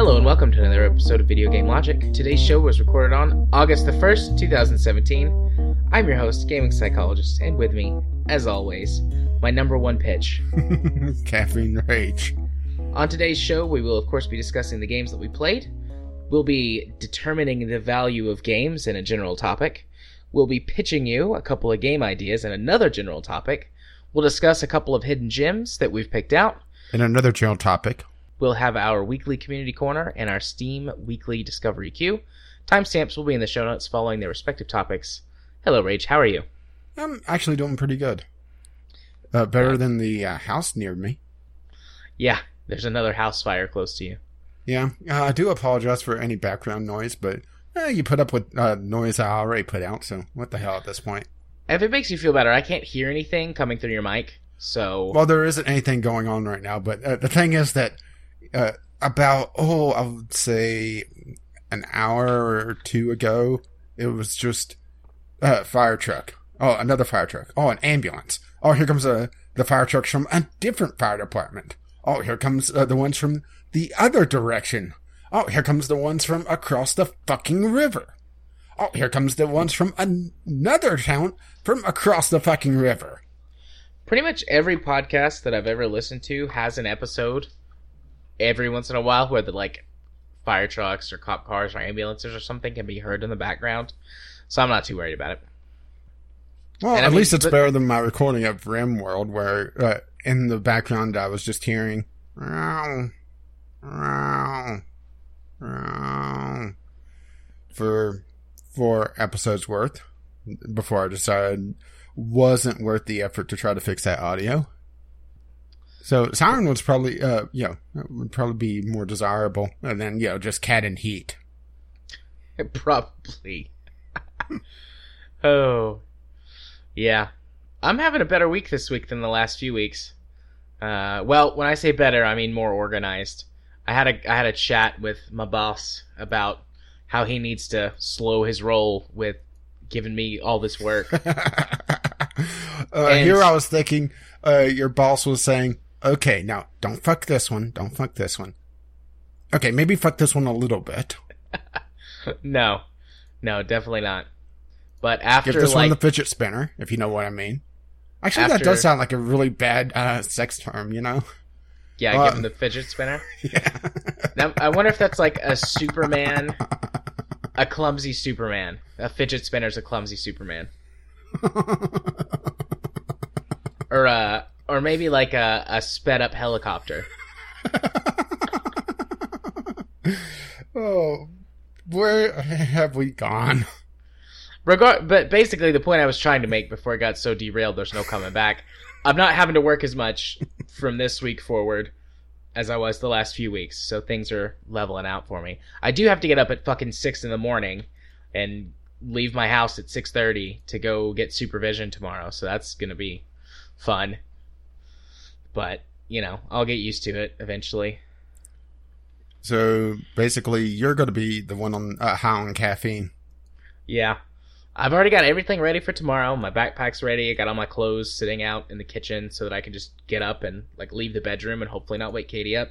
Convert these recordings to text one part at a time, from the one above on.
Hello and welcome to another episode of Video Game Logic. Today's show was recorded on August the 1st, 2017. I'm your host, gaming psychologist, and with me, as always, my number one pitch. Caffeine rage. On today's show, we will of course be discussing the games that we played. We'll be determining the value of games in a general topic. We'll be pitching you a couple of game ideas in another general topic. We'll discuss a couple of hidden gems that we've picked out. In another general topic. We'll have our weekly community corner and our Steam weekly discovery queue. Timestamps will be in the show notes following their respective topics. Hello, Rage. How are you? I'm actually doing pretty good. Uh, better than the uh, house near me. Yeah, there's another house fire close to you. Yeah, uh, I do apologize for any background noise, but eh, you put up with uh, noise I already put out, so what the hell at this point? If it makes you feel better, I can't hear anything coming through your mic. So, Well, there isn't anything going on right now, but uh, the thing is that uh, about, oh, I would say an hour or two ago, it was just a fire truck. Oh, another fire truck. Oh, an ambulance. Oh, here comes uh, the fire trucks from a different fire department. Oh, here comes uh, the ones from the other direction. Oh, here comes the ones from across the fucking river. Oh, here comes the ones from an- another town from across the fucking river. pretty much every podcast that I've ever listened to has an episode every once in a while where the like fire trucks or cop cars or ambulances or something can be heard in the background. So I'm not too worried about it. Well, And I at mean, least it's but- better than my recording of RimWorld, where uh, in the background I was just hearing for four episodes worth before I decided wasn't worth the effort to try to fix that audio. So Siren was probably, uh, you know, would probably be more desirable than you know just cat and heat. Probably. oh. Yeah. I'm having a better week this week than the last few weeks. Uh, well, when I say better, I mean more organized. I had a I had a chat with my boss about how he needs to slow his roll with giving me all this work. uh, here I was thinking, uh, your boss was saying, okay, now don't fuck this one. Don't fuck this one. Okay, maybe fuck this one a little bit. no. No, definitely not. But after Give this like one the fidget spinner, if you know what I mean. Actually, that does sound like a really bad uh, sex term, you know? yeah, uh, give him the fidget spinner. Yeah. Now, I wonder if that's like a Superman, a clumsy Superman. A fidget spinner's a clumsy Superman, or uh, or maybe like a, a sped up helicopter. oh, where have we gone? Regard, but basically the point I was trying to make before it got so derailed, there's no coming back. I'm not having to work as much from this week forward as I was the last few weeks, so things are leveling out for me. I do have to get up at fucking six in the morning and leave my house at six thirty to go get supervision tomorrow, so that's gonna be fun. But you know, I'll get used to it eventually. So basically, you're going to be the one on uh, high on caffeine. Yeah. I've already got everything ready for tomorrow. My backpack's ready. I got all my clothes sitting out in the kitchen so that I can just get up and like leave the bedroom and hopefully not wake Katie up.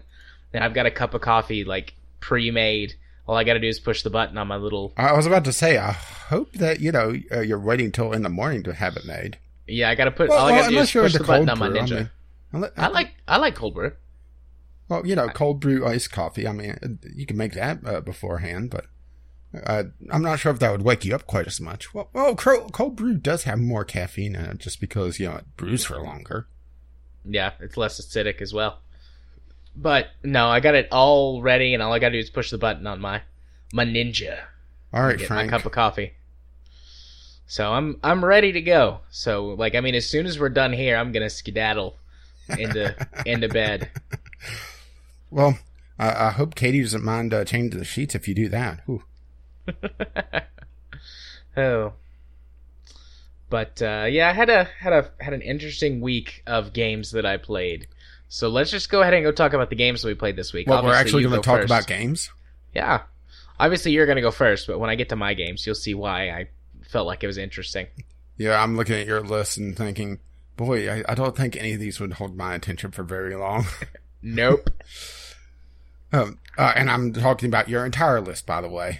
And I've got a cup of coffee like pre-made. All I got to do is push the button on my little I was about to say, I hope that you know uh, you're waiting till in the morning to have it made. Yeah, I got to put Well, all I well, got to do unless is push the button on my brew, I Ninja. mean- I like I like cold brew. Well, you know, cold brew iced coffee. I mean, you can make that uh, beforehand, but uh, I'm not sure if that would wake you up quite as much. Well, well, cold, cold brew does have more caffeine in it, just because you know it brews for longer. Yeah, it's less acidic as well. But no, I got it all ready and all I got to do is push the button on my my Ninja. All right, get Frank. my cup of coffee. So I'm I'm ready to go. So like I mean, as soon as we're done here, I'm gonna skedaddle into into bed. Well, I, I hope Katie doesn't mind uh, changing the sheets if you do that. Ooh. oh, but uh, yeah, I had a had a had an interesting week of games that I played. So let's just go ahead and go talk about the games that we played this week. Well, we're actually going go to talk first. about games. Yeah, Obviously, you're gonna go first, but when I get to my games, you'll see why I felt like it was interesting. Yeah, I'm looking at your list and thinking, boy, I, I don't think any of these would hold my attention for very long. Nope. um, uh, and I'm talking about your entire list, by the way.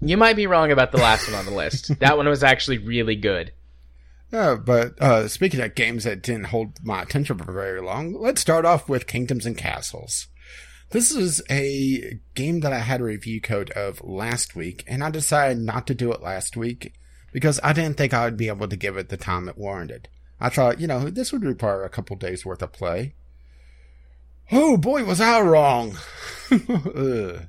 You might be wrong about the last one on the list. That one was actually really good. Uh, but uh, speaking of games that didn't hold my attention for very long, let's start off with Kingdoms and Castles. This is a game that I had a review code of last week, and I decided not to do it last week because I didn't think I would be able to give it the time it warranted. I thought, you know, this would require a couple days worth of play. Oh boy, was I wrong.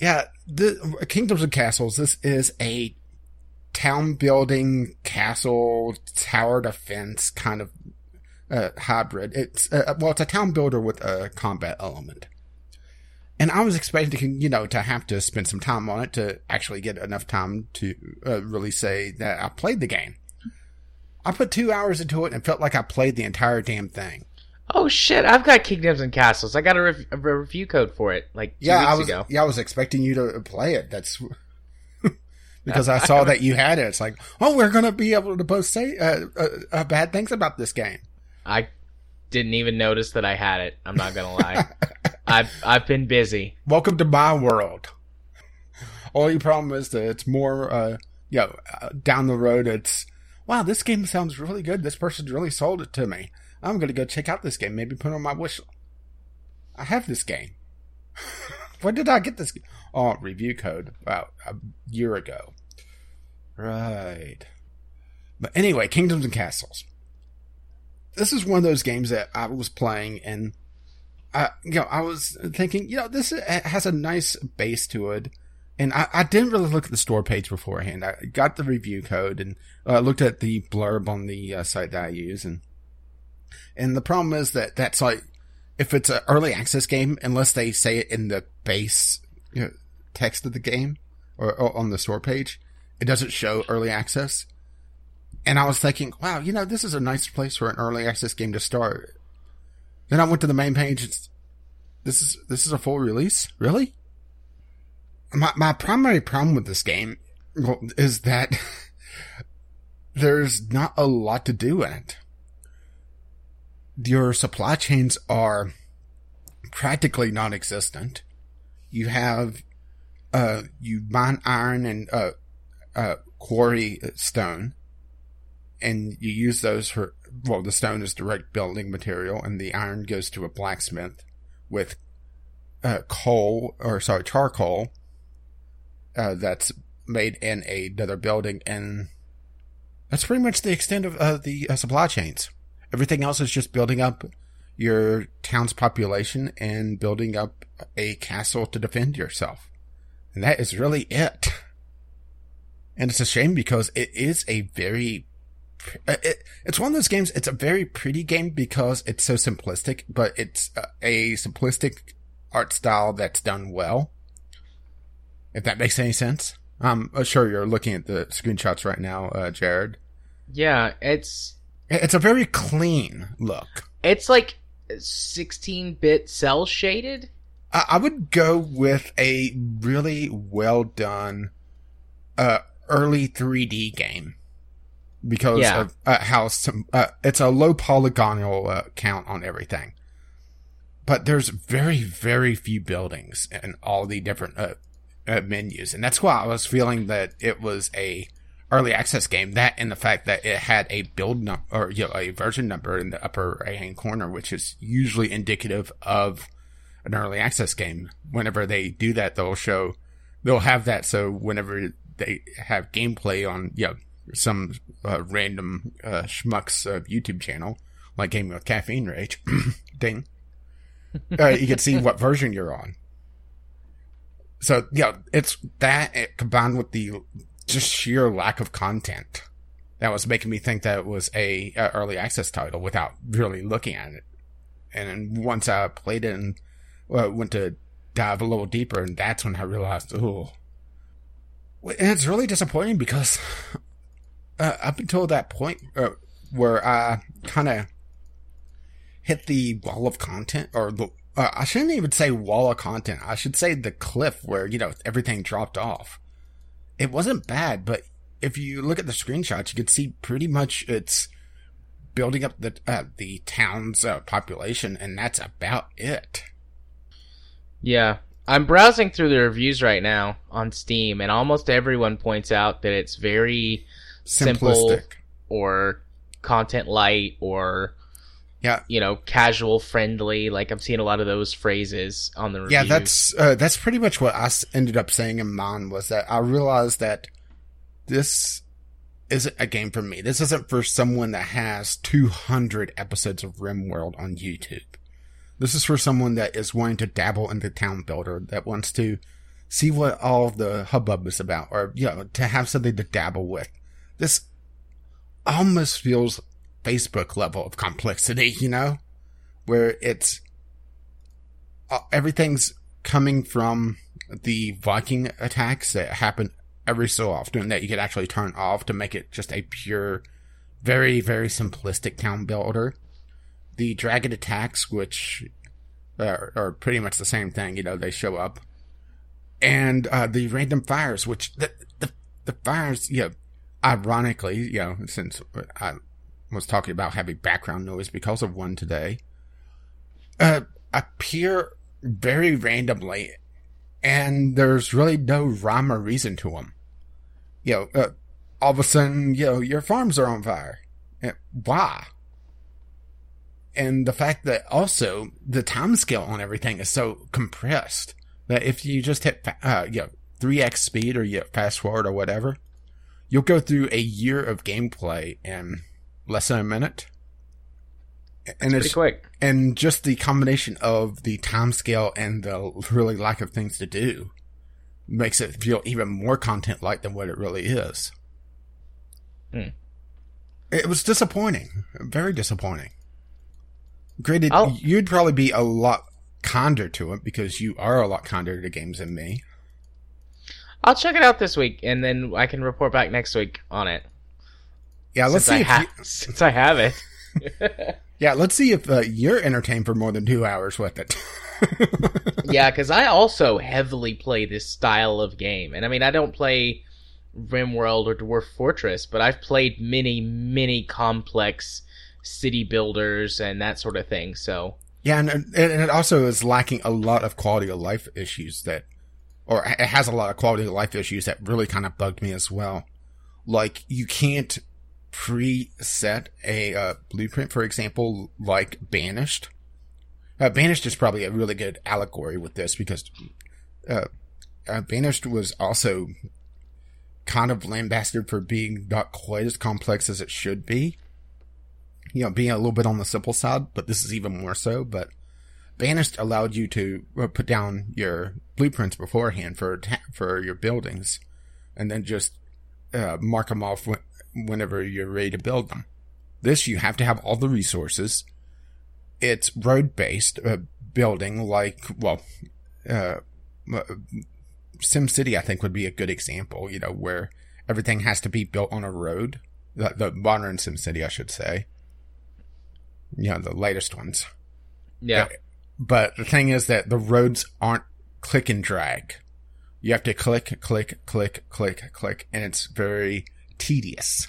yeah, the Kingdoms and Castles. This is a town building, castle, tower defense kind of uh, hybrid. It's uh, well, it's a town builder with a combat element. And I was expecting, you know, to have to spend some time on it to actually get enough time to uh, really say that I played the game. I put two hours into it and felt like I played the entire damn thing. Oh shit! I've got Kingdoms and Castles. I got a, a review code for it like two yeah, weeks I was ago. yeah, I was expecting you to play it. That's because I saw that you had it. It's like, oh, we're gonna be able to both say uh, uh, uh, bad things about this game. I didn't even notice that I had it. I'm not gonna lie. I've I've been busy. Welcome to my world. Only problem is that it's more, uh, you know, uh, down the road. It's wow, this game sounds really good. This person's really sold it to me. I'm gonna go check out this game. Maybe put on my wish. I have this game. when did I get this? Oh, review code about a year ago. Right. But anyway, Kingdoms and Castles. This is one of those games that I was playing and I, you know, I was thinking, you know, this has a nice base to it. And I, I didn't really look at the store page beforehand. I got the review code and uh, looked at the blurb on the uh, site that I use. And, and the problem is that that's like, if it's an early access game, unless they say it in the base you know, text of the game or, or on the store page, it doesn't show early access. And I was thinking, wow, you know, this is a nice place for an early access game to start. Then I went to the main page. This is this is a full release, really. My my primary problem with this game is that there's not a lot to do in it. Your supply chains are practically non-existent. You have uh you mine iron and uh uh quarry stone and you use those for well the stone is direct building material and the iron goes to a blacksmith with uh, coal or sorry charcoal uh, that's made in another building and that's pretty much the extent of uh, the supply chains everything else is just building up your town's population and building up a castle to defend yourself and that is really it and it's a shame because it is a very uh, it, it's one of those games. It's a very pretty game because it's so simplistic, but it's a, a simplistic art style that's done well. If that makes any sense. I'm sure you're looking at the screenshots right now, uh, Jared. Yeah, it's It's a very clean look. it's like 16-bit cell shaded. I, I would go with a really well done, uh, early 3D game because Yeah. of uh, how some, uh, it's a low polygonal uh, count on everything. But there's very, very few buildings in all the different uh, uh, menus, and that's why I was feeling that it was a early access game. That and the fact that it had a build number or you know, a version number in the upper right hand corner, which is usually indicative of an early access game. Whenever they do that, they'll show they'll have that. So whenever they have gameplay on you know some uh, random uh, schmucks uh, YouTube channel like Gaming with Caffeine Rage, ding, uh, you can see what version you're on. So yeah, it's that it, combined with the just sheer lack of content that was making me think that it was a, a early access title without really looking at it. And once I played it and uh, went to dive a little deeper, and that's when I realized, oh, and it's really disappointing because uh, up until that point uh, where I kind of hit the wall of content or the uh, I shouldn't even say wall of content. I should say the cliff where, you know, everything dropped off. It wasn't bad, but if you look at the screenshots, you can see pretty much it's building up the, uh, the town's uh, population and that's about it. Yeah. I'm browsing through the reviews right now on Steam and almost everyone points out that it's very simple or content light or Yeah. you know, casual friendly. Like I've seen a lot of those phrases on the reviews. Yeah, that's uh, that's pretty much what I ended up saying in mine was that I realized that this isn't a game for me. This isn't for someone that has 200 episodes of RimWorld on YouTube. This is for someone that is wanting to dabble into town builder, that wants to see what all the hubbub is about, or you know, to have something to dabble with. This almost feels Facebook level of complexity, you know, where it's uh, everything's coming from the Viking attacks that happen every so often that you could actually turn off to make it just a pure, very, very simplistic town builder. The dragon attacks, which are, are pretty much the same thing, you know, they show up. And uh, the random fires, which the, the, the fires, you know, ironically, you know, since I was talking about having background noise because of one today, uh, appear very randomly, and there's really no rhyme or reason to them. You know, uh, all of a sudden, you know, your farms are on fire. Uh, Why? And the fact that also the time scale on everything is so compressed that if you just hit, fa- uh, you know, 3x speed or you fast forward or whatever, you'll go through a year of gameplay in less than a minute. And pretty it's quick. and just the combination of the time scale and the really lack of things to do makes it feel even more content like than what it really is. Hmm. It was disappointing, very disappointing. Granted, I'll- you'd probably be a lot kinder to it because you are a lot kinder to games than me. I'll check it out this week and then I can report back next week on it. Yeah, let's see I if ha- you, since I have it. yeah, let's see if uh, you're entertained for more than two hours with it. yeah, because I also heavily play this style of game, and I mean I don't play RimWorld or Dwarf Fortress, but I've played many, many complex city builders and that sort of thing. So Yeah, and, and it also is lacking a lot of quality of life issues that, or it has a lot of quality of life issues that really kind of bugged me as well. Like, you can't preset a uh, blueprint, for example, like Banished. Uh, Banished is probably a really good allegory with this because uh, uh, Banished was also kind of lambasted for being not quite as complex as it should be you know, being a little bit on the simple side, but this is even more so. But Banished allowed you to uh, put down your blueprints beforehand for ta- for your buildings, and then just uh, mark them off whenever you're ready to build them. This you have to have all the resources. It's road based uh, building, like well, uh, SimCity I think would be a good example. You know, where everything has to be built on a road. The, the modern SimCity, I should say you know, the latest ones. yeah, But the thing is that the roads aren't click and drag. You have to click, click, click, click, click, and it's very tedious.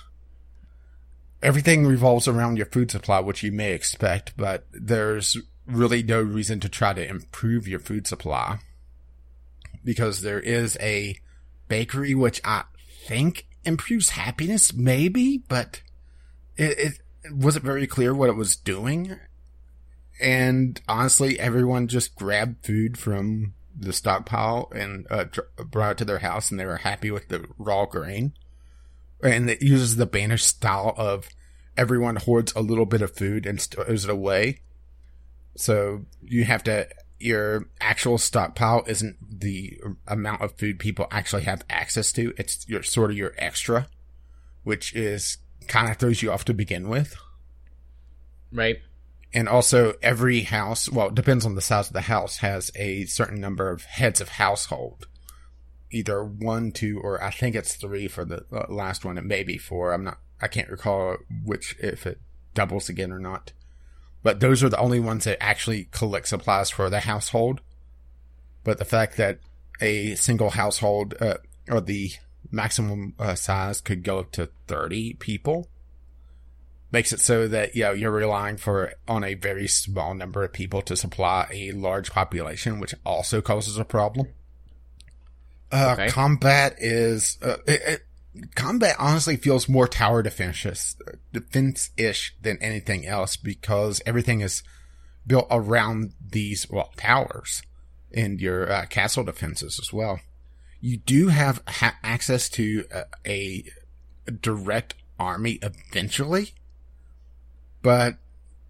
Everything revolves around your food supply, which you may expect, but there's really no reason to try to improve your food supply. Because there is a bakery which I think improves happiness, maybe, but it, it wasn't very clear what it was doing. And honestly, everyone just grabbed food from the stockpile and uh, brought it to their house, and they were happy with the raw grain. And it uses the banished style of everyone hoards a little bit of food and stores it away. So you have to, your actual stockpile isn't the amount of food people actually have access to. It's your sort of your extra, which is kind of throws you off to begin with. right. And also every house, well, it depends on the size of the house, has a certain number of heads of household. Either one, two, or I think it's three for the uh, last one. It may be four. I'm not, I can't recall which, if it doubles again or not. but those are the only ones that actually collect supplies for the household. But the fact that a single household, uh, or the maximum uh, size could go up to 30 people makes it so that, you know, you're relying for, on a very small number of people to supply a large population, which also causes a problem. Uh, Okay. combat is, uh, it, it, combat honestly feels more tower defense defense ish than anything else because everything is built around these well towers and your uh, castle defenses as well. You do have ha- access to a, a direct army eventually, but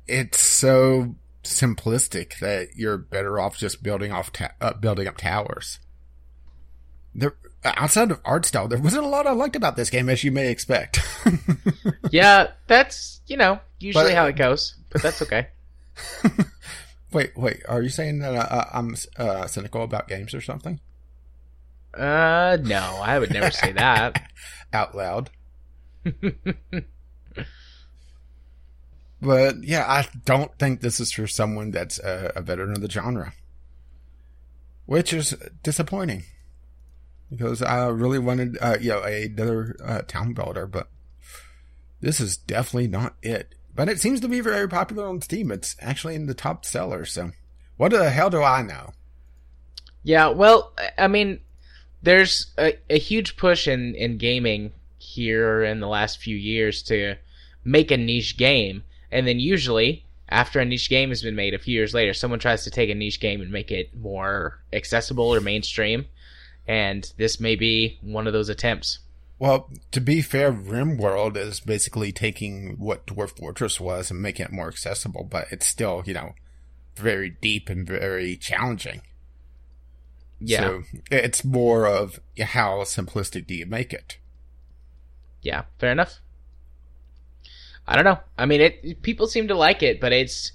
it's so simplistic that you're better off just building off ta- uh, building up towers. There, outside of art style, there wasn't a lot I liked about this game, as you may expect. Yeah, that's you know usually But- how it goes, but that's okay. wait, wait, are you saying that uh, I'm uh, cynical about games or something? Uh, no, I would never say that. Out loud. But yeah, I don't think this is for someone that's a, a veteran of the genre, which is disappointing because I really wanted, uh, you know, another uh, town builder, but this is definitely not it. But it seems to be very popular on Steam. It's actually in the top seller. So, what the hell do I know? Yeah, well, I- mean, there's a, a huge push in, in gaming here in the last few years to make a niche game. And then usually, after a niche game has been made a few years later, someone tries to take a niche game and make it more accessible or mainstream. And this may be one of those attempts. Well, to be fair, RimWorld is basically taking what Dwarf Fortress was and making it more accessible, but it's still, you know, very deep and very challenging. Yeah. So it's more of how simplistic do you make it? Yeah, fair enough. I don't know. I mean, it people seem to like it, but it's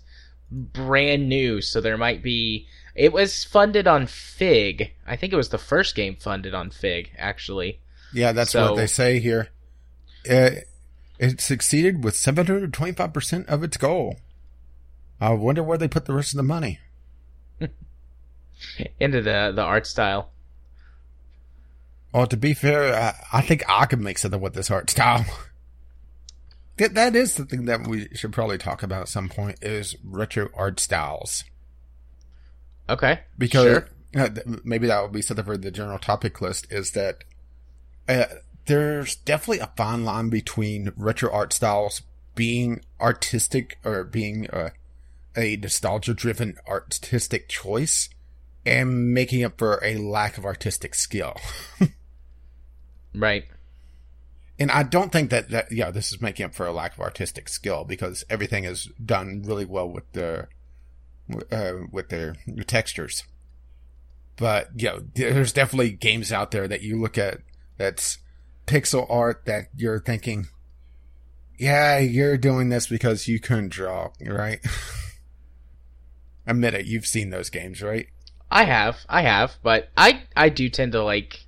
brand new, so there might be. It was funded on Fig. I think it was the first game funded on Fig, actually. Yeah, that's So- what they say here. It, it succeeded with 725% of its goal. I wonder where they put the rest of the money. Into the the art style. Well, to be fair, I, I think I could make something with this art style. that, that is the thing that we should probably talk about at some point is retro art styles. Okay. Because Sure. maybe that would be something for the general topic list is that uh, there's definitely a fine line between retro art styles being artistic or being uh, a nostalgia driven artistic choice and making up for a lack of artistic skill. Right. And I don't think that, that yeah, this is making up for a lack of artistic skill because everything is done really well with the uh, with their textures. But you know, there's definitely games out there that you look at that's pixel art that you're thinking, yeah, you're doing this because you couldn't draw, right? Admit it, you've seen those games, right? I have, I have, but I I do tend to like.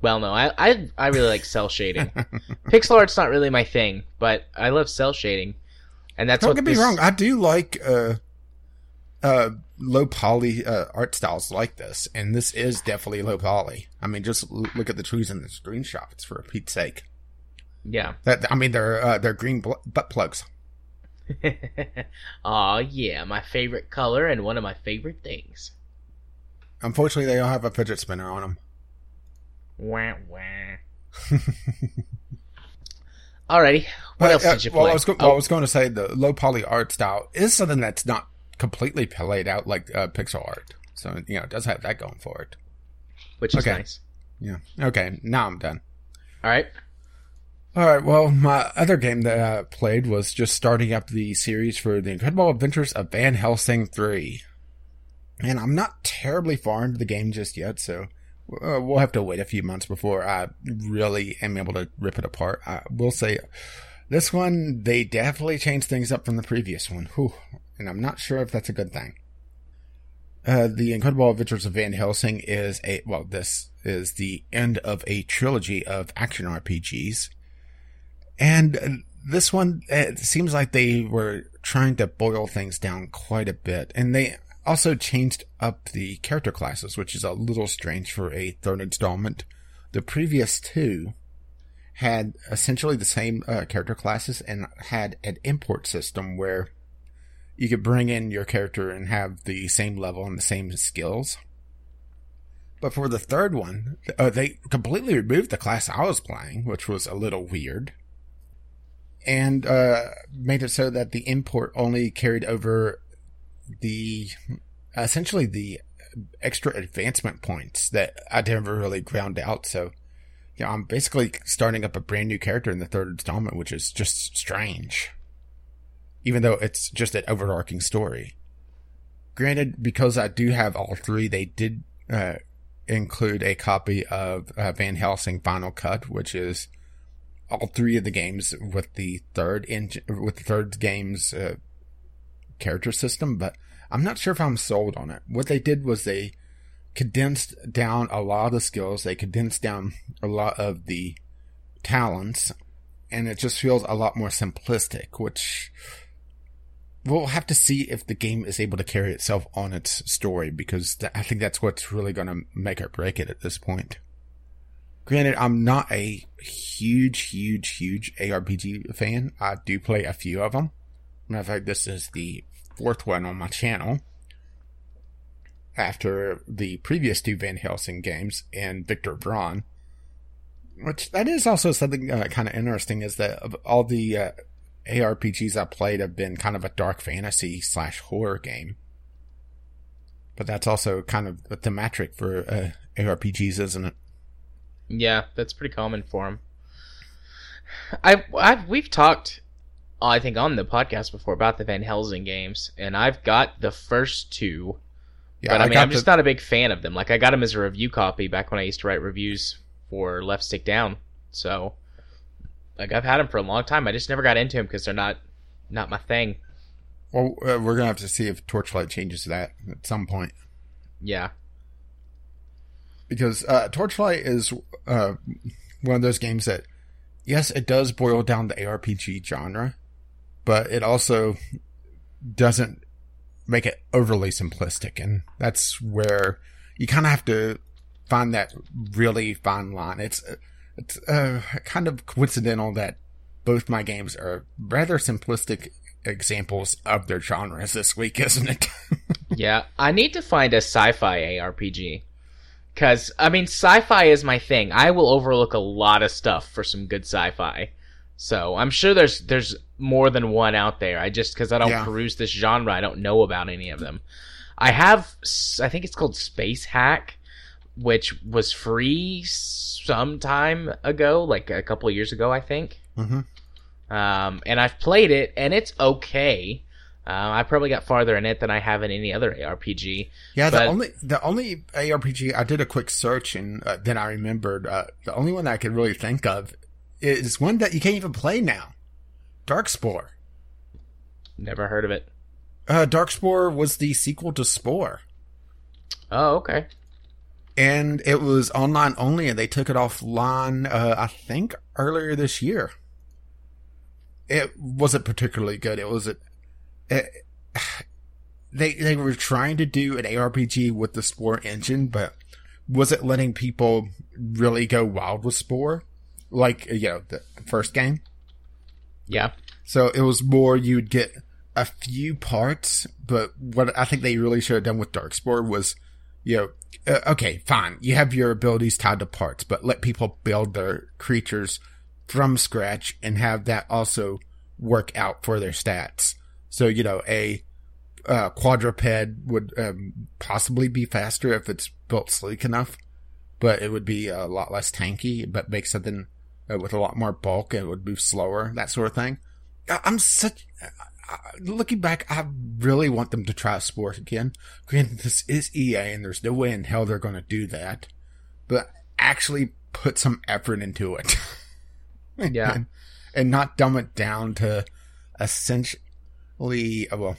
Well, no, I I I really like cell shading. Pixel art's not really my thing, but I love cell shading, and that's Don't what get me this- wrong. I do like uh, uh, low poly uh, art styles like this, and this is definitely low poly. I mean, just l- look at the trees in the screenshots for a Pete's sake. Yeah. That I mean, they're uh, they're green bl- butt plugs. Aw, yeah, my favorite color and one of my favorite things. Unfortunately, they don't have a fidget spinner on them. Wah, wah. Alrighty, what But, else uh, did you well, play? I was, go- Oh, well, I was going to say the low poly art style is something that's not completely played out like uh, pixel art. So you know, it does have that going for it. which is okay. nice. Yeah. Okay. Now I'm done. Alright, All right. Well, my other game that I played was just starting up the series for the Incredible Adventures of Van Helsing 3. And I'm not terribly far into the game just yet, so uh, we'll have to wait a few months before I really am able to rip it apart. I will say this one, they definitely changed things up from the previous one. Whew. And I'm not sure if that's a good thing. Uh, the Incredible Adventures of Van Helsing is a, well, this is the end of a trilogy of action RPGs. And this one, it seems like they were trying to boil things down quite a bit. And they also changed up the character classes, which is a little strange for a third installment. The previous two had essentially the same uh, character classes and had an import system where you could bring in your character and have the same level and the same skills. But for the third one, uh, they completely removed the class I was playing, which was a little weird. And uh, made it so that the import only carried over the essentially the extra advancement points that I never really ground out. So, yeah, I'm basically starting up a brand new character in the third installment, which is just strange. Even though it's just an overarching story. Granted, because I do have all three, they did uh, include a copy of uh, Van Helsing Final Cut, which is all three of the games with the third in with the third game's uh, character system. But I'm not sure if I'm sold on it. What they did was they condensed down a lot of the skills. They condensed down a lot of the talents, and it just feels a lot more simplistic, which we'll have to see if the game is able to carry itself on its story because th- I think that's what's really going to make or break it at this point. Granted, I'm not a huge, huge, huge ARPG fan. I do play a few of them. Matter of fact, this is the fourth one on my channel. After the previous two Van Helsing games and Victor Vran. Which, that is also something uh, kind of interesting is that of all the uh, ARPGs I played have been kind of a dark fantasy slash horror game. But that's also kind of a thematic for uh, ARPGs, isn't it? Yeah, that's pretty common for them. I, I've we've talked, I think, on the podcast before about the Van Helsing games, and I've got the first two. Yeah, but I, mean, I'm the- just not a big fan of them. Like, I got them as a review copy back when I used to write reviews for Left Stick Down. So, like, I've had them for a long time. I just never got into them because they're not not my thing. Well, uh, we're gonna have to see if Torchlight changes that at some point Yeah, because uh, Torchlight is uh, one of those games that, yes, it does boil down the ARPG genre, but it also doesn't make it overly simplistic, and that's where you kind of have to find that really fine line. It's it's uh, kind of coincidental that both my games are rather simplistic examples of their genres this week, isn't it? yeah. I need to find a sci-fi ARPG. Cause I mean, sci-fi is my thing. I will overlook a lot of stuff for some good sci-fi. So I'm sure there's there's more than one out there. I just because I don't Yeah. peruse this genre, I don't know about any of them. I have, I think it's called Space Hack, which was free some time ago, like a couple of years ago, I think. mm-hmm. Um, and I've played it, and it's okay. Uh, I probably got farther in it than I have in any other ARPG. Yeah, the only the only ARPG I did a quick search and uh, then I remembered uh, the only one that I could really think of is one that you can't even play now. Darkspore. Never heard of it. Uh, Darkspore was the sequel to Spore, Oh, okay. And it was online only, and they took it offline. Uh, I think earlier this year. It wasn't particularly good. It was a, it, they they were trying to do an ARPG with the Spore engine, but was it letting people really go wild with Spore, like you know the first game? Yeah. So it was more you'd get a few parts, but what I think they really should have done with Darkspore was, you know, uh, okay, fine, you have your abilities tied to parts, but let people build their creatures from scratch and have that also work out for their stats. So you know, a uh, quadruped would um, possibly be faster if it's built sleek enough, but it would be a lot less tanky. But make something uh, with a lot more bulk, and it would move slower, that sort of thing. I'm such. Looking back, I really want them to try Spore again. Granted, this is EA, and there's no way in hell they're going to do that. But actually put some effort into it. Yeah. and, and not dumb it down to essentially, uh, well,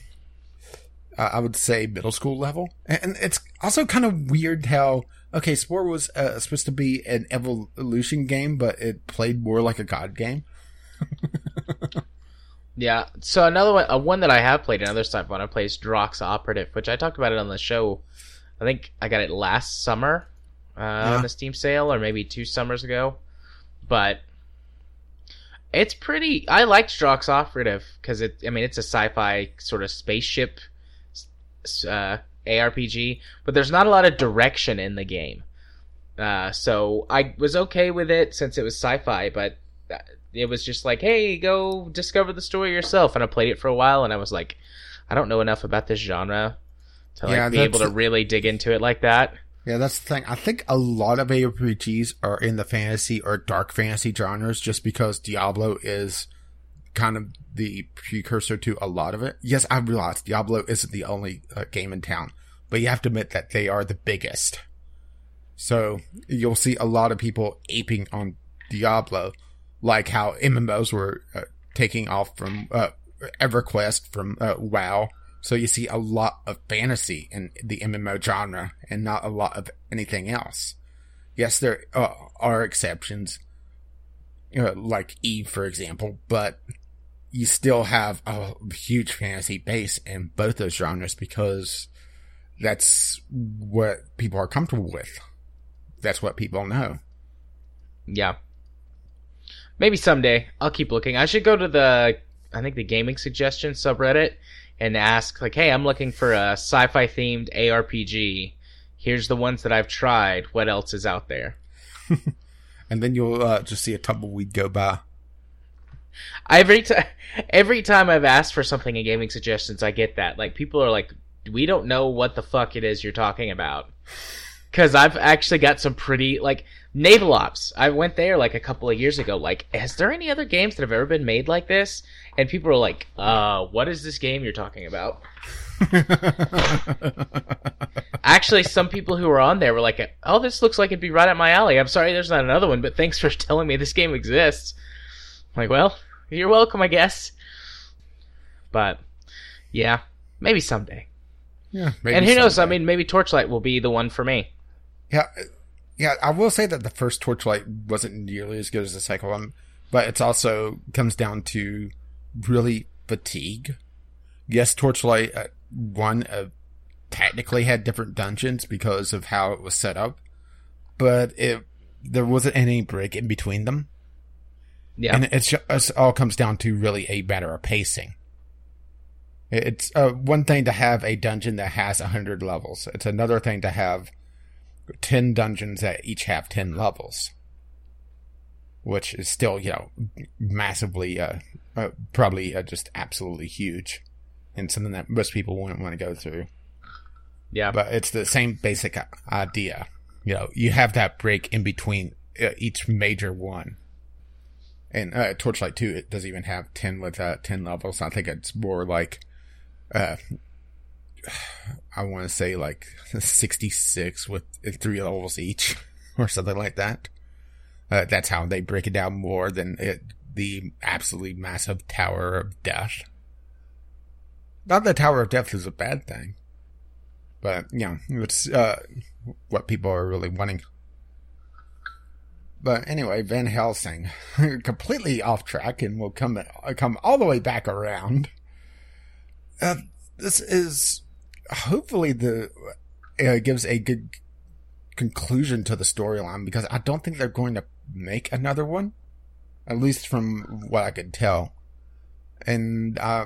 uh, I would say middle school level. And it's also kind of weird how, okay, Spore was uh, supposed to be an evolution game, but it played more like a god game. Yeah. So another one, uh, one that I have played another stuff on, I played is Drox Operative, which I talked about it on the show. I think I got it last summer uh, Yeah. on the Steam sale, or maybe two summers ago. But it's pretty. I liked Drox Operative because it. I mean, it's a sci-fi sort of spaceship uh, ARPG, but there's not a lot of direction in the game. Uh, so I was okay with it since it was sci-fi, but uh, it was just like, hey, go discover the story yourself. And I played it for a while, and I was like, I don't know enough about this genre to like Yeah, be able to really dig into it like that. Yeah, that's the thing. I think a lot of ARPGs are in the fantasy or dark fantasy genres just because Diablo is kind of the precursor to a lot of it. Yes, I realize Diablo isn't the only uh, game in town, but you have to admit that they are the biggest. So you'll see a lot of people aping on Diablo, like how MMOs were uh, taking off from uh, EverQuest from uh, WoW. So you see a lot of fantasy in the MMO genre and not a lot of anything else. Yes, there uh, are exceptions, uh, like Eve, for example, but you still have a huge fantasy base in both those genres because that's what people are comfortable with. That's what people know. Yeah. Maybe someday. I'll keep looking. I should go to the I think the gaming suggestion subreddit and ask like, "Hey, I'm looking for a sci-fi themed ARPG. Here's the ones that I've tried. What else is out there?" And then you'll uh, just see a tumbleweed go by. Every time every time I've asked for something in gaming suggestions, I get that. Like people are like, "We don't know what the fuck it is you're talking about." Cuz I've actually got some pretty like Naval Ops. I went there like a couple of years ago like, "Is there any other games that have ever been made like this?" And people are like, "Uh, what is this game you're talking about?" Actually, some people who were on there were like, "Oh, this looks like it'd be right up my alley." I'm sorry there's not another one, but thanks for telling me this game exists. I'm like, well, you're welcome, I guess. But yeah, maybe someday. yeah, maybe and who knows? I mean, maybe Torchlight will be the one for me. Yeah, yeah. I will say that the first Torchlight wasn't nearly as good as the second one, but it's also comes down to really fatigue. Yes, Torchlight uh, one uh, technically had different dungeons because of how it was set up, but it there wasn't any break in between them, Yeah, and it's, it's all comes down to really a matter of pacing. It's uh, one thing to have a dungeon that has a hundred levels. It's another thing to have 10 dungeons that each have 10 levels. Which is still, you know, massively, uh, uh probably uh, just absolutely huge. And something that most people wouldn't want to go through. yeah, But it's the same basic idea. You know, you have that break in between uh, each major one. And uh, Torchlight 2, it doesn't even have 10 with uh, 10 levels. I think it's more like, uh, I want to say like 66 with three levels each or something like that. Uh, that's how they break it down more than it, the absolutely massive Tower of Death. Not that Tower of Death is a bad thing. But, you know, it's uh, what people are really wanting. But anyway, Van Helsing, completely off track, and we'll come come all the way back around. Uh, this is hopefully the uh, gives a good conclusion to the storyline because I don't think they're going to make another one, at least from what I could tell. And uh,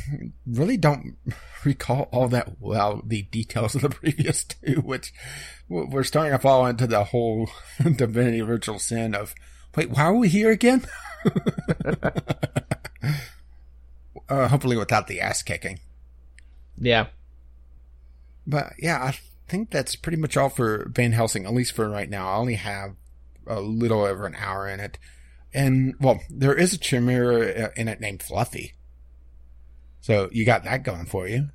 really don't recall all that well the details of the previous two, which we're starting to fall into the whole Divinity Original Sin of wait, why are we here again? uh, hopefully without the ass kicking. yeah, But yeah, I think that's pretty much all for Van Helsing, at least for right now. I only have a little over an hour in it. And, well, there is a chimera in it named Fluffy. So you got that going for you.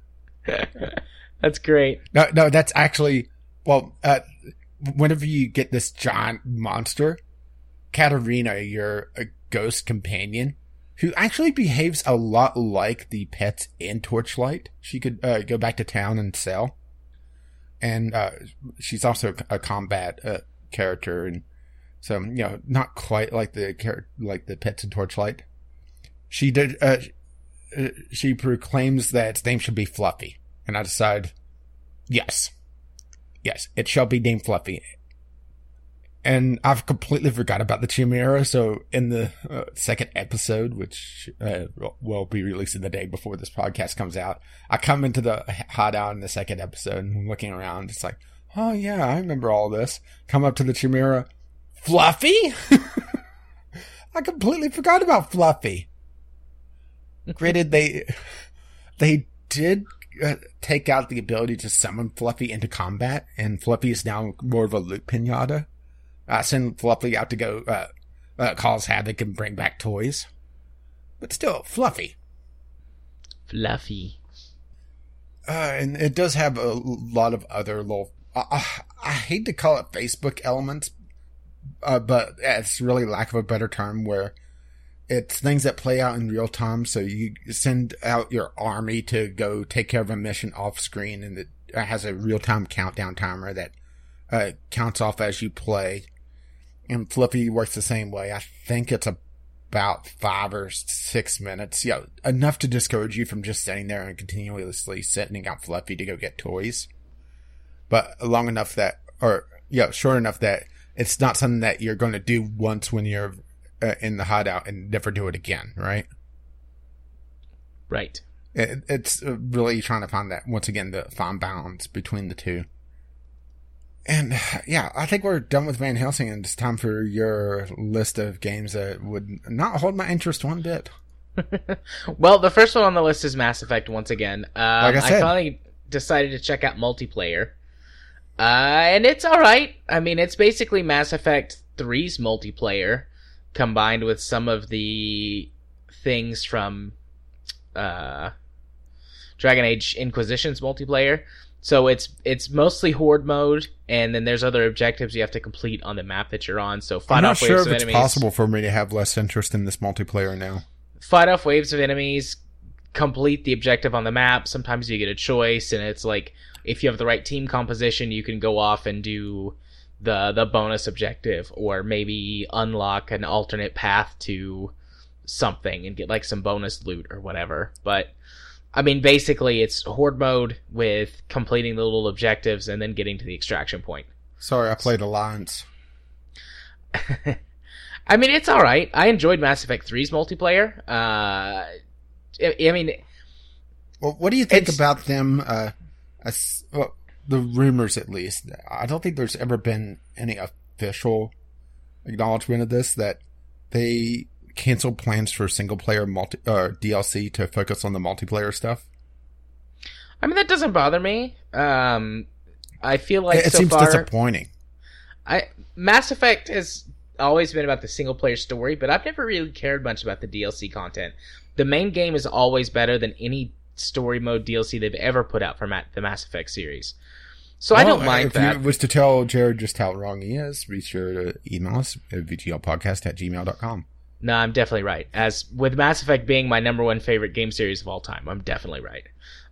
that's great. No, no, that's actually, well, uh, whenever you get this giant monster, Katarina, your a ghost companion, who actually behaves a lot like the pets in Torchlight. She could uh, go back to town and sell. And uh, she's also a combat uh, character, and so you know, not quite like the like the pets in Torchlight. she did. Uh, uh, she proclaims that its name should be Fluffy, and I decide, yes, yes, it shall be named Fluffy. And I've completely forgot about the Chimera. So in the uh, second episode, which uh, will be released in the day before this podcast comes out, I come into the hideout in the second episode and looking around. It's like, oh yeah, I remember all this. Come up to the Chimera, Fluffy. I completely forgot about Fluffy. Granted, they they did uh, take out the ability to summon Fluffy into combat, and Fluffy is now more of a loot pinata. Uh, send Fluffy out to go uh, uh, cause havoc and bring back toys, but still Fluffy. Fluffy. Uh, and it does have a lot of other little. I hate to call it Facebook elements, uh, but it's really lack of a better term where it's things that play out in real time. So you send out your army to go take care of a mission off screen, and it has a real time countdown timer that uh, counts off as you play. And Fluffy works the same way. I think it's about five or six minutes. Yeah, enough to discourage you from just sitting there and continuously sending out Fluffy to go get toys. But long enough that, or yeah, short enough that it's not something that you're going to do once when you're uh, in the hideout and never do it again, right? Right. It, it's really trying to find that once again the fine balance between the two. And yeah, I think we're done with Van Helsing, and it's time for your list of games that would not hold my interest one bit. well, the first one on the list is Mass Effect once again. Um, like I, said. I finally decided to check out multiplayer. Uh, and it's alright. I mean, it's basically Mass Effect 3's multiplayer combined with some of the things from uh, Dragon Age Inquisition's multiplayer. So it's it's mostly horde mode, and then there's other objectives you have to complete on the map that you're on. So fight I'm not off sure waves if it's enemies. possible for me to have less interest in this multiplayer now. Fight off waves of enemies, complete the objective on the map. Sometimes you get a choice, and it's like if you have the right team composition, you can go off and do the the bonus objective, or maybe unlock an alternate path to something and get like some bonus loot or whatever. But I mean, basically, it's horde mode with completing the little objectives and then getting to the extraction point. Sorry, I played Alliance. I mean, it's all right. I enjoyed Mass Effect 3's multiplayer. Uh, I, I mean, well, what do you think about them? Uh, as, well, the rumors, at least. I don't think there's ever been any official acknowledgement of this that they canceled plans for single player multi uh, DLC to focus on the multiplayer stuff. I mean, that doesn't bother me. Um, I feel like it, it so seems far, disappointing. I Mass Effect has always been about the single player story, but I've never really cared much about the DLC content. The main game is always better than any story mode DLC they've ever put out for the Mass Effect series. So well, I don't mind if that. If you was to tell Jared just how wrong he is, be sure to email us at vglpodcast at gmail.com. No, I'm definitely right. As with Mass Effect being my number one favorite game series of all time, I'm definitely right.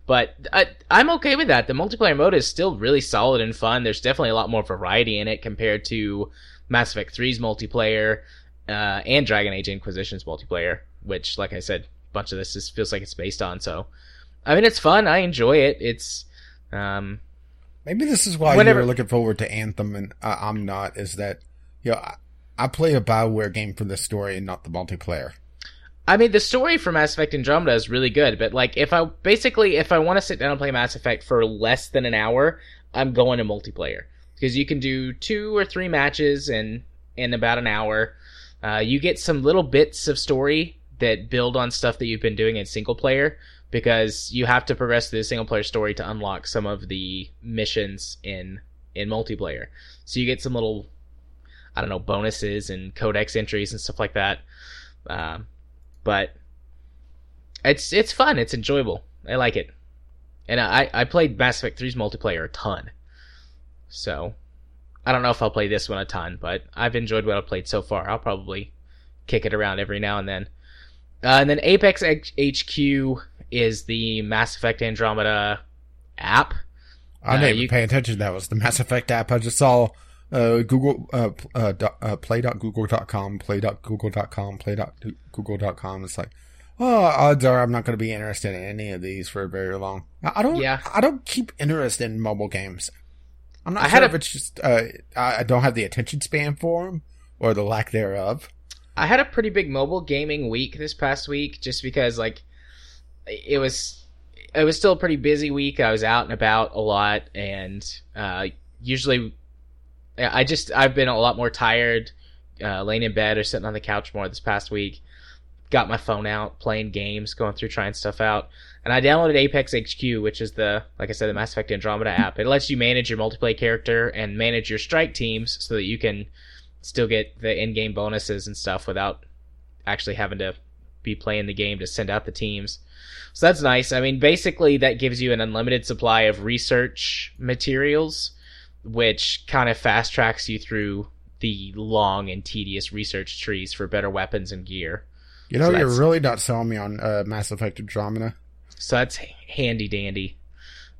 But I, I'm okay with that. The multiplayer mode is still really solid and fun. There's definitely a lot more variety in it compared to Mass Effect 3's multiplayer uh, and Dragon Age Inquisition's multiplayer, which, like I said, a bunch of this is, feels like it's based on. So, I mean, it's fun. I enjoy it. It's um, maybe this is why Whenever, you're looking forward to Anthem and uh, I'm not. Is that you know I, play a Bioware game for the story and not the multiplayer. I mean, the story for Mass Effect Andromeda is really good, but like, if I basically if I want to sit down and play Mass Effect for less than an hour, I'm going to multiplayer because you can do two or three matches in in about an hour. Uh, you get some little bits of story that build on stuff that you've been doing in single player because you have to progress through the single player story to unlock some of the missions in in multiplayer. So you get some little I don't know bonuses and codex entries and stuff like that. Um, but it's it's fun. It's enjoyable. I like it. And I I played Mass Effect 3's multiplayer a ton. So I don't know if I'll play this one a ton, but I've enjoyed what I've played so far. I'll probably kick it around every now and then. Uh, and then Apex HQ is the Mass Effect Andromeda app. I didn't uh, you... pay attention. That was the Mass Effect app. I just saw uh, Google, uh, uh, uh, play.google.com, play.google.com, play.google.com. It's like, oh, odds are I'm not going to be interested in any of these for very long. I don't. Yeah. I don't keep interest in mobile games. I'm not I sure had if a- it's just uh, I I don't have the attention span for them or the lack thereof. I had a pretty big mobile gaming week this past week, just because like it was it was still a pretty busy week. I was out and about a lot, and uh, usually I just I've been a lot more tired, uh, laying in bed or sitting on the couch more this past week. Got my phone out, playing games, going through trying stuff out, and I downloaded Apex HQ, which is the like I said the Mass Effect Andromeda app. It lets you manage your multiplayer character and manage your strike teams so that you can still get the in-game bonuses and stuff without actually having to be playing the game to send out the teams. So that's nice. I mean, basically that gives you an unlimited supply of research materials, which kind of fast tracks you through the long and tedious research trees for better weapons and gear. You know, So you're really not selling me on uh, Mass Effect Andromeda. So that's handy dandy.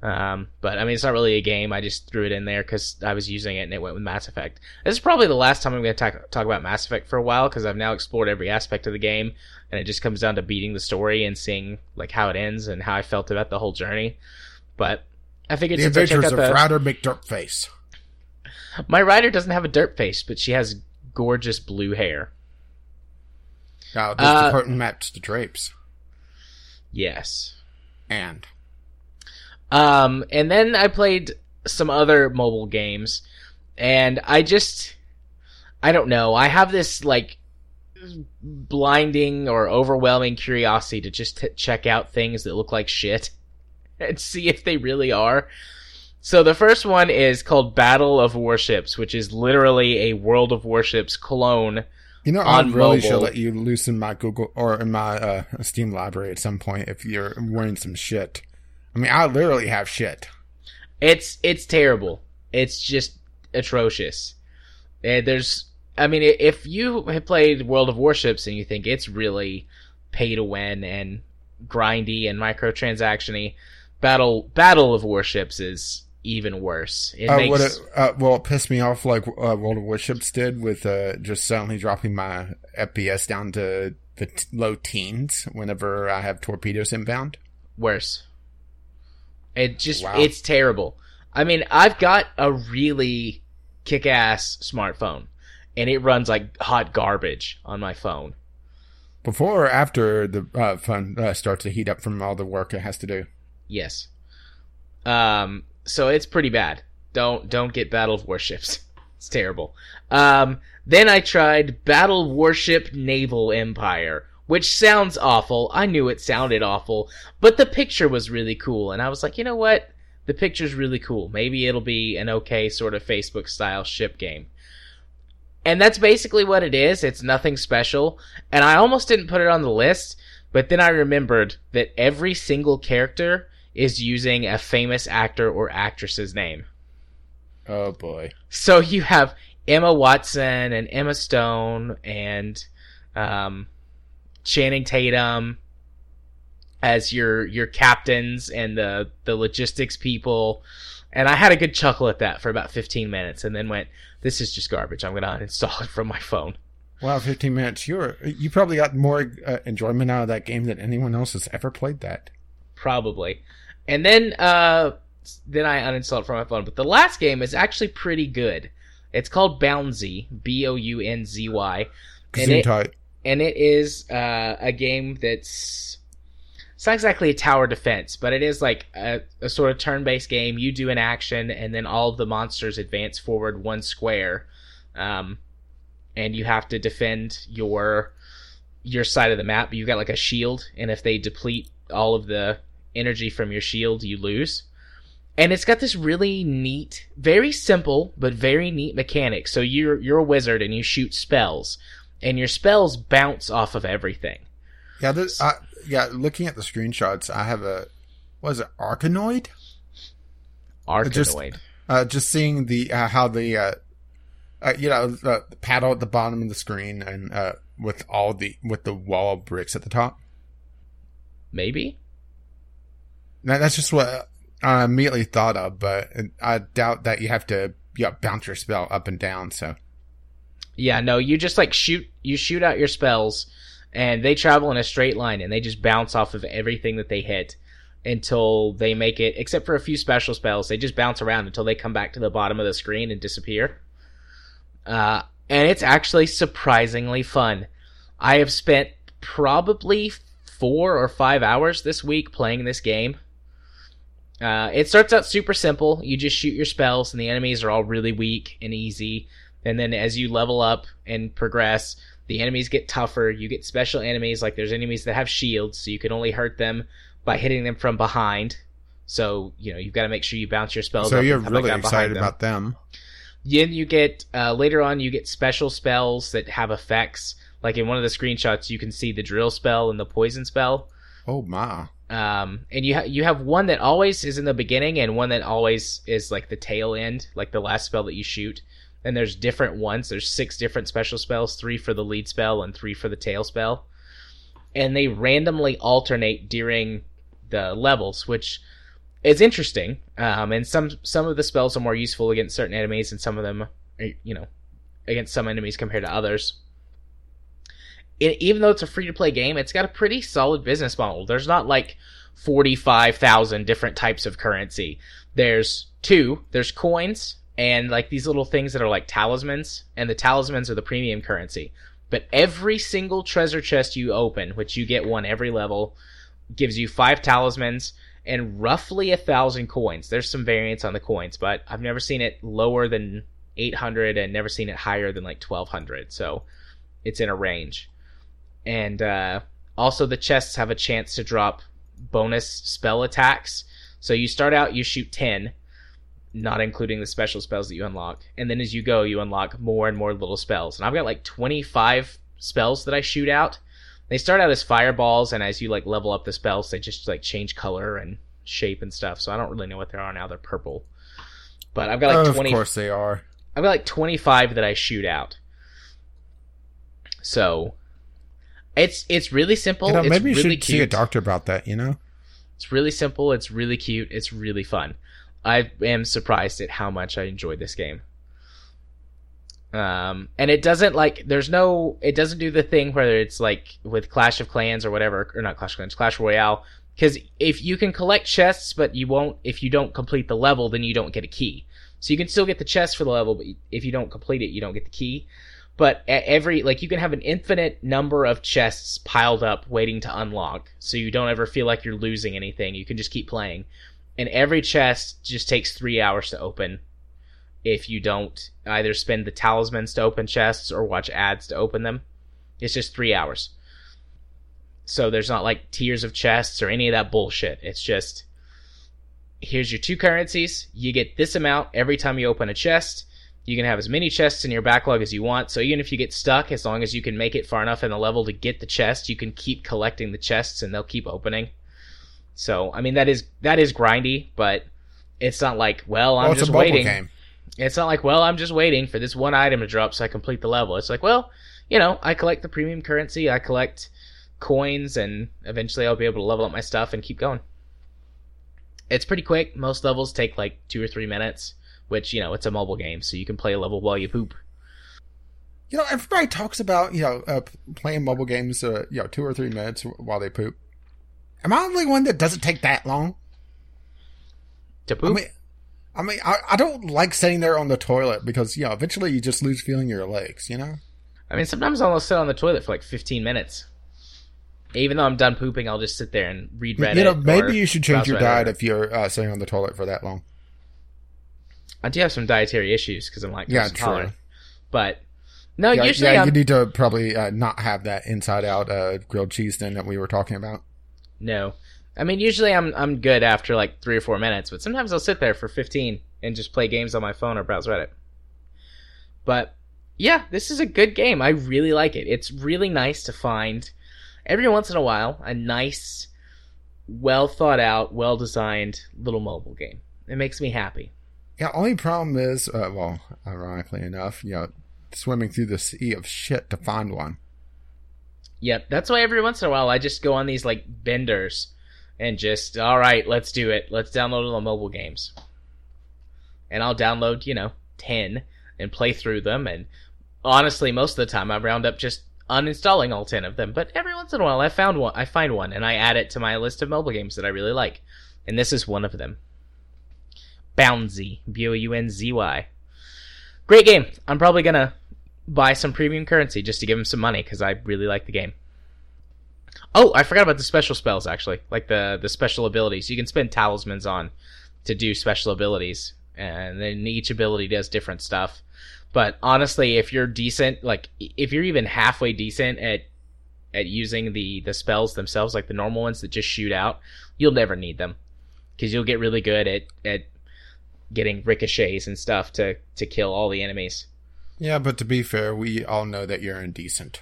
Um, but I mean, it's not really a game. I just threw it in there because I was using it and it went with Mass Effect. This is probably the last time I'm going to talk, talk about Mass Effect for a while because I've now explored every aspect of the game and it just comes down to beating the story and seeing like how it ends and how I felt about the whole journey. But I figured The since I checked Adventures of the, Router McDirtface. my rider doesn't have a dirt face, but she has gorgeous blue hair. Now, this Uh, department maps to drapes. Yes. And Um, and then I played some other mobile games, and I just, I don't know. I have this like blinding or overwhelming curiosity to just t- check out things that look like shit and see if they really are. So the first one is called Battle of Warships, which is literally a World of Warships clone. you know, I really should mobile. let you loosen my Google or in my uh, Steam library at some point if you're wearing some shit. I mean, I literally have shit. It's it's terrible. It's just atrocious. And there's, I mean, if you have played World of Warships and you think it's really pay to win and grindy and microtransactiony, Battle Battle of Warships is even worse. It Uh, makes what it, uh, well, it pissed me off like uh, World of Warships did with uh, just suddenly dropping my FPS down to the t- low teens whenever I have torpedoes inbound. worse. It just Wow. it's terrible. I mean, I've got a really kick-ass smartphone, and it runs like hot garbage on my phone. Before or after the uh, phone uh, starts to heat up from all the work it has to do. Yes. Um. So it's pretty bad. Don't don't get Battle of Warships. It's terrible. Um. Then I tried Battle Warship Naval Empire, which sounds awful. I knew it sounded awful, but the picture was really cool, and I was like, you know what? The picture's really cool. Maybe it'll be an okay sort of Facebook style ship game. And that's basically what it is. It's nothing special. And I almost didn't put it on the list, but then I remembered that every single character is using a famous actor or actress's name. Oh boy. So you have Emma Watson and Emma Stone and um, Channing Tatum as your your captains and the the logistics people. And I had a good chuckle at that for about 15 minutes, and then went, "This is just garbage. I'm gonna uninstall it from my phone." Wow, 15 minutes. You're you probably got more uh, enjoyment out of that game than anyone else has ever played that. probably. And then uh then I uninstalled it from my phone. But the last game is actually pretty good. It's called Bounzy, B O U N Z Y, and it, and it is uh, a game that's it's not exactly a tower defense, but it is like a, a sort of turn-based game. You do an action, and then all of the monsters advance forward one square, um, and you have to defend your your side of the map. You've got like a shield, and if they deplete all of the energy from your shield, you lose. And it's got this really neat, very simple but very neat mechanic. So you're you're a wizard and you shoot spells, and your spells bounce off of everything. Yeah, this, I, yeah. Looking at the screenshots, I have a was it Arkanoid? just- Uh, just seeing the uh, how the uh, uh, you know the paddle at the bottom of the screen and uh, with all the with the wall of bricks at the top. Maybe. Now, that's just what I immediately thought of, but I doubt that you have to yeah bounce your spell up and down. So Yeah, no, you just like shoot you shoot out your spells and they travel in a straight line and they just bounce off of everything that they hit until they make it except for a few special spells they just bounce around until they come back to the bottom of the screen and disappear uh, and it's actually surprisingly fun i have spent probably four or five hours this week playing this game uh, it starts out super simple you just shoot your spells and the enemies are all really weak and easy and then as you level up and progress the enemies get tougher you get special enemies like there's enemies that have shields so you can only hurt them by hitting them from behind. So you know you've got to make sure you bounce your spells. So you're and have a really excited them. about them. Then you get uh, later on you get special spells that have effects. Like in one of the screenshots, you can see the drill spell and the poison spell. Oh my! Um, and you ha- you have one that always is in the beginning, and one that always is like the tail end, like the last spell that you shoot. And there's different ones. There's six different special spells: three for the lead spell and three for the tail spell. And they randomly alternate during the levels, which is interesting. Um, and some some of the spells are more useful against certain enemies, and some of them, are, you know, against some enemies compared to others. It, even though it's a free to play game, it's got a pretty solid business model. There's not like forty five thousand different types of currency. There's two. There's coins and like these little things that are like talismans, and the talismans are the premium currency. But every single treasure chest you open, which you get one every level, gives you five talismans and roughly a thousand coins. There's some variance on the coins, but I've never seen it lower than 800 and never seen it higher than like 1200. So it's in a range. And uh, also, the chests have a chance to drop bonus spell attacks. So you start out, you shoot 10, not including the special spells that you unlock. And then as you go, you unlock more and more little spells. And I've got like 25 spells that I shoot out they start out as fireballs and as you like level up the spells they just like change color and shape and stuff so i don't really know what they are now they're purple but i've got like of 20 course they are. i've got like 25 that i shoot out so it's it's really simple. You know, it's maybe you really should cute see a doctor about that. You know. it's really simple. It's really cute. It's really fun. I am surprised at how much i enjoyed this game. Um, and it doesn't like there's no it doesn't do the thing where it's like with Clash of Clans or whatever or not Clash of Clans Clash Royale. Because if you can collect chests but you won't if you don't complete the level then you don't get a key. So you can still get the chest for the level but if you don't complete it you don't get the key but every like you can have an infinite number of chests piled up waiting to unlock so you don't ever feel like you're losing anything you can just keep playing and every chest just takes three hours to open if you don't either spend the talismans to open chests or watch ads to open them. It's just three hours. So there's not like tiers of chests or any of that bullshit. It's just here's your two currencies. You get this amount every time you open a chest. You can have as many chests in your backlog as you want. So even if you get stuck, as long as you can make it far enough in the level to get the chest, you can keep collecting the chests and they'll keep opening. So I mean that is that is grindy, but it's not like well I'm just waiting. game. It's not like, well, I'm just waiting for this one item to drop so I complete the level. It's like, well, you know, I collect the premium currency, I collect coins, and eventually I'll be able to level up my stuff and keep going. It's pretty quick. Most levels take like two or three minutes, which, you know, it's a mobile game, so you can play a level while you poop. You know, everybody talks about you know uh, playing mobile games, uh, you know, two or three minutes while they poop. Am I the only one that doesn't take that long? To I poop? mean, I mean, I, I don't like sitting there on the toilet because you know eventually you just lose feeling your legs. You know. I mean, sometimes I'll sit on the toilet for like 15 minutes. Even though I'm done pooping, I'll just sit there and read Reddit. you know, maybe you should change your Reddit. diet if you're uh, sitting on the toilet for that long. I do have some dietary issues because I'm like Yeah, true. But no, yeah, usually yeah, I'm you need to probably uh, not have that inside out uh, grilled cheese thing that we were talking about. No. I mean, usually I'm I'm good after like three or four minutes, but sometimes I'll sit there for 15 and just play games on my phone or browse Reddit. But yeah, this is a good game. I really like it. It's really nice to find every once in a while a nice, well thought out, well designed little mobile game. It makes me happy. Yeah, only problem is, uh, well, ironically enough, you know, swimming through the sea of shit to find one. Yep, that's why every once in a while I just go on these like benders and just all right, let's do it. Let's download all the mobile games. And I'll download, you know, 10 and play through them and honestly most of the time I round up just uninstalling all 10 of them, but every once in a while I found one I find one and I add it to my list of mobile games that I really like. And this is one of them. Bounzy, B O U N Z Y. Great game. I'm probably to buy some premium currency just to give him some money cuz I really like the game. Oh, I forgot about the special spells actually, like the the special abilities. You can spend talismans on to do special abilities, and then each ability does different stuff. But honestly, if you're decent, like if you're even halfway decent at at using the the spells themselves, like the normal ones that just shoot out, you'll never need them because you'll get really good at at getting ricochets and stuff to to kill all the enemies. Yeah, but to be fair, we all know that you're indecent.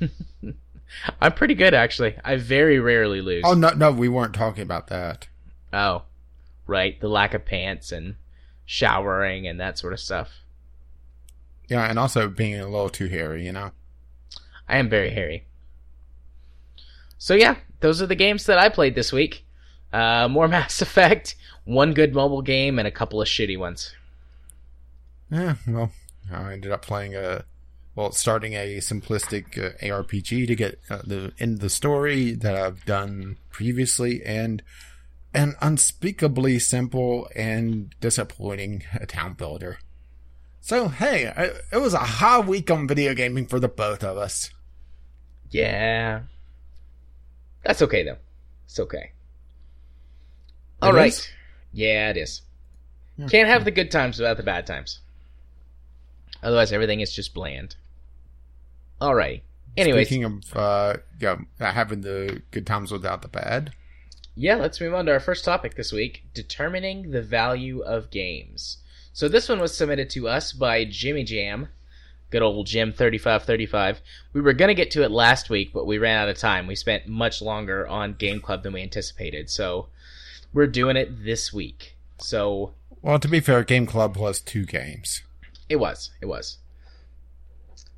I'm pretty good actually. I very rarely lose. Oh no, no, we weren't talking about that. Oh, right. The lack of pants and showering and that sort of stuff. Yeah, and also being a little too hairy, you know. I am very hairy. So yeah, those are the games that I played this week. Uh, more Mass Effect, one good mobile game, and a couple of shitty ones. Yeah, well, I ended up playing a well, starting a simplistic uh, ARPG to get uh, the end of the story that I've done previously, and an unspeakably simple and disappointing town builder. So hey, I, it was a high week on video gaming for the both of us. Yeah, that's okay though. It's okay. All right. is? Yeah, it is. Can't have the good times without the bad times. Otherwise, everything is just bland. All right. Anyway, Speaking of uh, yeah, having the good times without the bad. Yeah, let's move on to our first topic this week determining the value of games. So, this one was submitted to us by Jimmy Jam. Good old Jim3535. We were going to get to it last week, but we ran out of time. We spent much longer on Game Club than we anticipated. So, we're doing it this week. So, Well, to be fair, Game Club was two games. it was. It was.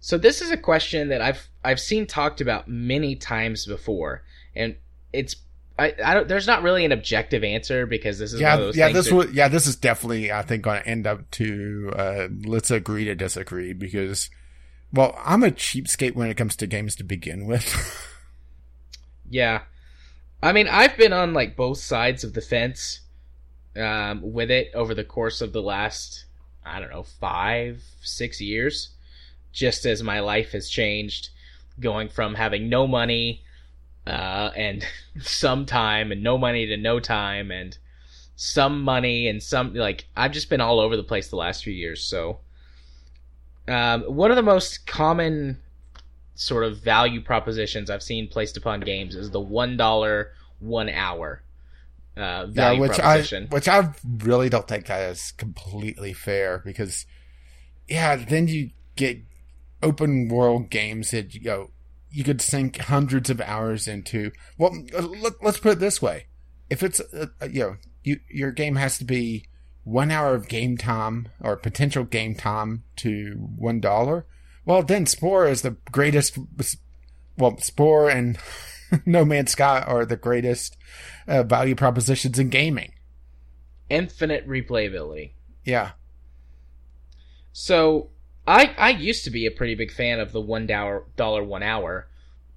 So this is a question that I've I've seen talked about many times before, and it's I, I don't. There's not really an objective answer because this is one Yeah, of those yeah. things This that- was yeah. This is definitely I think going to end up to uh, let's agree to disagree because well, I'm a cheapskate when it comes to games to begin with. Yeah. I mean, I've been on like both sides of the fence um, with it over the course of the last, I don't know, five, six years, just as my life has changed, going from having no money uh, and some time and no money to no time and some money and some, like, I've just been all over the place the last few years. So, um, one of the most common sort of value propositions I've seen placed upon games is the one dollar one hour uh, yeah, value which I proposition. which I really don't think that is completely fair because yeah, then you get open world games that you know you could sink hundreds of hours into. Well, let, let's put it this way: if it's uh, uh, you know you your game has to be one hour of game time or potential game time to one dollar. Well, then Spore is the greatest. Well, Spore and No Man's Sky are the greatest uh, value propositions in gaming. Infinite replayability. Yeah, So I I used to be a pretty big fan of the one dollar dollar one hour,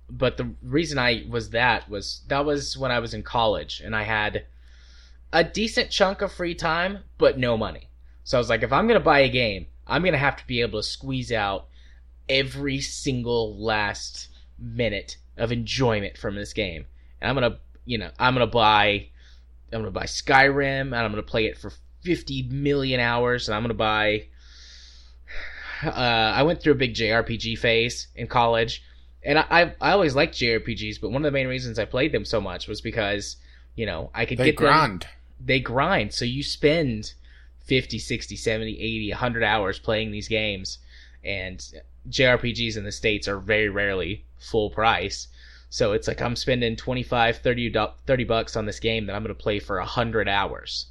but the reason I was that was that was when I was in college and I had a decent chunk of free time but no money. So I was like, if I'm gonna buy a game, I'm gonna have to be able to squeeze out every single last minute of enjoyment from this game. And I'm gonna you know I'm gonna buy I'm gonna buy Skyrim and I'm gonna play it for 50 million hours and I'm gonna buy uh, I went through a big JRPG phase in college, and I, I I always liked JRPGs, but one of the main reasons I played them so much was because you know I could they get them. They grind. They grind, so you spend 50, 60, 70, 80, 100 hours playing these games, and JRPGs in the states are very rarely full price. So it's like I'm spending 25, 30, 30 bucks on this game that I'm going to play for 100 hours.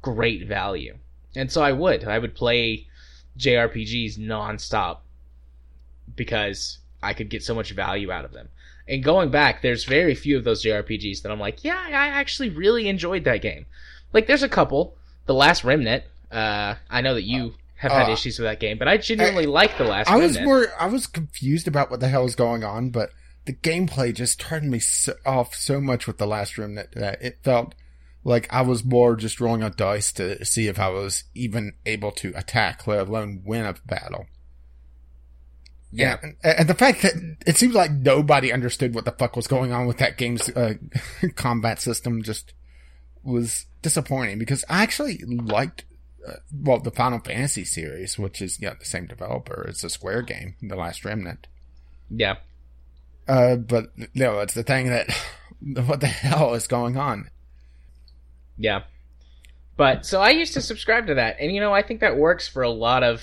Great value. And so I would. I would play JRPGs nonstop because I could get so much value out of them. And going back, there's very few of those JRPGs that I'm like, yeah, I actually really enjoyed that game. Like, there's a couple. The Last Remnant. Uh, I know that you have had Uh, issues with that game, but I genuinely like the last. I was more, I was confused about what the hell was going on, but the gameplay just turned me so, off so much with the last remnant that it felt like I was more just rolling a dice to see if I was even able to attack, let alone win a battle. Yeah. And, and the fact that it seems like nobody understood what the fuck was going on with that game's uh, combat system just was disappointing because I actually liked, uh, well, the Final Fantasy series, which is, yeah, the same developer. It's a Square game, The Last Remnant. Yeah. Uh, but, no, it's the thing that, what the hell is going on? Yeah. But so I used to subscribe to that, and you know I think that works for a lot of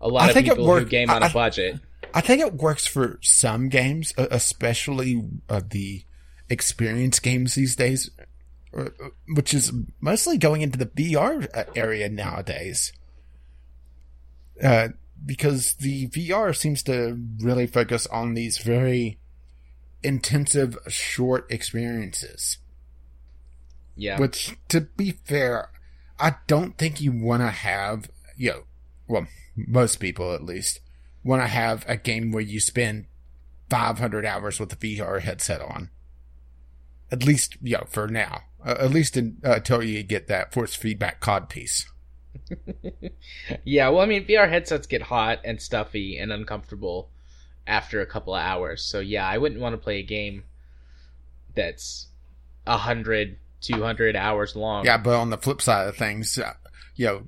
a lot I of think it people who game on a I- budget. I think it works for some games, especially uh, the experience games these days, which is mostly going into the VR uh, area nowadays. Uh, because the VR seems to really focus on these very intensive, short experiences. Yeah. Which, to be fair, I don't think you want to have, you know, well, most people at least, want to have a game where you spend 500 hours with a VR headset on. At least, you know, for now. Uh, at least in, uh, until you get that force feedback COD piece. yeah, well I mean VR headsets get hot and stuffy and uncomfortable after a couple of hours. So yeah, I wouldn't want to play a game that's a hundred, two hundred hours long. Yeah, but on the flip side of things, uh, you know,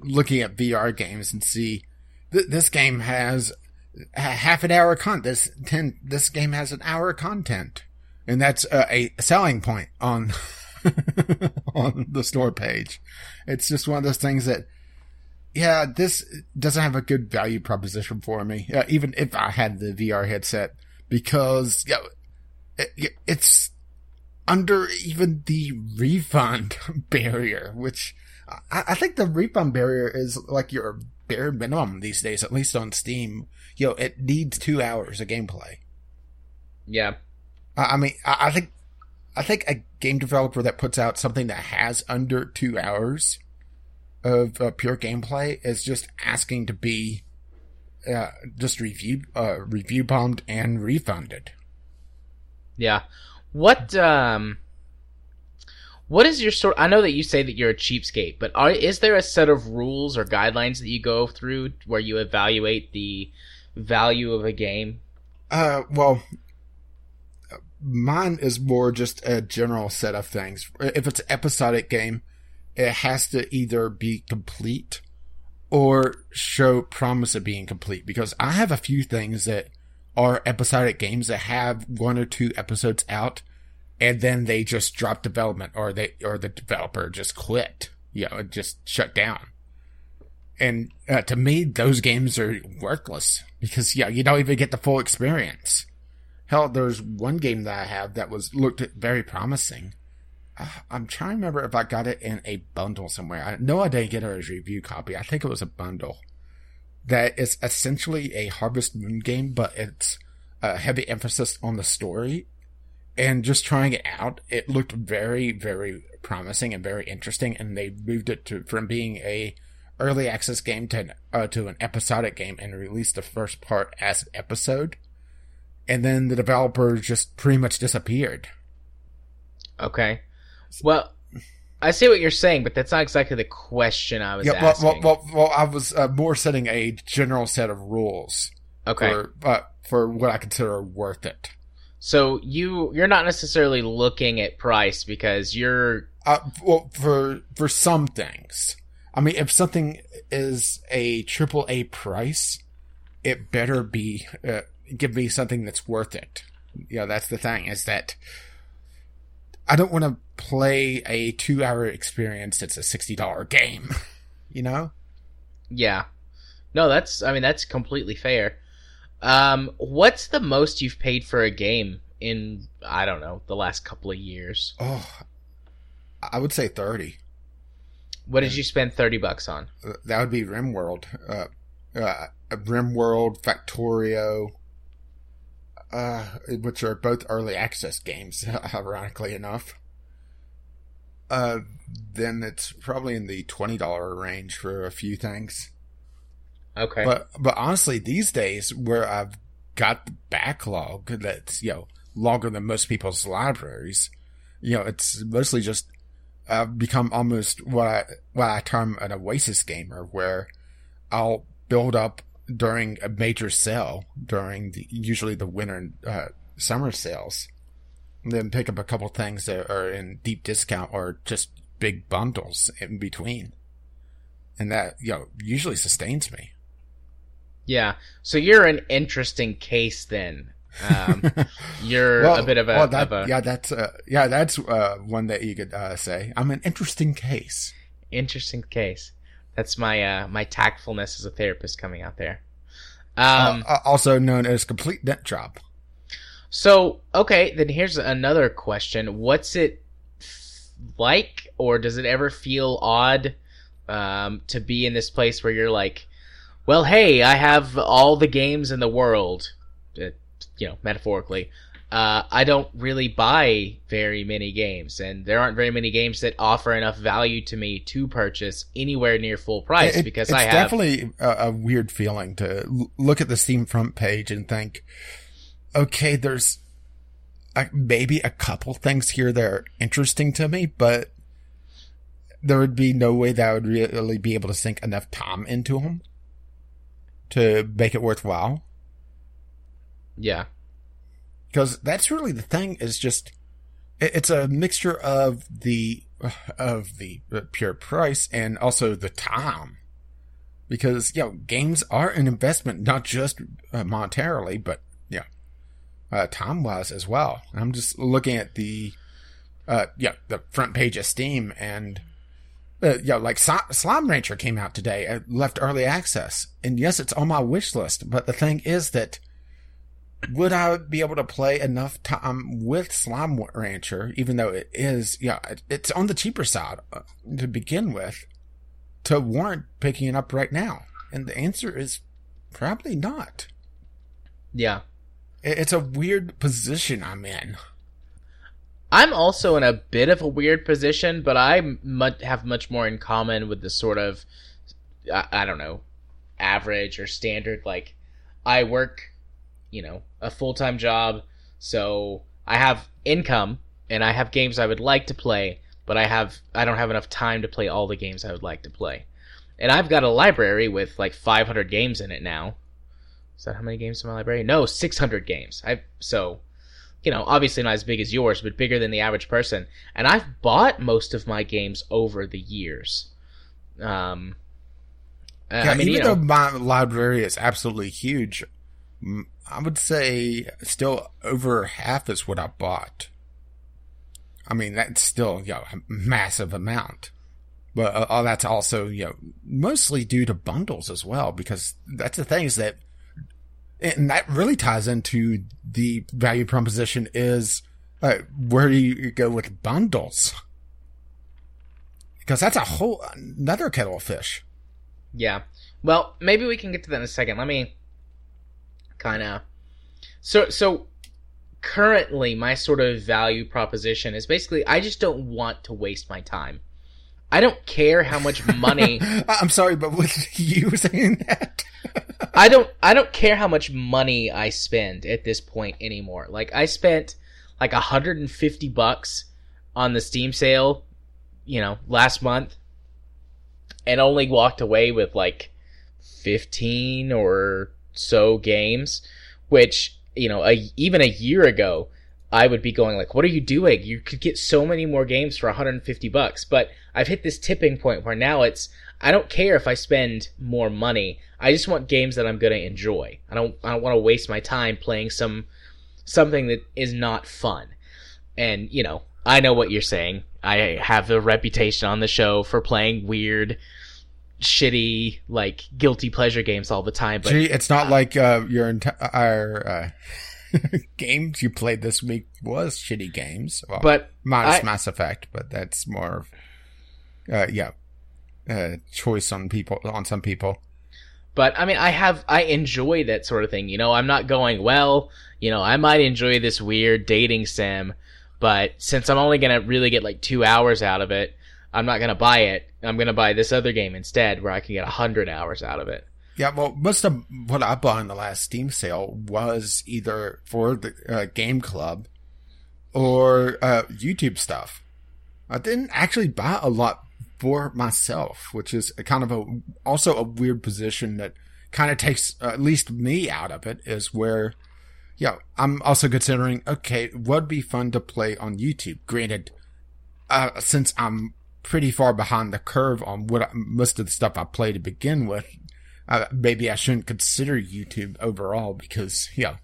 looking at VR games and see th- this game has a half an hour of content. This ten, this game has an hour of content, and that's uh, a selling point on on the store page. It's just one of those things that, yeah, this doesn't have a good value proposition for me, uh, even if I had the VR headset, because know, it, it's under even the refund barrier, which I, I think the refund barrier is like your bare minimum these days, at least on Steam. You know, it needs two hours of gameplay. Yeah. I, I mean, I, I think, I think a game developer that puts out something that has under two hours of uh, pure gameplay is just asking to be, uh, just review, uh, review bombed and refunded. Yeah. What um what is your sort I know that you say that you're a cheapskate, but are, is there a set of rules or guidelines that you go through where you evaluate the value of a game? Uh, well, mine is more just a general set of things. If it's an episodic game, it has to either be complete or show promise of being complete because I have a few things that are episodic games that have one or two episodes out and then they just drop development or they or the developer just quit. You know, just shut down. And uh, to me, those games are worthless because yeah, you don't even get the full experience. Hell, there's one game that I have that was looked very promising. Uh, I'm trying to remember if I got it in a bundle somewhere. I know I didn't get it as a review copy. I think it was a bundle. That is essentially a Harvest Moon game, but it's a heavy emphasis on the story. And just trying it out, it looked very, very promising and very interesting. And they moved it to from being a early access game to an, uh, to an episodic game and released the first part as an episode. And then the developer just pretty much disappeared. Okay. Well, I see what you're saying, but that's not exactly the question I was Yeah, well, asking. well, well, well, I was uh, more setting a general set of rules okay. for uh, for what I consider worth it. So you you're not necessarily looking at price because you're Uh, well, for for some things, I mean, if something is a triple A price, it better be uh, give me something that's worth it. You know, that's the thing is that I don't want to play a two hour experience that's a sixty dollar game. You know, yeah. No, that's I mean that's completely fair. Um what's the most you've paid for a game in I don't know, the last couple of years? oh, I would say thirty. What did you spend 30 bucks on? Uh, that would be RimWorld, uh, uh, RimWorld, Factorio, uh, which are both early access games, ironically enough. Uh, then it's probably in the twenty dollar range for a few things. Okay. But but honestly, these days where I've got the backlog that's you know longer than most people's libraries, you know, it's mostly just I've become almost what I what I term an oasis gamer, where I'll build up during a major sale during the, usually the winter uh, summer sales, and then pick up a couple things that are in deep discount or just big bundles in between, and that you know usually sustains me. Yeah. So you're an interesting case then. Um, you're Well, a bit of a, well, that- of a yeah, that's uh, yeah, that's uh, one that you could uh, say. I'm an interesting case. interesting case. That's my uh, my tactfulness as a therapist coming out there. Um, uh, also known as complete net job. so okay, then here's another question: What's it like, or does it ever feel odd um, to be in this place where you're like, well, hey, I have all the games in the world, uh, you know, metaphorically. Uh, I don't really buy very many games, and there aren't very many games that offer enough value to me to purchase anywhere near full price It- because it's I have. definitely a, a weird feeling to look at the Steam front page and think, okay, there's uh, maybe a couple things here that are interesting to me, but there would be no way that I would really be able to sink enough time into them to make it worthwhile. yeah, because that's really the thing is just it's a mixture of the of the pure price and also the time because you know games are an investment not just uh, monetarily but yeah uh, time wise as well i'm just looking at the uh yeah the front page of steam and uh, yeah, like Sli- Slime Rancher came out today. I left early access, and yes, it's on my wish list. But the thing is that would I be able to play enough time with Slime Rancher, even though it is, yeah, it's on the cheaper side uh, to begin with, to warrant picking it up right now? And the answer is probably not. yeah. It's a weird position I'm in. I'm also in a bit of a weird position, but I have much more in common with the sort of, I, I don't know, average or standard. Like, I work, you know, a full time job, so I have income and I have games I would like to play, but I have I don't have enough time to play all the games I would like to play. And I've got a library with like 500 games in it now. Is that how many games in my library? No, 600 games. I so you know, obviously not as big as yours, but bigger than the average person. And I've bought most of my games over the years. Um, uh, Yeah, I mean, even you know, though my library is absolutely huge, I would say still over half is what I bought. I mean, that's still, you know, a massive amount. But uh, uh, that's also, you know, mostly due to bundles as well, because that's the thing is that, and that really ties into the value proposition is, uh, where do you go with bundles? Because that's a whole, another kettle of fish. yeah. Well, maybe we can get to that in a second. Let me kind of. So, so currently, my sort of value proposition is basically I just don't want to waste my time. I don't care how much money. I'm sorry, but with you saying that, I don't I don't care how much money I spend at this point anymore. Like I spent like 150 bucks on the Steam sale, you know, last month and only walked away with like 15 or so games, which, you know, a, even a year ago I would be going like, "What are you doing? You could get so many more games for 150 bucks." But I've hit this tipping point where now it's I don't care if I spend more money. I just want games that I'm going to enjoy. I don't I don't want to waste my time playing some something that is not fun. And, you know, I know what you're saying. I have a reputation on the show for playing weird shitty like guilty pleasure games all the time, but gee, it's not like uh, your entire uh, games you played this week was shitty games. Well, but minus I- Mass Effect, but that's more, of, uh, yeah, uh, choice on people on some people. But I mean, I have I enjoy that sort of thing. You know, I'm not going well. You know, I might enjoy this weird dating sim, but since I'm only gonna really get like two hours out of it, I'm not gonna buy it. I'm gonna buy this other game instead, where I can get hundred hours out of it. Yeah, well, most of what I bought in the last Steam sale was either for the uh, game club or uh, YouTube stuff. I didn't actually buy a lot for myself, which is kind of a also a weird position that kind of takes uh, at least me out of it. Is where, yeah, I'm also considering okay, what'd be fun to play on YouTube. Granted, uh, since I'm pretty far behind the curve on what I, most of the stuff I play to begin with, uh, maybe I shouldn't consider YouTube overall because yeah,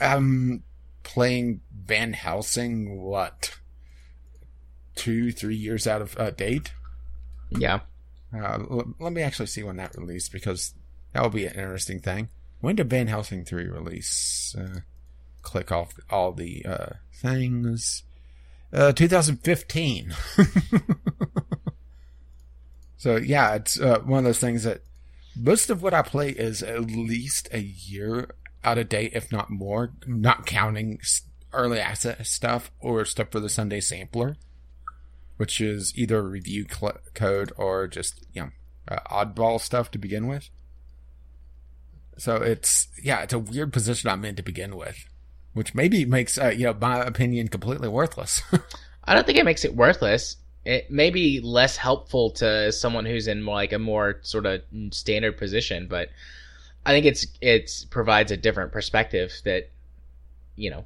I'm playing Van Helsing what two three years out of uh, date. Yeah. Uh, l- let me actually see when that released because that will be an interesting thing. When did Van Helsing 3 release? Uh, click off all the uh, things. Uh, 2015. so yeah, it's uh, one of those things that most of what I play is at least a year out of date, if not more, not counting early access stuff or stuff for the Sunday sampler, which is either review cl- code or just, you know, uh, oddball stuff to begin with. So it's, yeah, it's a weird position I'm in to begin with, which maybe makes, uh, you know, my opinion completely worthless. I don't think it makes it worthless. It may be less helpful to someone who's in more like a more sort of standard position, but I think it's it provides a different perspective that you know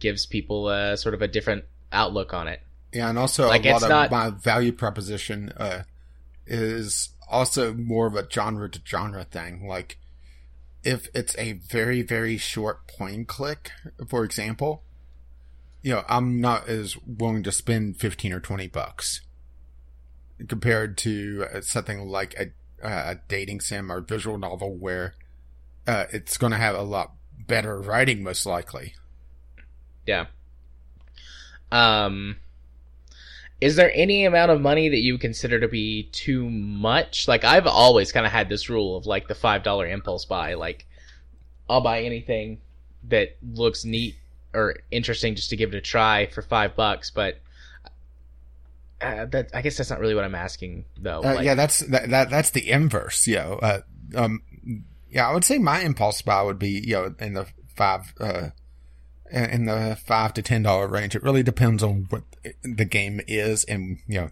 gives people a sort of a different outlook on it. Yeah, and also Like, a lot it's of not- my value proposition uh, is also more of a genre to genre thing. Like, if it's a very very short point click, for example, you know, I'm not as willing to spend fifteen or twenty bucks compared to uh, something like a, a dating sim or visual novel where uh, it's going to have a lot better writing, most likely. Yeah. Um is there any amount of money that you consider to be too much? Like I've always kind of had this rule of like the $5 impulse buy, like I'll buy anything that looks neat or interesting just to give it a try for 5 bucks, but uh, that I guess that's not really what I'm asking though. Uh, Like, yeah, that's that, that that's the inverse. You know, uh, um, yeah, I would say my impulse buy would be you know in the five uh, in the five to ten dollar range. It really depends on what the game is, and you know,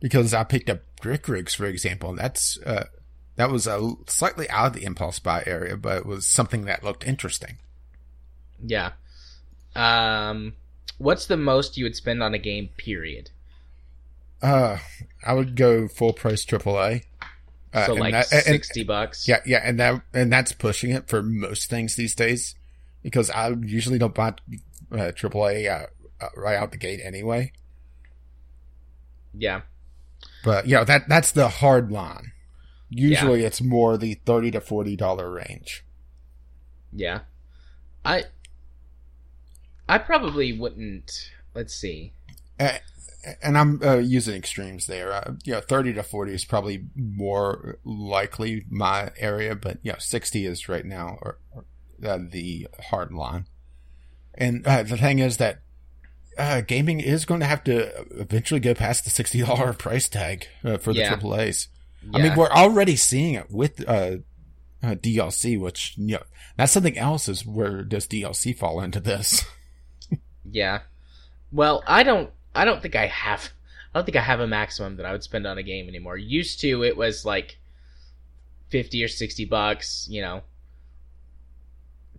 because I picked up Brick Rigs for example, and that's uh, that was a slightly out of the impulse buy area, but it was something that looked interesting. Yeah. Um what's the most you would spend on a game period? Uh, I would go full price AAA. Uh, so like that- and- 60 bucks. Yeah, yeah, and that and that's pushing it for most things these days because I usually don't buy uh, AAA uh, uh, right out the gate anyway. Yeah. But you know that that's the hard line. Usually, it's more the thirty to forty dollar range. Yeah. I I probably wouldn't let's see. Uh, and I'm uh, using extremes there. Uh, you know, thirty to forty is probably more likely my area, but you know, sixty is right now or, or uh, the hard line. And uh, the thing is that uh, gaming is going to have to eventually go past the sixty dollar price tag uh, for the Yeah. AAA's. Yeah. I mean, we're already seeing it with uh, uh, DLC, which you know that's something else. Is where does DLC fall into this? yeah. Well, I don't I don't think I have I don't think I have a maximum that I would spend on a game anymore. Used to it was like 50 or 60 bucks, you know,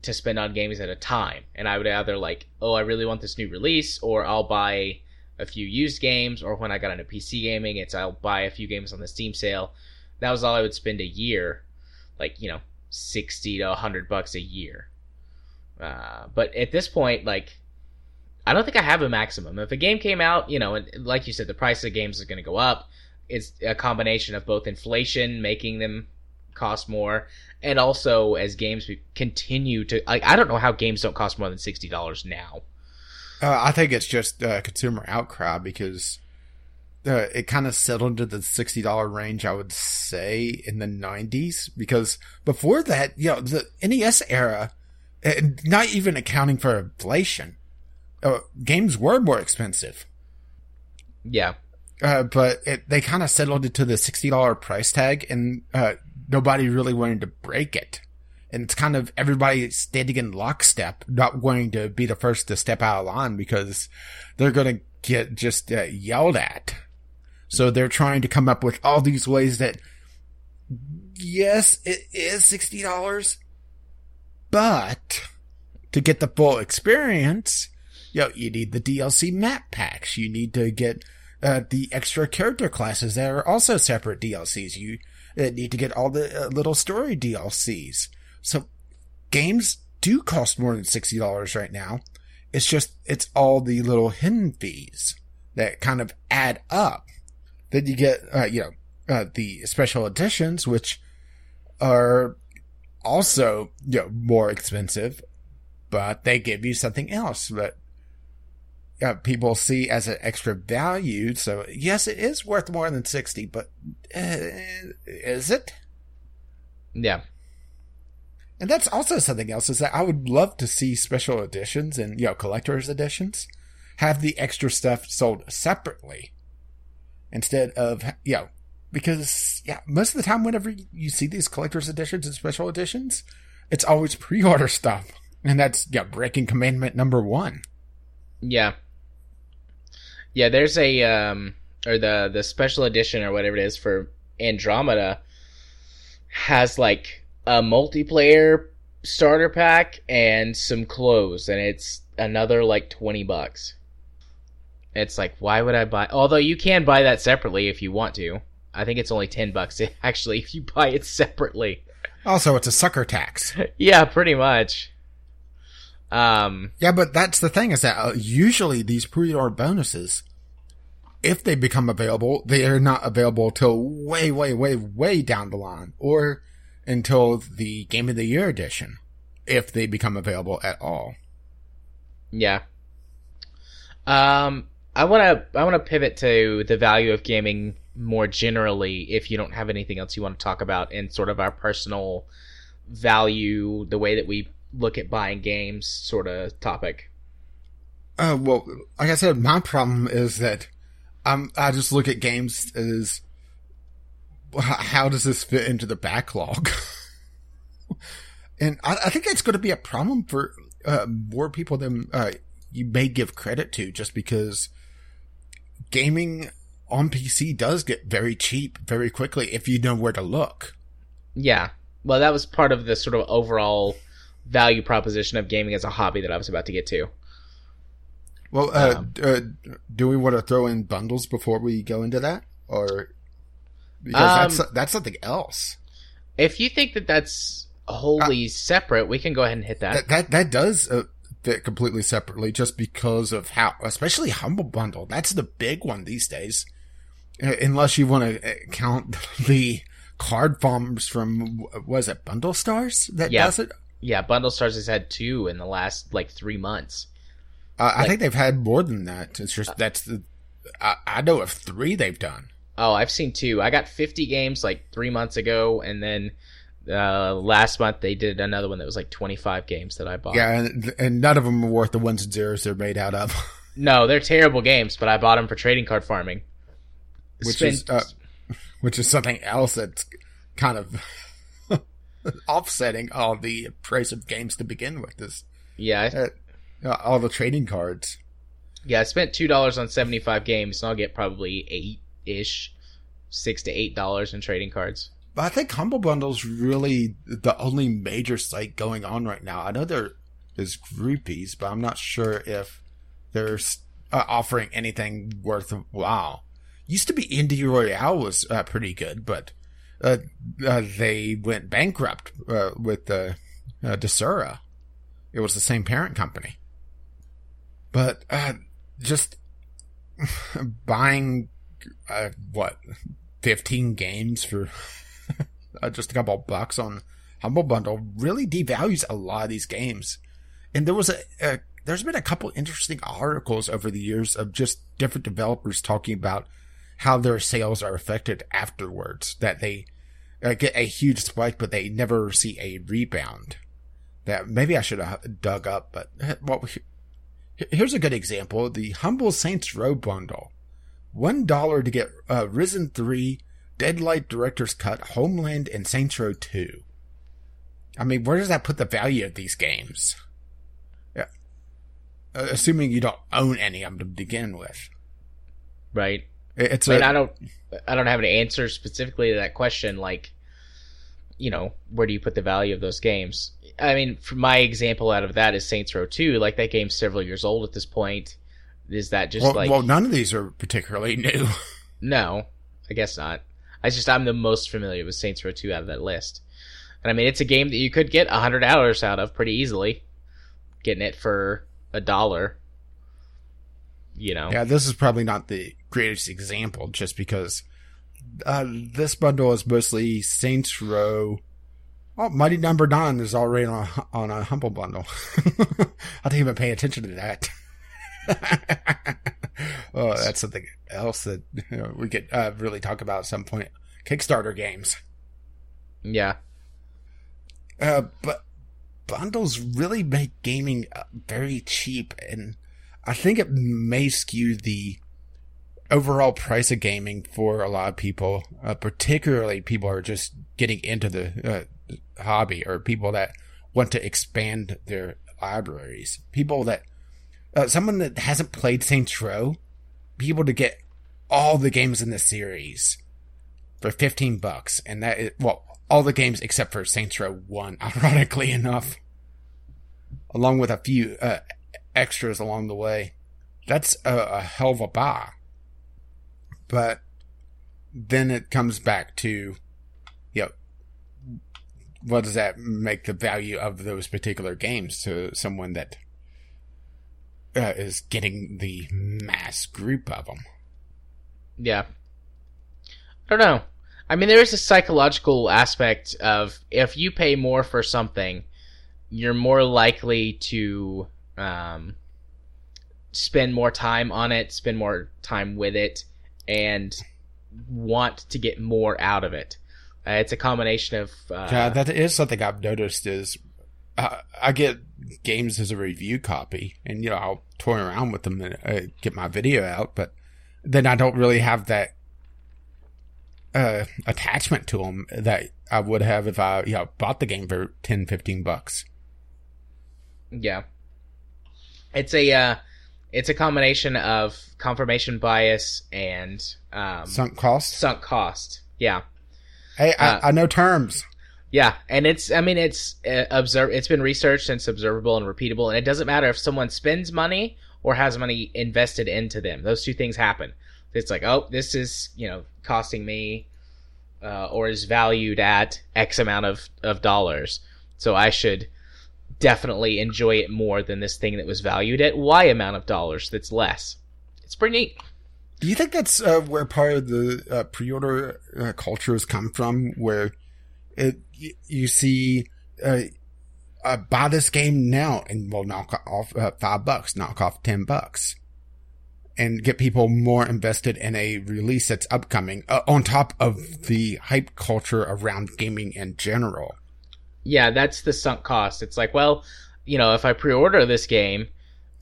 to spend on games at a time. And I would either like, oh, I really want this new release or I'll buy a few used games or when I got into PC gaming, it's I'll buy a few games on the Steam sale. That was all I would spend a year, like, you know, 60 to 100 bucks a year. Uh, but at this point, like, I don't think I have a maximum. If a game came out, you know, and like you said, the price of games is going to go up. It's a combination of both inflation making them cost more, and also as games continue to like, I don't know how games don't cost more than sixty dollars now. Uh, I think it's just uh, consumer outcry because uh, it kind of settled into the sixty dollar range. I would say in the nineties because before that, you know, the NES era, not even accounting for inflation, uh, games were more expensive. Yeah, Uh, but it, they kind of settled into the sixty dollar price tag, and uh, nobody really wanted to break it. And it's kind of everybody standing in lockstep, not wanting to be the first to step out of line because they're going to get just uh, yelled at. So they're trying to come up with all these ways that, yes, it is $60, but to get the full experience, you know, you need the DLC map packs. You need to get uh, the extra character classes that are also separate DLCs. You uh, need to get all the uh, little story DLCs. So games do cost more than $60 right now. It's just, it's all the little hidden fees that kind of add up. Then you get, uh, you know, uh, the special editions, which are also, you know, more expensive, but they give you something else that uh, people see as an extra value. So yes, it is worth more than 60, but uh, is it? Yeah. And that's also something else is that I would love to see special editions and, you know, collector's editions have the extra stuff sold separately instead of, you know, because, yeah, most of the time whenever you see these collector's editions and special editions, it's always pre-order stuff. And that's, yeah, breaking commandment number one. Yeah. Yeah, there's a, um, or the, the special edition or whatever it is for Andromeda has like a multiplayer starter pack and some clothes, and it's another like 20 bucks. It's like, why would I buy? Although you can buy that separately if you want to. I think it's only 10 bucks actually if you buy it separately. Also, it's a sucker tax. yeah, pretty much. Um, yeah, but that's the thing is that uh, usually these pre-order bonuses, if they become available, they are not available till way, way, way, way down the line, or until the Game of the Year edition, if they become available at all. Yeah. Um, I want to I want to pivot to the value of gaming more generally. If you don't have anything else you want to talk about, in sort of our personal value, the way that we look at buying games, sort of topic. Uh, well, like I said, my problem is that um, I just look at games as how does this fit into the backlog? and I, I, think that's going to be a problem for uh, more people than uh, you may give credit to, just because gaming on PC does get very cheap very quickly if you know where to look. Yeah. Well, that was part of the sort of overall value proposition of gaming as a hobby that I was about to get to. Well, uh, um, uh, do we want to throw in bundles before we go into that, or because um, that's that's something else. If you think that that's wholly uh, separate, we can go ahead and hit that. That that, that does uh, fit completely separately, just because of how, especially Humble Bundle. That's the big one these days. Uh, unless you want to uh, count the card farms from was it Bundle Stars that yeah. does it? Yeah, Bundle Stars has had two in the last like three months. Uh, like, I think they've had more than that. It's just that's the I, I know of three they've done. Oh, I've seen two. I got 50 games like three months ago, and then uh, last month they did another one that was like 25 games that I bought. Yeah, and, and none of them are worth the ones and zeros they're made out of. no, they're terrible games, but I bought them for trading card farming. Which Spend- is uh, which is something else that's kind of offsetting all the price of games to begin with. Is yeah, uh, all the trading cards. Yeah, I spent two dollars on 75 games, and I'll get probably eight ish, six to eight dollars in trading cards. But I think Humble Bundle's really the only major site going on right now. I know there is Groupees, but I'm not sure if they're uh, offering anything worthwhile. Used to be Indie Royale was uh, pretty good, but uh, uh they went bankrupt uh, with the uh, Desura. It was the same parent company. But just buying uh, what, 15 games for uh, just a couple bucks on Humble Bundle really devalues a lot of these games. And there was a, a there's been a couple interesting articles over the years of just different developers talking about how their sales are affected afterwards. That they get a huge spike, but they never see a rebound. That maybe I should have dug up, but well, here's a good example: the Humble Saints Row bundle one dollar to get uh, Risen Three, Deadlight Director's Cut, Homeland, and Saints Row 2. I mean, where does that put the value of these games? Yeah. Uh, assuming you don't own any of them to begin with. Right. It's I mean, a, I don't, I don't have an answer specifically to that question. Like, you know, where do you put the value of those games? I mean, for my example out of that is Saints Row 2. Like that game's several years old at this point. Is that just well, like well, none of these are particularly new. no? I guess not. I just I'm the most familiar with Saints Row 2 out of that list. And I mean, it's a game that you could get hundred hours out of pretty easily, getting it for a dollar. You know, Yeah, this is probably not the greatest example just because uh, this bundle is mostly Saints Row. Oh, Mighty Number Nine is already on a, on a humble bundle. I didn't even pay attention to that. oh, that's something else that you know, we could uh, really talk about at some point. Kickstarter games. yeah, Uh, but bundles really make gaming uh, very cheap, and I think it may skew the overall price of gaming for a lot of people, uh, particularly people who are just getting into the uh, hobby or people that want to expand their libraries. People that, uh, someone that hasn't played Saints Row, people to get all the games in the series for 15 bucks. And that is, well, all the games except for Saints Row 1, ironically enough, along with a few uh, extras along the way. That's a, a hell of a buy. But then it comes back to, you know, what does that make the value of those particular games to someone that uh, is getting the mass group of them? yeah. I don't know. I mean, there is a psychological aspect of if you pay more for something, you're more likely to um, spend more time on it, spend more time with it, and want to get more out of it. Uh, it's a combination of uh, Yeah, that is something I've noticed is uh, I get games as a review copy and, you know, I'll toy around with them and uh, get my video out, but then I don't really have that uh, attachment to them that I would have if I, you know, bought the game for 10, 15 bucks. Yeah. It's a uh, it's a combination of confirmation bias and um, Sunk cost? sunk cost. Yeah. Hey, uh, I, I know terms. Yeah, and it's I mean it's uh, observe it's been researched and it's observable and repeatable and it doesn't matter if someone spends money or has money invested into them. Those two things happen. It's like, "Oh, this is, you know, costing me uh, or is valued at X amount of of dollars. So I should definitely enjoy it more than this thing that was valued at Y amount of dollars that's less." It's pretty neat. Do you think that's uh, where part of the uh, pre-order uh, culture has come from? Where it you see, uh, uh, buy this game now and we'll knock off uh, five bucks, knock off ten bucks, and get people more invested in a release that's upcoming. On top of the hype culture around gaming in general. Yeah, that's the sunk cost. It's like, well, you know, if I pre-order this game,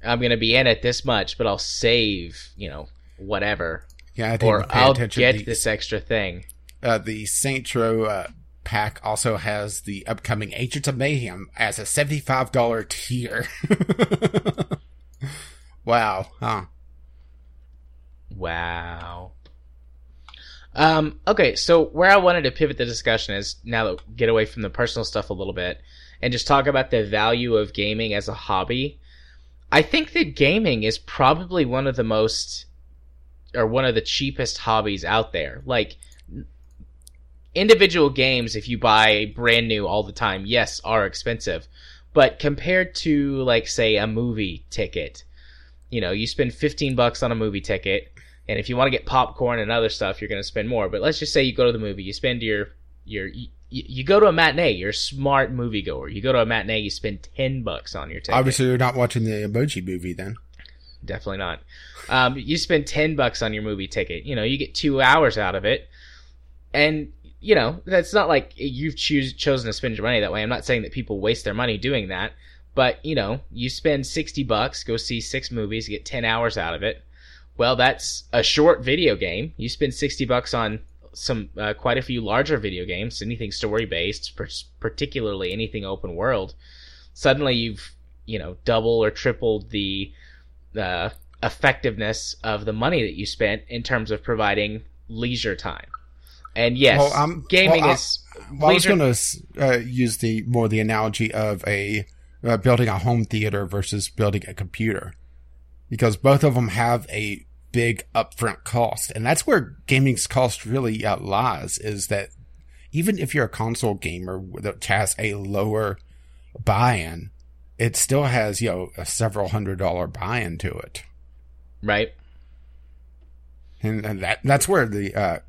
I'm going to be in it this much, but I'll save, you know, whatever, Yeah, I didn't or I'll get the, this extra thing. uh, the Saints Row uh, pack also has the upcoming Agents of Mayhem as a seventy-five dollar tier. wow, huh? Wow. Um, okay, so where I wanted to pivot the discussion is now that get away from the personal stuff a little bit and just talk about the value of gaming as a hobby. I think that gaming is probably one of the most or one of the cheapest hobbies out there. Like individual games if you buy brand new all the time, yes, are expensive. But compared to like say a movie ticket, you know, you spend 15 bucks on a movie ticket and if you want to get popcorn and other stuff, you're going to spend more. But let's just say you go to the movie, you spend your your you, you go to a matinee. You're a smart moviegoer. You go to a matinee, you spend ten bucks on your ticket. Obviously, you're not watching the Emoji movie then. Definitely not. Um, you spend ten bucks on your movie ticket. You know, you get two hours out of it, and you know that's not like you've choose chosen to spend your money that way. I'm not saying that people waste their money doing that, but you know, you spend sixty bucks, go see six movies, get ten hours out of it. Well, that's a short video game. You spend sixty bucks on some uh, quite a few larger video games, anything story based, particularly anything open world, suddenly you've you know double or tripled the uh, effectiveness of the money that you spent in terms of providing leisure time. And yes, well, gaming well, is. Well, leisure... I was going to uh, use the more the analogy of a uh, building a home theater versus building a computer, because both of them have a big upfront cost, and that's where gaming's cost really uh, lies. Is that even if you're a console gamer that has a lower buy-in, it still has you know a several hundred dollar buy-in to it, right? And, and that that's where the uh,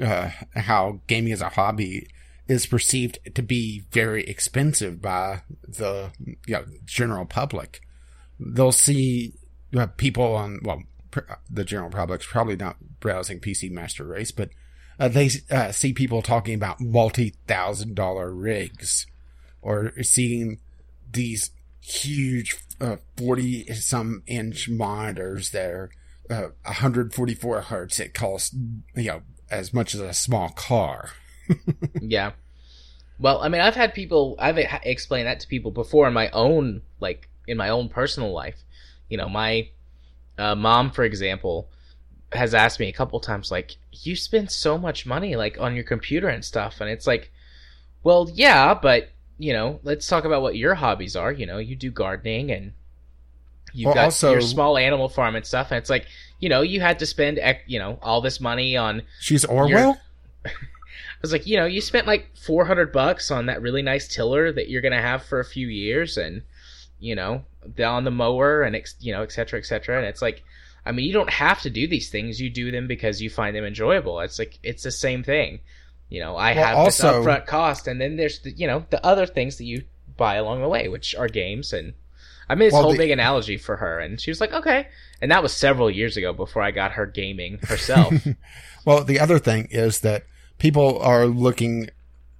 uh, how gaming as a hobby is perceived to be very expensive by the you know, general public. They'll see uh, people on well, the general public's probably not browsing PC Master Race, but uh, they uh, see people talking about multi-thousand dollar rigs, or seeing these huge forty uh, some inch monitors that are 144 uh, hertz. It costs you know as much as a small car. yeah. Well, I mean, I've had people, I've explained that to people before in my own, like, in my own personal life. You know, my uh, mom, for example, has asked me a couple times, like, you spend so much money, like, on your computer and stuff. And it's like, well, yeah, but, you know, let's talk about what your hobbies are. You know, you do gardening and you've well, got also, your small animal farm and stuff. And it's like, you know, you had to spend, you know, all this money on. She's Orwell. Your... I was like, you know, you spent like four hundred bucks on that really nice tiller that you're gonna have for a few years, and you know, on the mower and you know, et cetera, et cetera. And it's like, I mean, you don't have to do these things. You do them because you find them enjoyable. It's like it's the same thing. You know, I well, have also, this upfront cost, and then there's the you know the other things that you buy along the way, which are games and I made this well, whole the, big analogy for her, and she was like, "Okay." And that was several years ago before I got her gaming herself. well, the other thing is that people are looking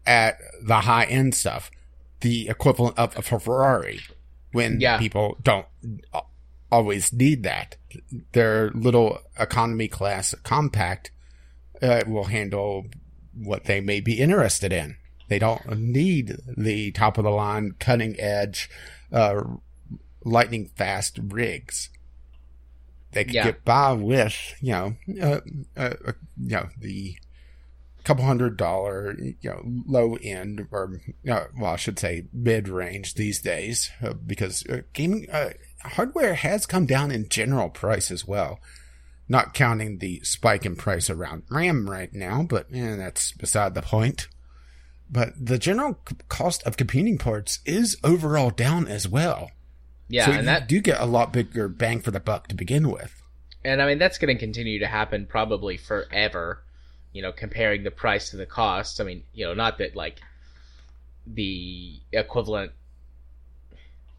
at the high end stuff, the equivalent of a Ferrari, when yeah. people don't always need that. Their little economy class compact uh, will handle what they may be interested in. They don't need the top of the line, cutting edge, uh, lightning fast rigs. They could yeah. get by with, you know, uh, uh, uh, you know, the couple hundred dollar, you know, low end or, uh, well, I should say mid range these days, uh, because uh, gaming hardware has come down in general price as well. Not counting the spike in price around RAM right now, but eh, that's beside the point. But the general cost of computing parts is overall down as well. Yeah, so and that do get a lot bigger bang for the buck to begin with. And I mean that's going to continue to happen probably forever. You know, comparing the price to the cost. I mean, you know, not that like the equivalent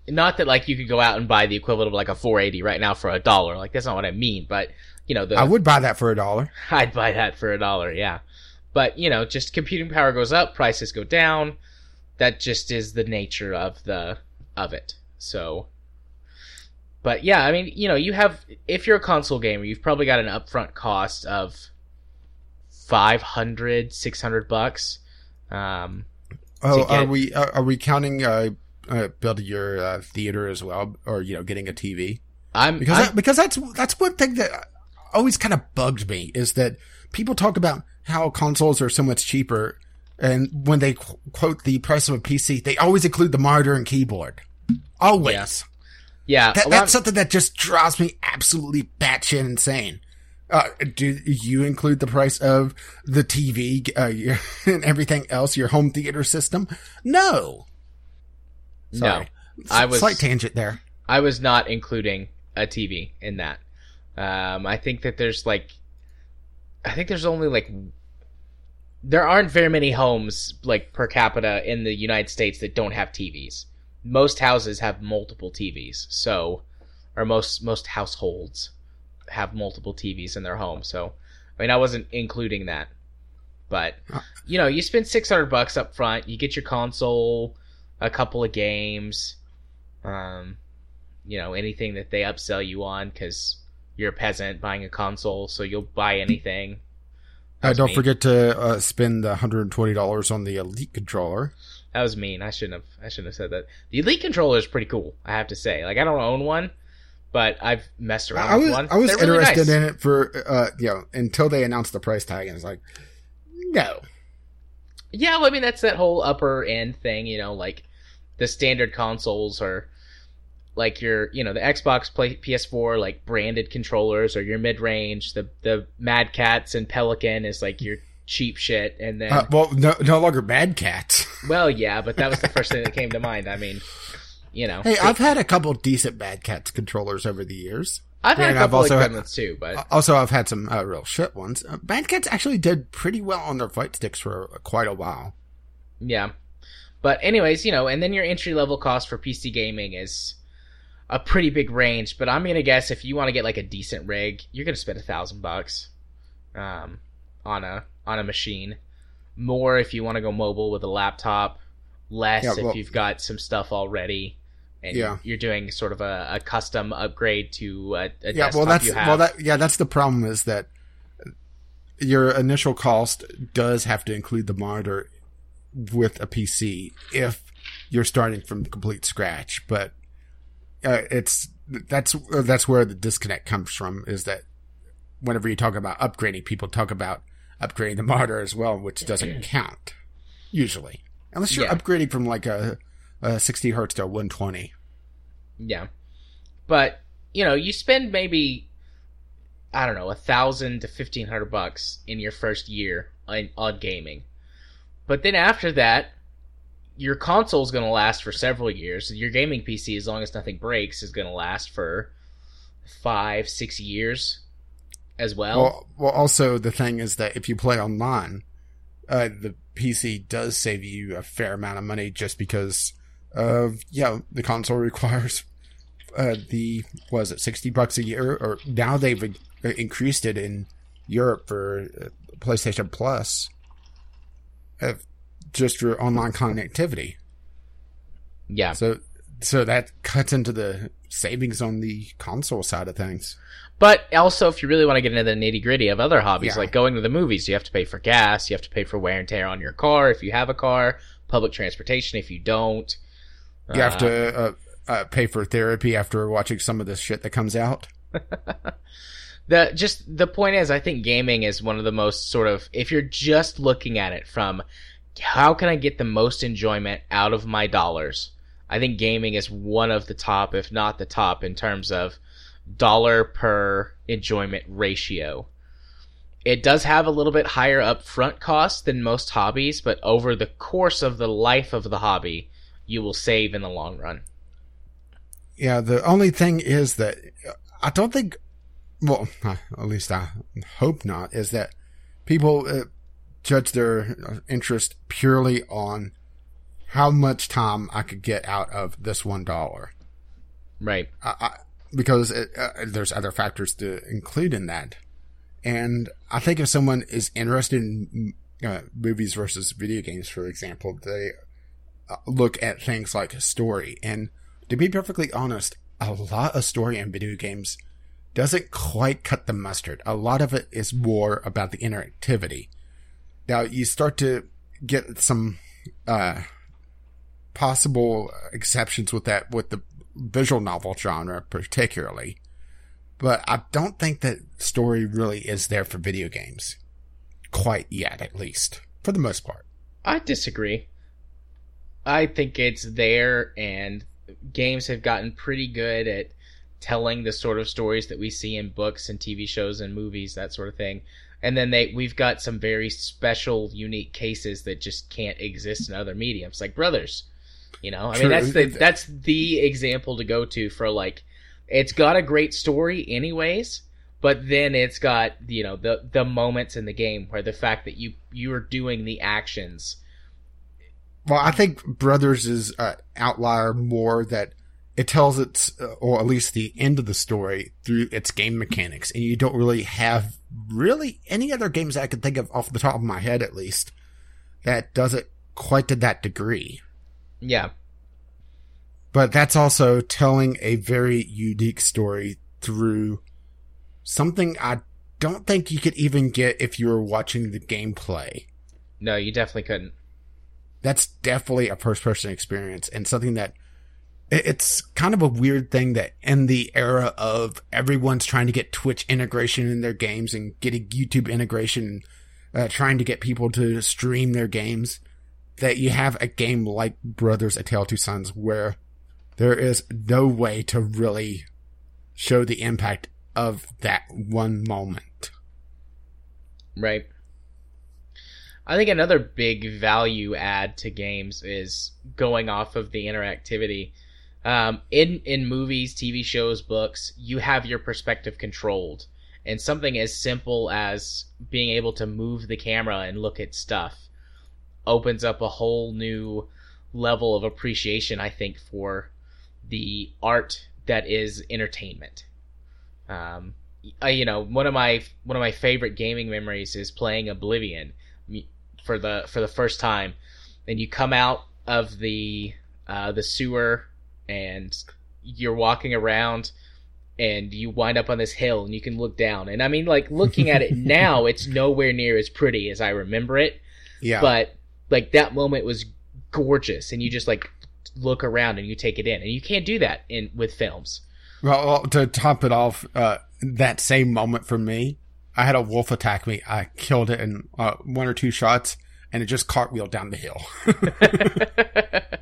not that like you could go out and buy the equivalent of like a 480 right now for a dollar. Like that's not what I mean, but you know, the, I would buy that for a dollar. I'd buy that for a dollar, yeah. But you know, just computing power goes up, prices go down. That just is the nature of the of it. So but yeah, I mean, you know, you have if you're a console gamer, you've probably got an upfront cost of 500, 600 bucks. Um, oh, get... are we are we counting uh, uh, building your uh, theater as well, or you know, getting a TV? I'm because I'm... That, because that's that's one thing that always kind of bugged me is that people talk about how consoles are so much cheaper, and when they qu- quote the price of a PC, they always include the monitor and keyboard. Always. Yeah. Yeah, that, that's something that just drives me absolutely batshit insane. Uh, do you include the price of the TV uh, and everything else, your home theater system? No. Sorry. No, I was slight tangent there. I was not including a TV in that. Um, I think that there's like, I think there's only like, there aren't very many homes like per capita in the United States that don't have TVs most houses have multiple TVs, so or most most households have multiple TVs in their home. So I mean, I wasn't including that, but you know, you spend six hundred bucks up front, you get your console, a couple of games, um, you know, anything that they upsell you on because you're a peasant buying a console, so you'll buy anything. Uh, don't mean. forget to uh, spend the hundred and twenty dollars on the Elite controller. That was mean. I shouldn't have. I shouldn't have said that. The Elite controller is pretty cool. I have to say. Like I don't own one, but I've messed around I with was one. I was really interested nice. in it for uh, you know until they announced the price tag, and it's like, no, Yeah, well, I mean that's that whole upper end thing. You know, like the standard consoles are like your, you know, the Xbox Play, PS4 like branded controllers or your mid range. The the Mad Catz and Pelican is like your cheap shit, and then uh, well, no, no longer Mad Catz. well, yeah, but that was the first thing that came to mind. I mean, you know, hey, I've had a couple decent Mad Catz controllers over the years. I've had a and I've also good ones too, but Also, I've had some uh, real shit ones. Uh, Mad Cats actually did pretty well on their fight sticks for quite a while. Yeah. But anyways, you know, and then your entry level cost for PC gaming is a pretty big range. But I'm gonna guess if you want to get like a decent rig, you're gonna spend a thousand bucks, um, on a on a machine. More if you want to go mobile with a laptop. Less Yeah, well- if you've got some stuff already, and Yeah. you're doing sort of a, a custom upgrade to a, a yeah, desktop well, that's well, that yeah, that's the problem is that your initial cost does have to include the monitor with a PC if you're starting from complete scratch. But uh, it's that's that's where the disconnect comes from. Is that whenever you talk about upgrading, people talk about upgrading the monitor as well, which doesn't count usually, unless you're Yeah. upgrading from like a, a 60 hertz to 120. Yeah. But, you know, you spend maybe I don't know, a thousand to fifteen hundred bucks in your first year on, on gaming. But then after that, your console is gonna last for several years. Your gaming PC, as long as nothing breaks, is gonna last for five, six years as well. Well, well, also the thing is that if you play online, uh, the PC does save you a fair amount of money just because of yeah, the console requires uh, the was it sixty bucks a year, or now they've increased it in Europe for uh, PlayStation Plus, uh, just for online connectivity. yeah. So, so that cuts into the savings on the console side of things. But also, if you really want to get into the nitty gritty of other hobbies, Yeah. like going to the movies, you have to pay for gas, you have to pay for wear and tear on your car if you have a car, public transportation if you don't. You have Uh, to uh, uh, pay for therapy after watching some of this shit that comes out. the just the point is, I think gaming is one of the most sort of if you're just looking at it from how can I get the most enjoyment out of my dollars, I think gaming is one of the top, if not the top, in terms of dollar per enjoyment ratio. It does have a little bit higher upfront cost than most hobbies, but over the course of the life of the hobby, you will save in the long run. Yeah, the only thing is that uh, I don't think, well, uh, at least I hope not, is that people uh, judge their uh, interest purely on how much time I could get out of this one dollar. Right. I, I, because it, uh, there's other factors to include in that. And I think if someone is interested in uh, movies versus video games, for example, they uh, look at things like story. And to be perfectly honest, a lot of story in video games doesn't quite cut the mustard. A lot of it is more about the interactivity. Now you start to get some uh, possible exceptions with that with the visual novel genre particularly. But I don't think that story really is there for video games. Quite yet, at least. For the most part. I disagree. I think it's there, and games have gotten pretty good at telling the sort of stories that we see in books and TV shows and movies, that sort of thing. And then they we've got some very special, unique cases that just can't exist in other mediums, like Brothers. You know, I True. mean that's the that's the example to go to for like it's got a great story anyways, but then it's got you know the the moments in the game where the fact that you you are doing the actions Well, I think Brothers is an outlier more that it tells its, uh, or at least the end of the story through its game mechanics, and you don't really have really any other games I can think of off the top of my head, at least, that does it quite to that degree. yeah But that's also telling a very unique story through something I don't think you could even get if you were watching the gameplay. No, you definitely couldn't. That's definitely a first person experience and something that it's kind of a weird thing that in the era of everyone's trying to get Twitch integration in their games and getting YouTube integration, uh, trying to get people to stream their games, that you have a game like Brothers: A Tale of Two Sons where there is no way to really show the impact of that one moment. Right. I think another big value add to games is going off of the interactivity. Um, in in movies, TV shows, books, you have your perspective controlled, and something as simple as being able to move the camera and look at stuff opens up a whole new level of appreciation. I think for the art that is entertainment. Um, I, you know, one of my one of my favorite gaming memories is playing Oblivion for the for the first time, and you come out of the uh, the sewer and you're walking around and you wind up on this hill and you can look down. And i mean like looking at it now it's nowhere near as pretty as i remember it. Yeah. but like that moment was gorgeous and you just like look around and you take it in. And you can't do that in with films. Well, well, to top it off, uh, that same moment for me, I had a wolf attack me. I killed it in uh, one or two shots, and it just cartwheeled down the hill.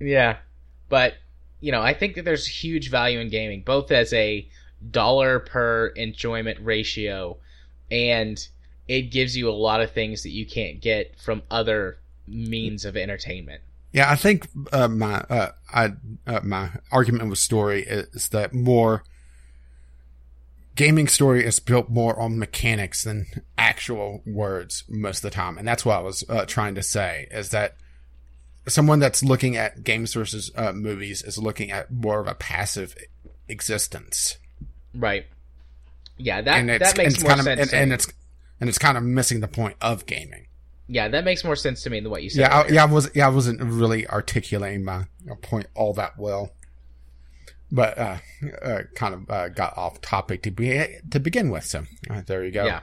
yeah but you know i think that there's huge value in gaming both as a dollar per enjoyment ratio and it gives you a lot of things that you can't get from other means of entertainment yeah, I think uh, my uh, I, uh, my argument with story is that more gaming story is built more on mechanics than actual words most of the time, and that's what I was uh, trying to say is that someone that's looking at games versus uh, movies is looking at more of a passive existence. right. Yeah that and it's, that makes and it's more kind of, sense and, and it's and it's kind of missing the point of gaming. yeah that makes more sense to me than what you said Yeah, I, yeah, I was yeah, I wasn't really articulating my point all that well, but uh, uh kind of uh, got off topic to be to begin with. So uh, there you go. Yeah.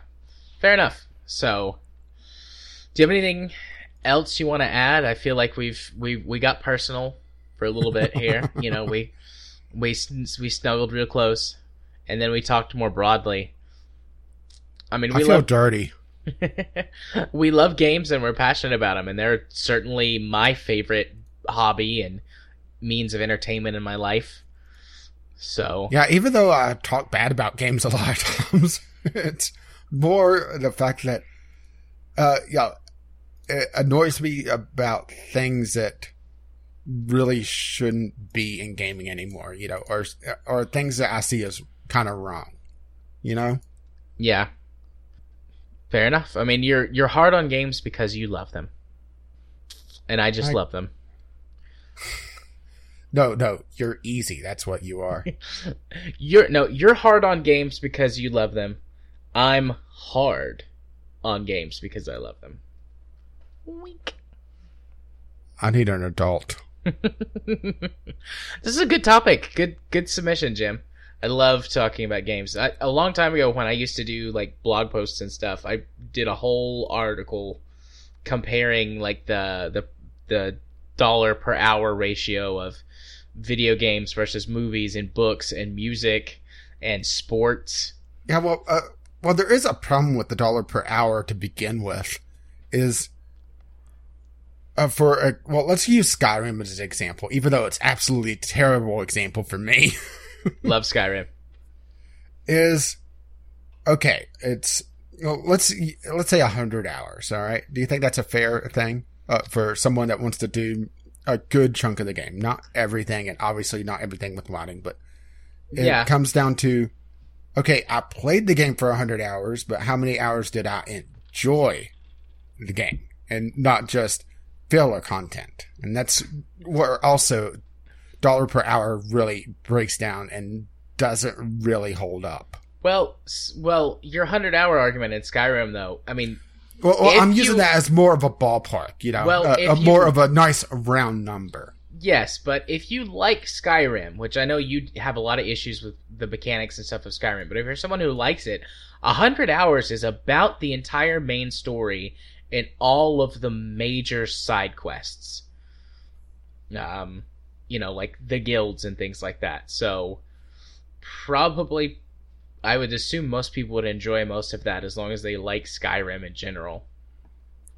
Fair enough. So, do you have anything else you want to add? I feel like we've we we got personal for a little bit here. you know, we we we snuggled real close, and then we talked more broadly. I mean, I we feel love dirty. we love games and we're passionate about them, and they're certainly my favorite hobby and means of entertainment in my life. So Yeah, even though I talk bad about games a lot of times, it's more the fact that uh yeah, it annoys me about things that really shouldn't be in gaming anymore, you know, or or things that I see as kind of wrong. You know? Yeah. Fair enough. I mean, you're you're hard on games because you love them, and I just I- love them. No, no, you're easy. That's what you are. You're no, you're hard on games because you love them. I'm hard on games because I love them. Wink. I need an adult. this is a good topic. Good good submission, Jim. I love talking about games. I, a long time ago, when I used to do like blog posts and stuff, I did a whole article comparing like the the the dollar per hour ratio of video games versus movies and books and music and sports. Yeah, well, uh, well, there is a problem with the dollar per hour to begin with. Is uh, for a, well, let's use Skyrim as an example, even though it's absolutely a terrible example for me. Love Skyrim. is okay. It's well, let's let's say a hundred hours. All right. Do you think that's a fair thing uh, for someone that wants to do a good chunk of the game? Not everything, and obviously not everything with modding, but it Yeah. comes down to okay. I played the game for a hundred hours, but how many hours did I enjoy the game, and not just filler content? And that's where also dollar per hour really breaks down and doesn't really hold up. Well, well, your hundred hour argument in Skyrim, though. I mean, Well, well I'm using you- that as more of a ballpark, you know, Well, a, a you- more of a nice round number. Yes, but if you like Skyrim, which I know you have a lot of issues with the mechanics and stuff of Skyrim, but if you're someone who likes it, a hundred hours is about the entire main story and all of the major side quests. Um, you know, like the guilds and things like that. So probably I would assume most people would enjoy most of that as long as they like Skyrim in general.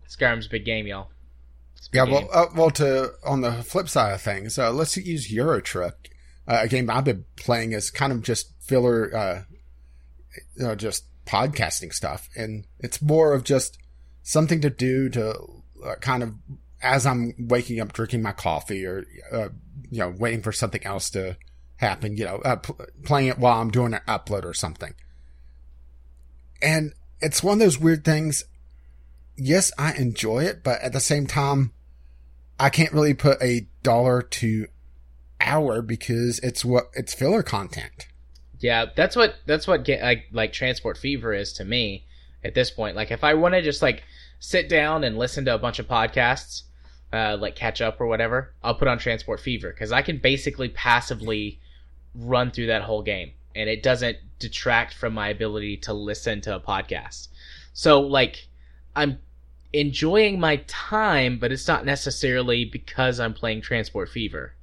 Skyrim's a big game, y'all. Big Yeah, game. well, uh, well, to on the flip side of things, uh, let's use Euro Truck, uh, a game I've been playing as kind of just filler, uh, you know, just podcasting stuff, and it's more of just something to do to uh, kind of as I'm waking up, drinking my coffee, or uh, you know, waiting for something else to happen. You know, uh, pl- playing it while I'm doing an upload or something, and it's one of those weird things. Yes, I enjoy it, but at the same time, I can't really put a dollar to hour because it's what it's filler content. Yeah, that's what that's what get, like like Transport Fever is to me at this point. Like if I want to just like sit down and listen to a bunch of podcasts, uh, like catch up or whatever, I'll put on Transport Fever because I can basically passively run through that whole game and it doesn't detract from my ability to listen to a podcast. So like I'm enjoying my time, but it's not necessarily because I'm playing Transport Fever.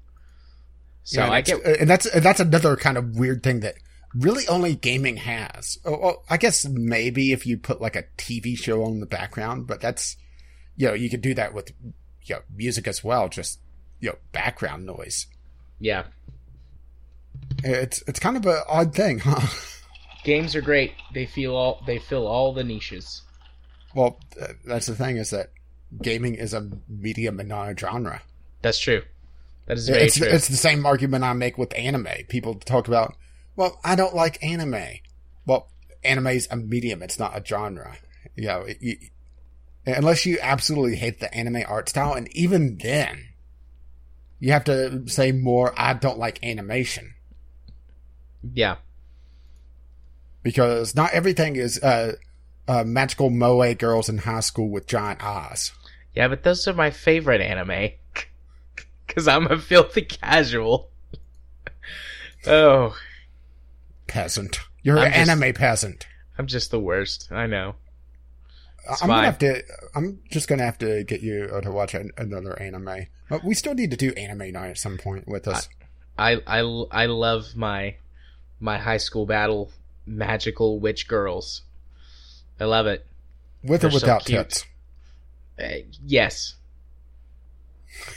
So Yeah, I get uh, and that's and that's another kind of weird thing that really only gaming has. Oh, Well, I guess maybe if you put like a TV show on the background, but that's you know you could do that with you know music as well, just you know background noise. yeah. It's it's kind of an odd thing, huh? games are great. They feel all they fill all the niches. Well, uh, that's the thing is that gaming is a medium and not a genre. That's true. That is very It's, true. it's the same argument I make with anime. People talk about, well, I don't like anime. Well, anime is a medium. It's not a genre. You know, it- you, unless you absolutely hate the anime art style, and even then, you have to say more. I don't like animation yeah. because not everything is uh, uh, magical moe girls in high school with giant eyes. Yeah, but those are my favorite anime. Cause I'm a filthy casual. oh, Peasant, you're I'm an just- anime peasant. I'm just the worst. I know. It's I'm fine. gonna have to. I'm just gonna have to get you uh, to watch an, another anime. But we still need to do anime night at some point with us. I I I love my my high school battle magical witch girls. I love it. with or they're so without cute. tits. Uh, yes.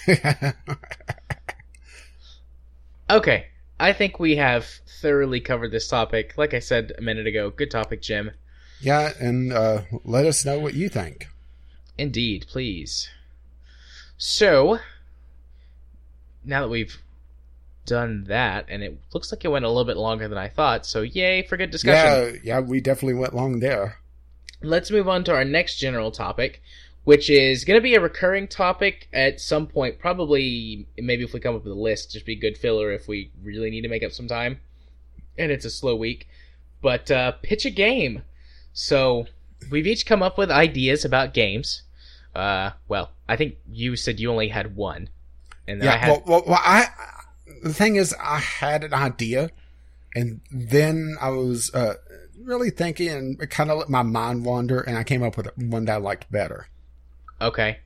Okay. I think we have thoroughly covered this topic. Like I said a minute ago, good topic, Jim. yeah, and uh, let us know what you think. Indeed, please. So, now that we've done that, and it looks like it went a little bit longer than I thought, so yay for good discussion. Yeah, yeah, we definitely went long there. Let's move on to our next general topic, which is going to be a recurring topic at some point. Probably, maybe if we come up with a list, just be good filler if we really need to make up some time. And it's a slow week. But uh, pitch a game. So, we've each come up with ideas about games. Uh, well, I think you said you only had one. And then I Yeah, had. well, well, well, I. The thing is, I had an idea, and then I was uh, really thinking, and kind of let my mind wander, and I came up with one that I liked better. Okay.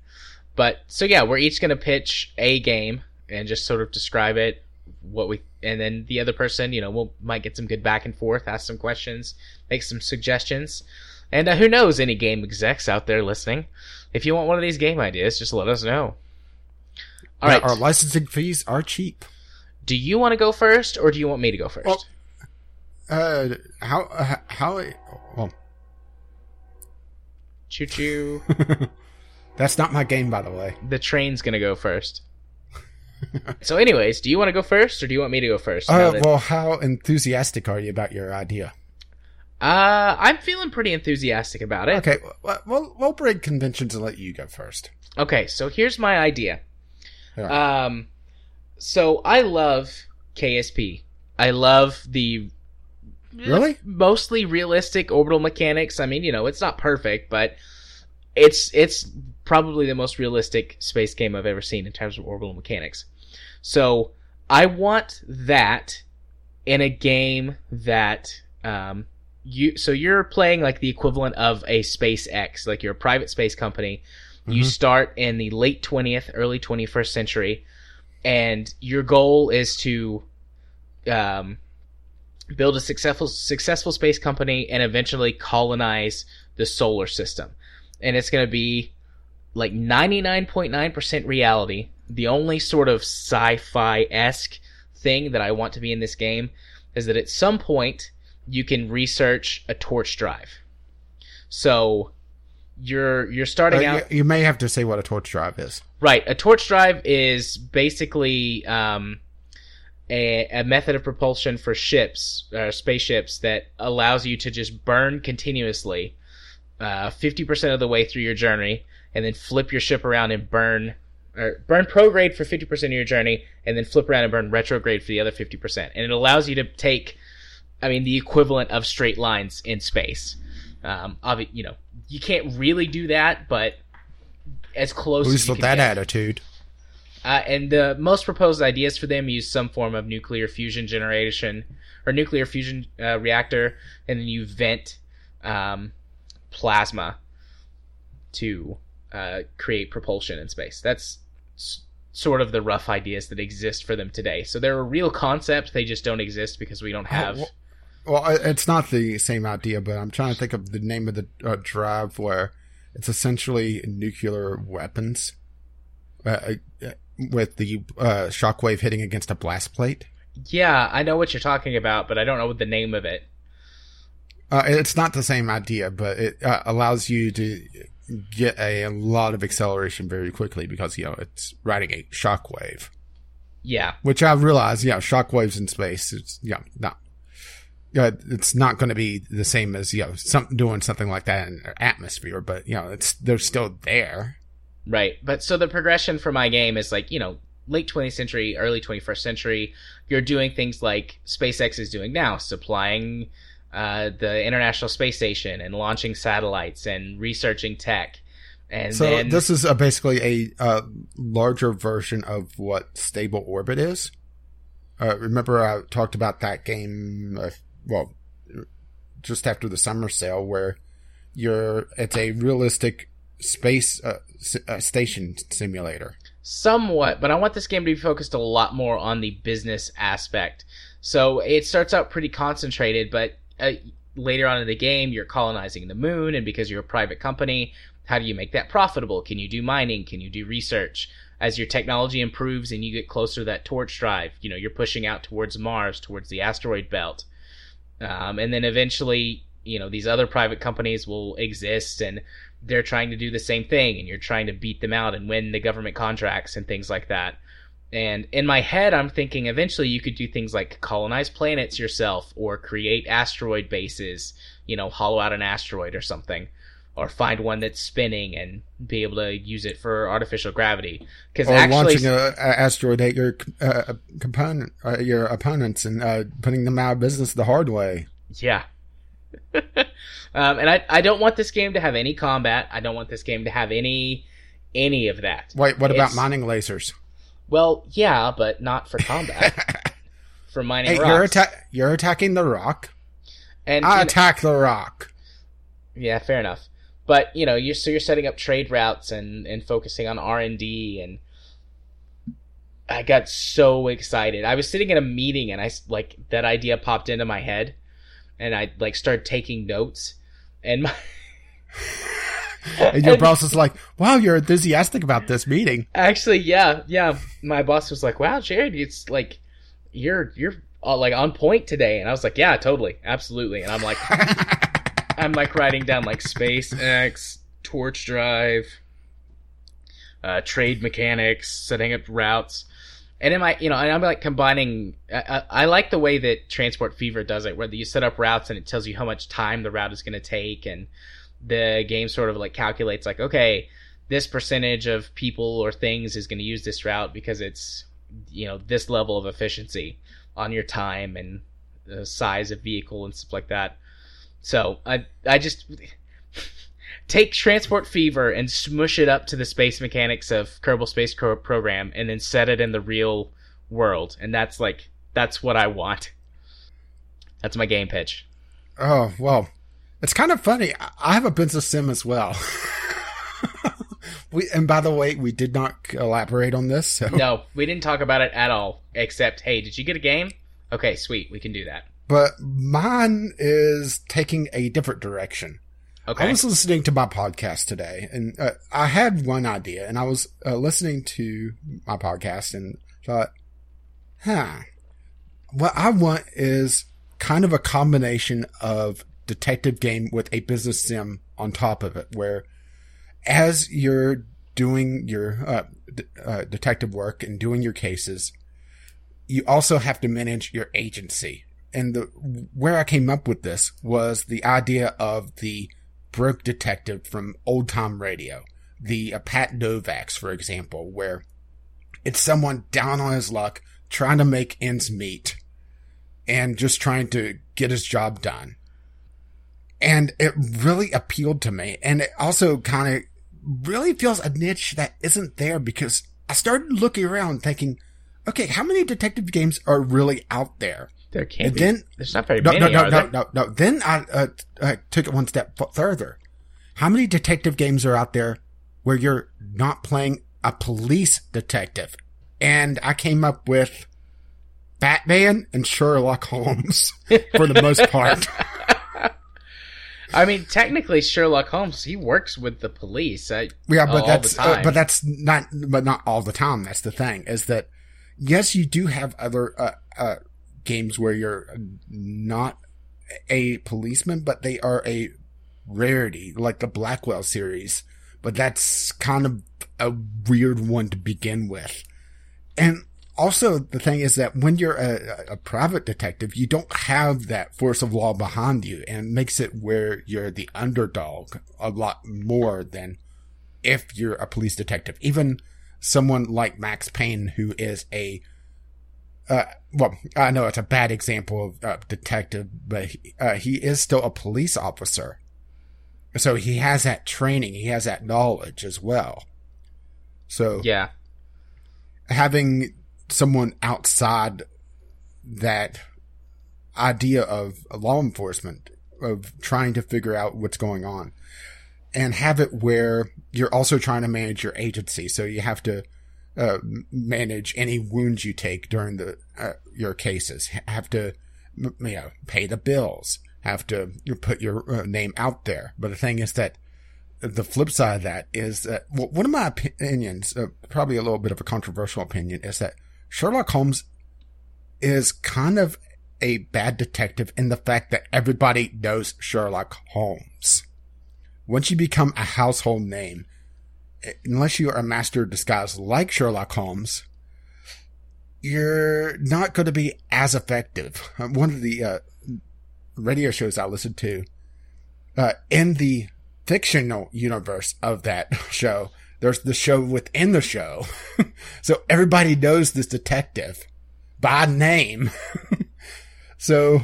But so yeah, we're each gonna pitch a game and just sort of describe it, what we, and then the other person, you know, will might get some good back and forth, ask some questions, make some suggestions, and uh, who knows, any game execs out there listening, if you want one of these game ideas, just let us know. All Yeah, right. our licensing fees are cheap. Do you want to go first, or do you want me to go first? Well- Uh, how uh, how well? choo choo. That's not my game, by the way. the train's gonna go first. so, anyways, do you want to go first, or do you want me to go first? Uh, that- well, how enthusiastic are you about your idea? uh, I'm feeling pretty enthusiastic about it. Okay, well, we'll, we'll break conventions and let you go first. Okay, so here's my idea. Right. Um, so I love KSP. I love the Really? mostly realistic orbital mechanics. I mean, you know, it's not perfect, but it's it's probably the most realistic space game I've ever seen in terms of orbital mechanics. So I want that in a game that um, you. So you're playing like the equivalent of a SpaceX, like you're a private space company. You Mhm. start in the late twentieth, early twenty first century, and your goal is to um, build a successful successful space company and eventually colonize the solar system. And it's going to be like 99.9% reality. The only sort of sci-fi esque thing that I want to be in this game is that at some point you can research a torch drive. So you're you're Uh, starting out you, you may have to say what a torch drive is. Right. A torch drive is basically um, a, a method of propulsion for ships, uh, spaceships, that allows you to just burn continuously uh, 50% of the way through your journey, and then flip your ship around and burn. Or burn prograde for 50% of your journey, and then flip around and burn retrograde for the other 50%. And it allows you to take, I mean, the equivalent of straight lines in space. Um, obvi- you know, you can't really do that, but as close At as least with that get. attitude. Uh, and the most proposed ideas for them use some form of nuclear fusion generation or nuclear fusion uh, reactor, and then you vent um, plasma to uh, create propulsion in space. That's s- sort of the rough ideas that exist for them today. So they're a real concept; they just don't exist because we don't have. well- Well, it's not the same idea, but I'm trying to think of the name of the uh, drive where it's essentially nuclear weapons uh, uh, with the uh, shockwave hitting against a blast plate. Yeah, I know what you're talking about, but I don't know the name of it. Uh, it's not the same idea, but it uh, allows you to get a, lot of acceleration very quickly because you know it's riding a shockwave, Yeah, which I realize, yeah, shockwaves in space, it's yeah, not. Yeah, it's not going to be the same as you know some doing something like that in atmosphere, but you know it's they're still there. Right. But so the progression for my game is like, you know, late 20th century, early 21st century, you're doing things like SpaceX is doing now, supplying uh, the International Space Station and launching satellites and researching tech. And so then, this is a, basically a uh, larger version of what stable orbit is. Uh, remember, I talked about that game. Uh, well, just after the summer sale, where you're it's a realistic space uh, s- uh, station simulator. somewhat, but I want this game to be focused a lot more on the business aspect. So it starts out pretty concentrated, but uh, later on in the game, you're colonizing the moon, and because you're a private company, how do you make that profitable? Can you do mining? Can you do research? As your technology improves and you get closer to that torch drive, you know, you're pushing out towards Mars, towards the asteroid belt. Um, and then eventually, you know, these other private companies will exist and they're trying to do the same thing and you're trying to beat them out and win the government contracts and things like that. And in my head, I'm thinking eventually you could do things like colonize planets yourself or create asteroid bases, you know, hollow out an asteroid or something, or find one that's spinning and be able to use it for artificial gravity. Because Or actually, launching a, a asteroid at your uh, component, uh, your opponents, and uh, putting them out of business the hard way. Yeah. um, and I, I don't want this game to have any combat. I don't want this game to have any any of that. Wait, what about mining lasers? Well, yeah, but not for combat. for mining hey, you're, atta- you're attacking the rock. and I you know- attack the rock. yeah, fair enough. But you know, you're so you're setting up trade routes and and focusing on R and D and. I got so excited. I was sitting in a meeting and I like that idea popped into my head, and I like started taking notes, and my And your boss is like, "Wow, you're enthusiastic about this meeting." Actually, yeah, yeah. My boss was like, "Wow, Jared, it's like you're you're uh, like on point today," and I was like, "Yeah, totally, absolutely." And I'm like, I'm like writing down like SpaceX, Torch Drive, uh, trade mechanics, setting up routes, and in my you know, and I'm like combining. I, I, I like the way that Transport Fever does it, where you set up routes and it tells you how much time the route is going to take, and the game sort of like calculates like, okay, this percentage of people or things is going to use this route because it's you know this level of efficiency on your time and the size of vehicle and stuff like that. So I I just take Transport Fever and smush it up to the space mechanics of Kerbal Space Pro- Program, and then set it in the real world, and that's like that's what I want. That's my game pitch. Oh well, it's kind of funny. I have a business sim as well. we and by the way, we did not elaborate on this. So. No, we didn't talk about it at all. Except, hey, did you get a game? Okay, sweet, we can do that. But mine is taking a different direction. Okay. I was listening to my podcast today, and uh, I had one idea, and I was uh, listening to my podcast and thought, huh, what I want is kind of a combination of detective game with a business sim on top of it, where as you're doing your uh, d- uh, detective work and doing your cases, you also have to manage your agency. And the where I came up with this was the idea of the broke detective from old time radio, the uh, Pat Novaks, for example, where it's someone down on his luck trying to make ends meet and just trying to get his job done. And it really appealed to me. And it also kind of really feels a niche that isn't there because I started looking around thinking, okay, how many detective games are really out there? There can't And be. then- There's not very No, many. no, no, no, no, no. Then I uh, uh, took it one step further. How many detective games are out there where you're not playing a police detective? And I came up with Batman and Sherlock Holmes for the most part. I mean, technically, Sherlock Holmes he works with the police. I, Yeah, but that's uh, but that's not but not all the time. That's the thing is that yes, you do have other uh, uh, games where you're not a policeman, but they are a rarity, like the Blackwell series. But that's kind of a weird one to begin with. And also the thing is that when you're a, a private detective, you don't have that force of law behind you and makes it where you're the underdog a lot more than if you're a police detective. Even someone like Max Payne, who is a, uh, well, I know it's a bad example of uh, detective, but he, uh, he is still a police officer. So he has that training, he has that knowledge as well. So yeah, having someone outside that idea of law enforcement of trying to figure out what's going on and have it where you're also trying to manage your agency so you have to uh, manage any wounds you take during the uh, your cases have to you know pay the bills have to put your uh, name out there but the thing is that the flip side of that is that well, one of my opinions, uh, probably a little bit of a controversial opinion, is that Sherlock Holmes is kind of a bad detective in the fact that everybody knows Sherlock Holmes. Once you become a household name, unless you are a master of disguise like Sherlock Holmes, you're not going to be as effective. Uh, One of the uh, radio shows I listened to, uh, in the fictional universe of that show. There's the show within the show. so everybody knows this detective by name. so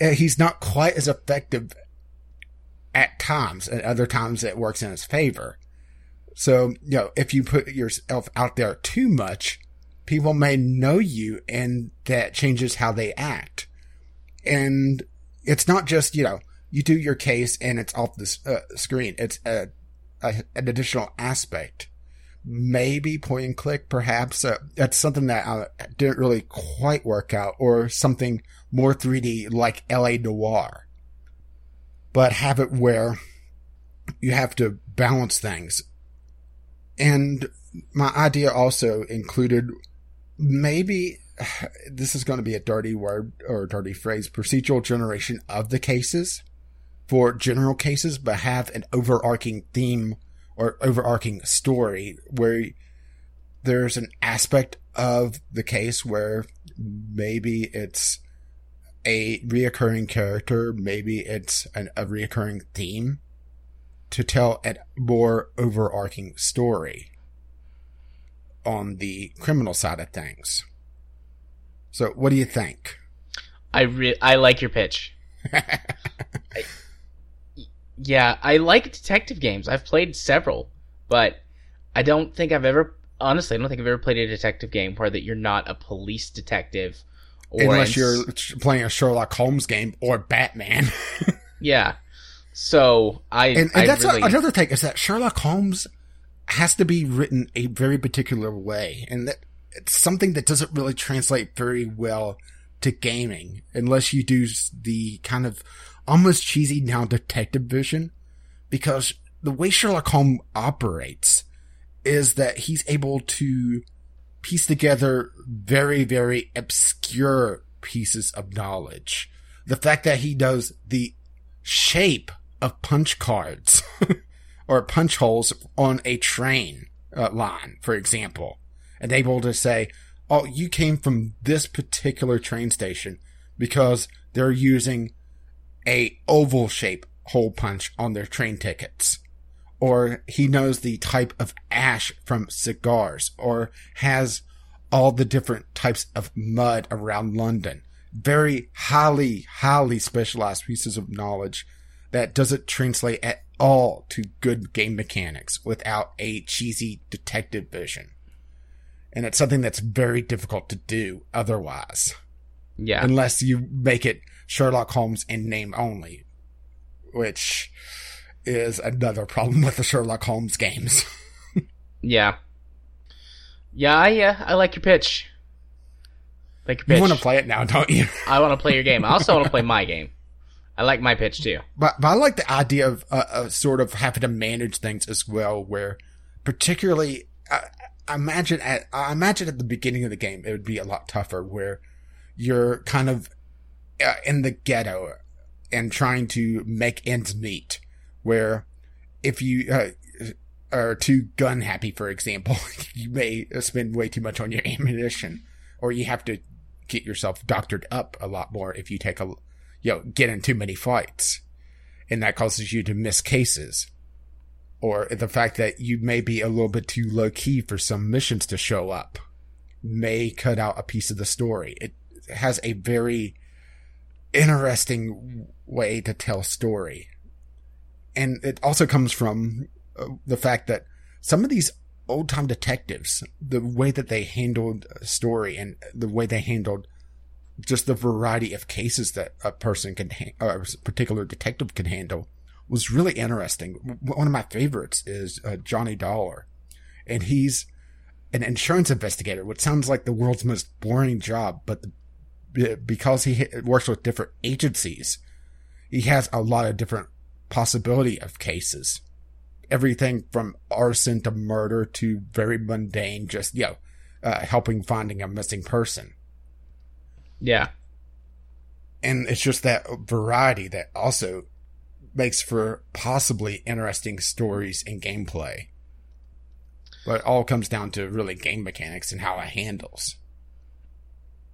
uh, he's not quite as effective at times. At other times it works in his favor. So, you know, if you put yourself out there too much, people may know you and that changes how they act. And it's not just, you know, you do your case and it's off the uh, screen. It's a, a, an additional aspect. Maybe point and click, perhaps. Uh, that's something that didn't really quite work out, or something more 3D like LA Noire. But have it where you have to balance things. And my idea also included maybe this is going to be a dirty word or dirty phrase procedural generation of the cases for general cases, but have an overarching theme or overarching story where there's an aspect of the case where maybe it's a reoccurring character, maybe it's an, a reoccurring theme to tell a more overarching story on the criminal side of things. So, what do you think? I re- I like your pitch. Yeah, I like detective games. I've played several, but I don't think I've ever honestly, I don't think I've ever played a detective game where that you're not a police detective. Or Unless you're playing a Sherlock Holmes game or Batman. yeah. So I and, and I that's really... a, another thing is that Sherlock Holmes has to be written a very particular way, and that it's something that doesn't really translate very well to gaming unless you do the kind of almost cheesy now detective vision, because the way Sherlock Holmes operates is that he's able to piece together very, very obscure pieces of knowledge. The fact that he does the shape of punch cards or punch holes on a train uh, line, for example, and able to say, oh, you came from this particular train station because they're using a oval shape hole punch on their train tickets. Or he knows the type of ash from cigars or has all the different types of mud around London. Very highly, highly specialized pieces of knowledge that doesn't translate at all to good game mechanics without a cheesy detective vision. And it's something that's very difficult to do otherwise. Yeah. Unless you make it Sherlock Holmes in name only, which is another problem with the Sherlock Holmes games. yeah. Yeah, I uh, I like your pitch. Like your pitch. You want to play it now, don't you? I want to play your game. I also want to play my game. I like my pitch too. But, but I like the idea of uh, uh, sort of having to manage things as well, where particularly I, I imagine at I imagine at the beginning of the game it would be a lot tougher, where you're kind of uh, in the ghetto and trying to make ends meet. Where if you uh, are too gun happy, for example, you may spend way too much on your ammunition, or you have to get yourself doctored up a lot more if you take a you know, get in too many fights. And that causes you to miss cases. Or the fact that you may be a little bit too low key for some missions to show up may cut out a piece of the story. It has a very interesting way to tell story. And it also comes from uh, the fact that some of these old time detectives, the way that they handled story and the way they handled just the variety of cases that a person can, ha- a particular detective can handle was really interesting. One of my favorites is uh, Johnny Dollar, and he's an insurance investigator, which sounds like the world's most boring job, but the, because he works with different agencies, he has a lot of different possibility of cases. Everything from arson to murder to very mundane, just, you know, uh, helping finding a missing person. Yeah. And it's just that variety that also makes for possibly interesting stories and gameplay. But it all comes down to really game mechanics and how it handles.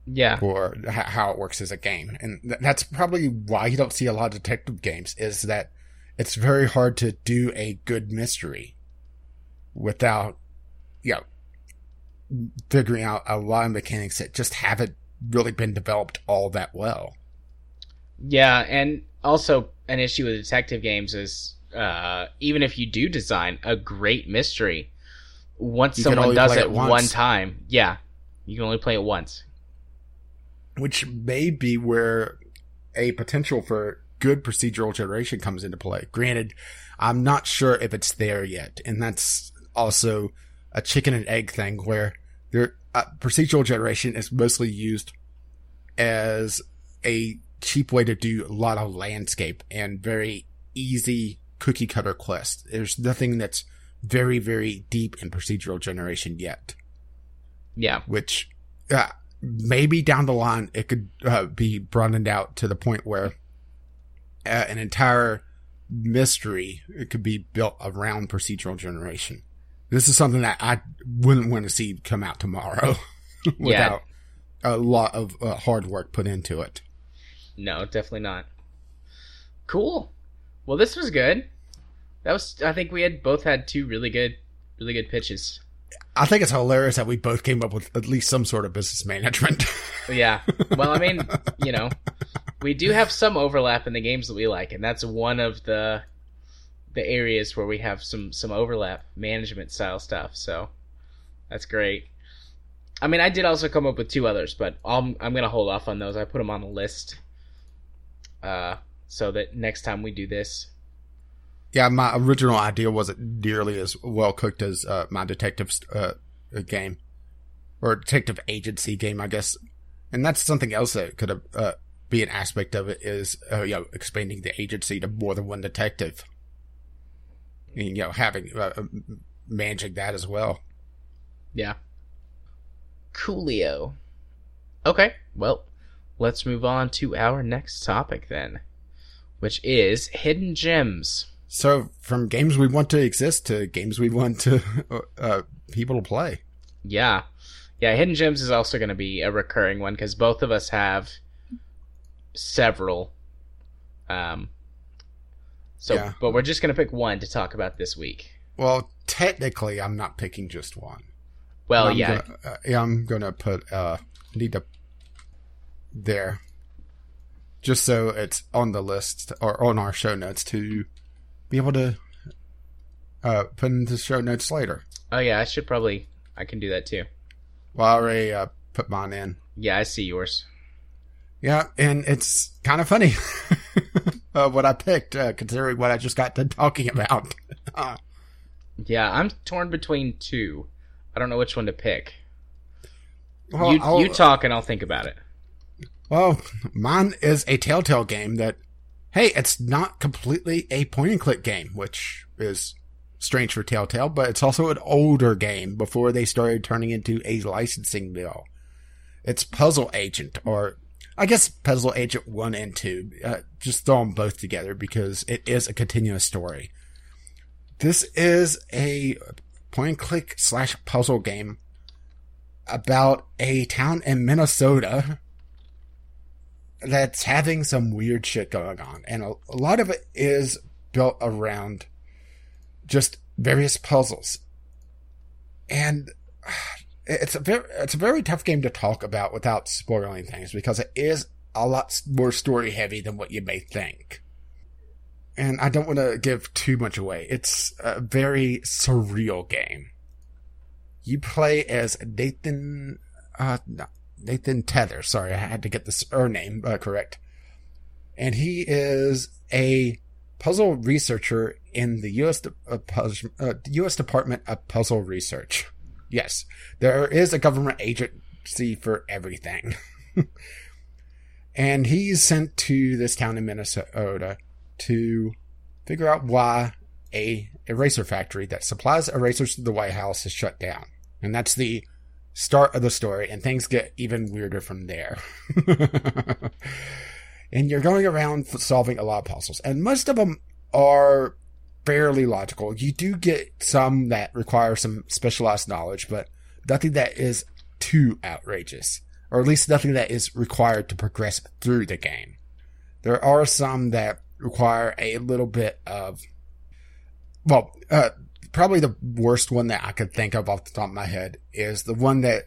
Yeah. Or how it works as a game. And that's probably why you don't see a lot of detective games is that it's very hard to do a good mystery without, you know, figuring out a lot of mechanics that just haven't really been developed all that well. Yeah, and also an issue with detective games is uh, even if you do design a great mystery, once you someone does it, it one time, yeah, you can only play it once. Which may be where a potential for good procedural generation comes into play. Granted, I'm not sure if it's there yet, and that's also a chicken and egg thing where there uh, procedural generation is mostly used as a cheap way to do a lot of landscape and very easy cookie cutter quests. There's nothing that's very, very deep in procedural generation yet. Yeah. Which, uh, maybe down the line it could uh, be broadened out to the point where uh, an entire mystery it could be built around procedural generation. This is something that I wouldn't want to see come out tomorrow without yeah. a lot of uh, hard work put into it. No, definitely not. Cool. Well, this was good. That was. I think we had both had two really good, really good pitches. I think it's hilarious that we both came up with at least some sort of business management. yeah. Well, I mean, you know, we do have some overlap in the games that we like, and that's one of the the areas where we have some some overlap management style stuff. So That's great. I mean, I did also come up with two others, but I'm I'm gonna hold off on those. I put them on the list, uh, so that next time we do this, Yeah, my original idea wasn't nearly as well cooked as uh, my detective uh, game or detective agency game, I guess. And that's something else that could uh, be an aspect of it is uh, you know expanding the agency to more than one detective. You know, having uh, managing that as well. yeah. Coolio. Okay, well, let's move on to our next topic then, which is hidden gems. So, from games we want to exist to games we want to uh, people to play. Yeah. Yeah, Hidden Gems is also going to be a recurring one because both of us have several. Um, so, Yeah. but we're just going to pick one to talk about this week. Well, technically, I'm not picking just one. Well, I'm yeah. Gonna, uh, I'm gonna put uh need to there, just so it's on the list or on our show notes to be able to uh put into show notes later. Oh, yeah, I should probably. I can do that too. Well, I already uh, put mine in. Yeah, I see yours. Yeah, and it's kind of funny uh, what I picked, uh, considering what I just got done talking about. Uh, Yeah, I'm torn between two. I don't know which one to pick. well, you, I'll- you talk and I'll think about it. Well, mine is a Telltale game that, hey, it's not completely a point and click game, which is strange for Telltale, but it's also an older game before they started turning into a licensing deal. It's Puzzle Agent, or I guess Puzzle Agent 1 and 2. Uh, just throw them both together because it is a continuous story. This is a point and click slash puzzle game about a town in Minnesota that's having some weird shit going on. And a, a lot of it is built around just various puzzles. And it's a very, it's a very tough game to talk about without spoiling things because it is a lot more story heavy than what you may think. And I don't want to give too much away. It's a very surreal game. You play as Nathan, uh, no, Nathan Tether. Sorry, I had to get the surname uh, correct. And he is a puzzle researcher in the U.S. De- uh, uh, U.S. Department of Puzzle Research. Yes, there is a government agency for everything. and he's sent to this town in Minnesota to figure out why a eraser factory that supplies erasers to the White House is shut down. And that's the start of the story, and things get even weirder from there. and you're going around solving a lot of puzzles, and most of them are fairly logical. You do get some that require some specialized knowledge, but nothing that is too outrageous, or at least nothing that is required to progress through the game. There are some that require a little bit of, well, uh, probably the worst one that I could think of off the top of my head is the one that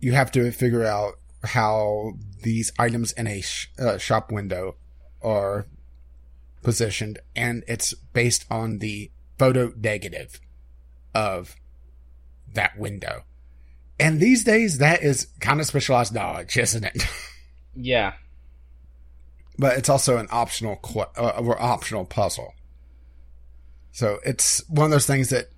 you have to figure out how these items in a sh- uh, shop window are positioned, and it's based on the photo negative of that window. And these days, that is kind of specialized knowledge, isn't it? Yeah. but it's also an optional qu- uh, or optional puzzle. So it's one of those things that,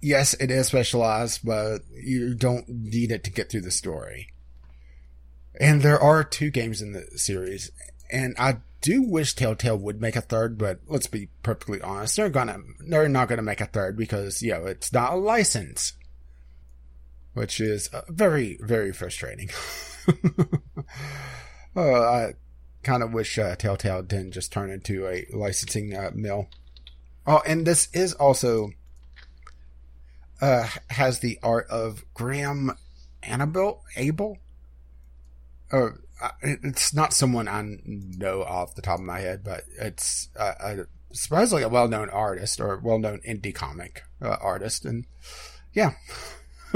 yes, it is specialized, but you don't need it to get through the story. And there are two games in the series, and I do wish Telltale would make a third, but let's be perfectly honest, they're gonna, they're not gonna make a third because, you know, it's not a license. Which is uh, very, very frustrating. oh, I kind of wish uh, Telltale didn't just turn into a licensing uh, mill. Oh, and this is also uh, has the art of Graham Annable Abel. Uh, it's not someone I know off the top of my head, but it's uh, a, supposedly a well-known artist or well-known indie comic uh, artist, and yeah,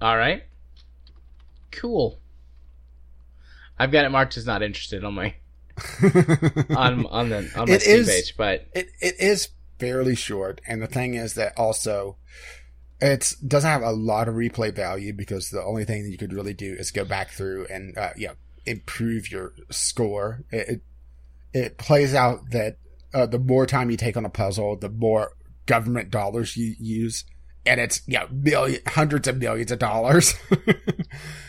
All right. Cool. I've got it marked as not interested on my on on the on my It is- page, but It it is fairly short, and the thing is that also it doesn't have a lot of replay value because the only thing that you could really do is go back through and uh, yeah improve your score. It it, it plays out that uh, the more time you take on a puzzle, the more government dollars you use, and it's yeah million hundreds of millions of dollars.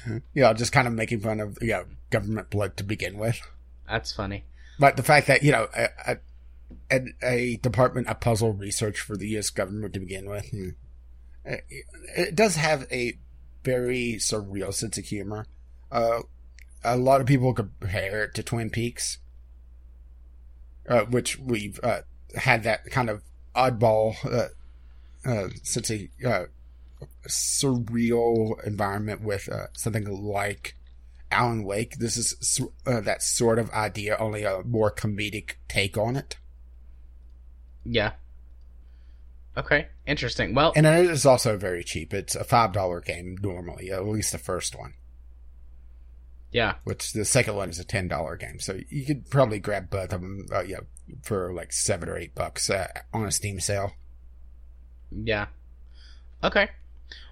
you know, just kind of making fun of you know government blood to begin with. That's funny. But the fact that you know a, a, a department of puzzle research for the U.S. government to begin with, hmm, it, it does have a very surreal sense of humor. Uh, a lot of people compare it to Twin Peaks, uh, which we've uh, had that kind of oddball uh, uh, sense of uh, surreal environment with uh, something like Alan Wake. This is uh, that sort of idea, only a more comedic take on it. Yeah. Okay, interesting. Well, and it is also very cheap. It's a five dollar game normally, at least the first one. Yeah. Which the second one is a ten dollar game, so you could probably grab both of them, uh, yeah, for like seven or eight bucks uh, on a Steam sale. Yeah. Okay.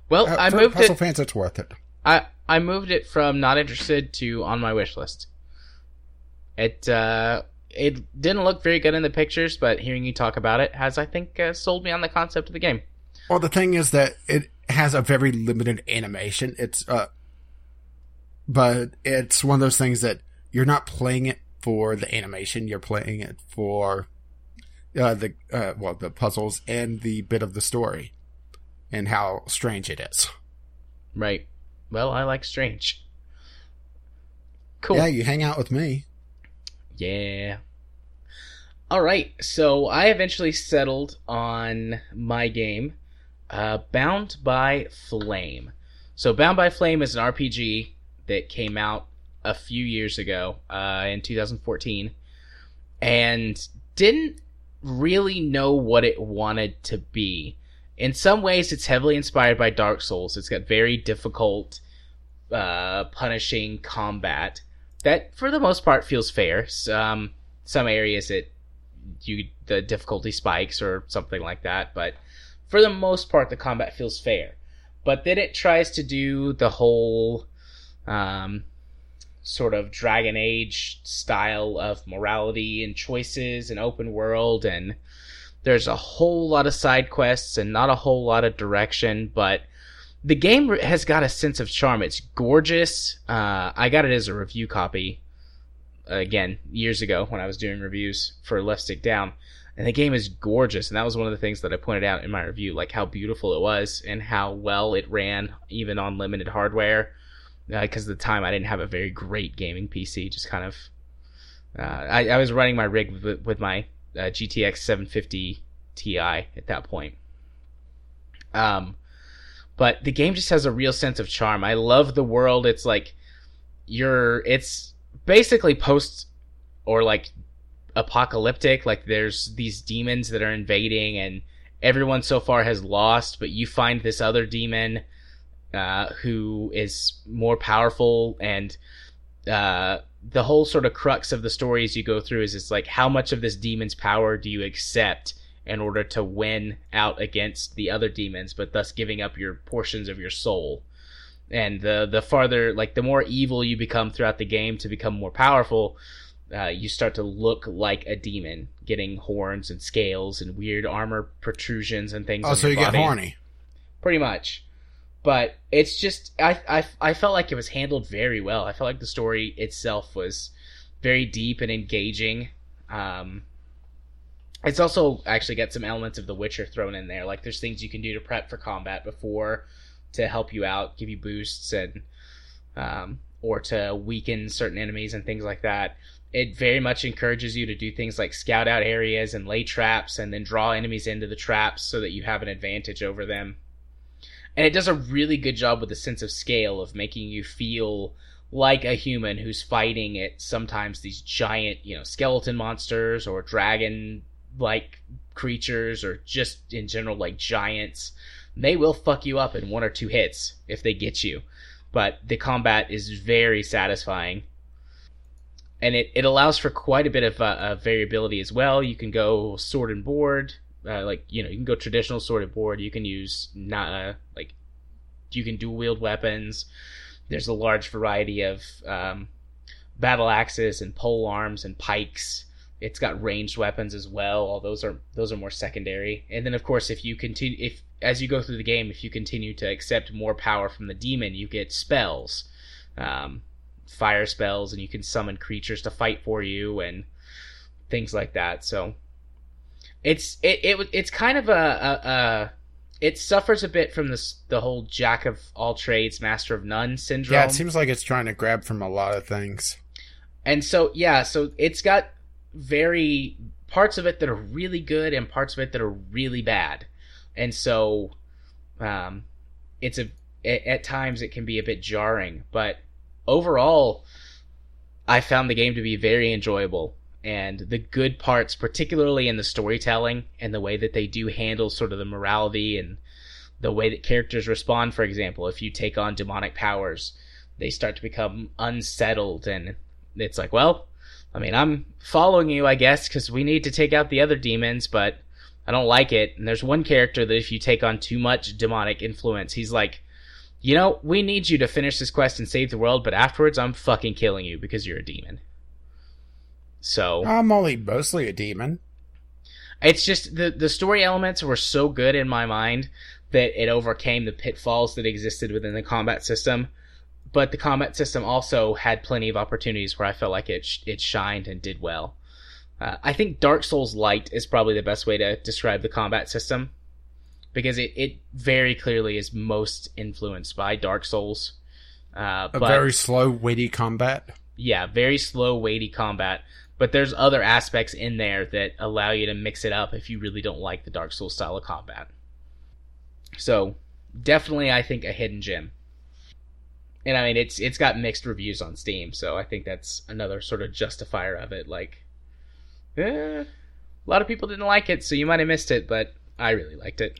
Well, uh, I for moved puzzle it. fans, it's worth it. I I moved it from not interested to on my wish list. It uh it didn't look very good in the pictures, but hearing you talk about it has I think uh, sold me on the concept of the game. Well, the thing is that it has a very limited animation. It's uh, but it's one of those things that you're not playing it for the animation. You're playing it for uh, the uh, well, the puzzles and the bit of the story, and how strange it is. Right. Well, I like strange. Cool. Yeah, you hang out with me. Yeah. All right, so I eventually settled on my game, uh, Bound by Flame. So, Bound by Flame is an RPG that came out a few years ago, uh, in 2014, and didn't really know what it wanted to be. In some ways, it's heavily inspired by Dark Souls. It's got very difficult, uh, punishing combat that, for the most part, feels fair. Um, some areas it you the difficulty spikes or something like that, but for the most part, the combat feels fair. But then it tries to do the whole um, sort of Dragon Age style of morality and choices and open world, and there's a whole lot of side quests and not a whole lot of direction, but the game has got a sense of charm. It's gorgeous. Uh, I got it as a review copy again years ago when I was doing reviews for Left Stick Down, and the game is gorgeous. And that was one of the things that I pointed out in my review, like how beautiful it was and how well it ran even on limited hardware. Because uh, at the time I didn't have a very great gaming PC, just kind of. Uh, I, I, was running my rig with, with my uh, GTX 750 Ti at that point. Um, but the game just has a real sense of charm. I love the world. It's like you're. It's basically post or like apocalyptic. Like there's these demons that are invading, and everyone so far has lost, but you find this other demon uh, who is more powerful and. Uh, the whole sort of crux of the stories you go through is it's like how much of this demon's power do you accept in order to win out against the other demons, but thus giving up your portions of your soul. And the the farther, like the more evil you become throughout the game to become more powerful, uh, you start to look like a demon, getting horns and scales and weird armor protrusions and things. Oh, so you body. get horny. Pretty much. But it's just I, I I felt like it was handled very well. I felt like the story itself was very deep and engaging. Um, it's also actually got some elements of The Witcher thrown in there. Like there's things you can do to prep for combat before to help you out, give you boosts, and um, or to weaken certain enemies and things like that. It very much encourages you to do things like scout out areas and lay traps, and then draw enemies into the traps so that you have an advantage over them. And it does a really good job with the sense of scale of making you feel like a human who's fighting at sometimes these giant, you know, skeleton monsters or dragon like creatures or just in general like giants they will fuck you up in one or two hits if they get you. But the combat is very satisfying. And it, it allows for quite a bit of uh, uh, variability as well. You can go sword and board uh, like you know you can go traditional sorted board. You can use not uh, like you can dual wield weapons. There's a large variety of um, battle axes and pole arms and pikes. It's got ranged weapons as well. All those are those are more secondary. And then of course, if you continue, if as you go through the game, if you continue to accept more power from the demon, you get spells, um, fire spells, and you can summon creatures to fight for you and things like that. So it's it, it it's kind of a, a, a it suffers a bit from this the whole jack of all trades, master of none syndrome. Yeah, it seems like it's trying to grab from a lot of things. And so yeah, so it's got very parts of it that are really good and parts of it that are really bad. And so um it's a at times it can be a bit jarring, but overall I found the game to be very enjoyable and the good parts, particularly in the storytelling and the way that they do handle sort of the morality and the way that characters respond. For example, if you take on demonic powers, they start to become unsettled, and it's like, well, I mean, I'm following you, I guess, because we need to take out the other demons, but I don't like it. And there's one character that if you take on too much demonic influence, he's like, you know, we need you to finish this quest and save the world, but afterwards I'm fucking killing you because you're a demon. So I'm only mostly a demon. It's just the the story elements were so good in my mind that it overcame the pitfalls that existed within the combat system. But the combat system also had plenty of opportunities where I felt like it it shined and did well. Uh, I think Dark Souls Light is probably the best way to describe the combat system because it, it very clearly is most influenced by Dark Souls. Uh, a but, very slow, weighty combat. Yeah, very slow, weighty combat but there's other aspects in there that allow you to mix it up if you really don't like the Dark Souls style of combat. So, definitely I think a hidden gem. And I mean it's it's got mixed reviews on Steam, so I think that's another sort of justifier of it like eh, a lot of people didn't like it, so you might have missed it, but I really liked it.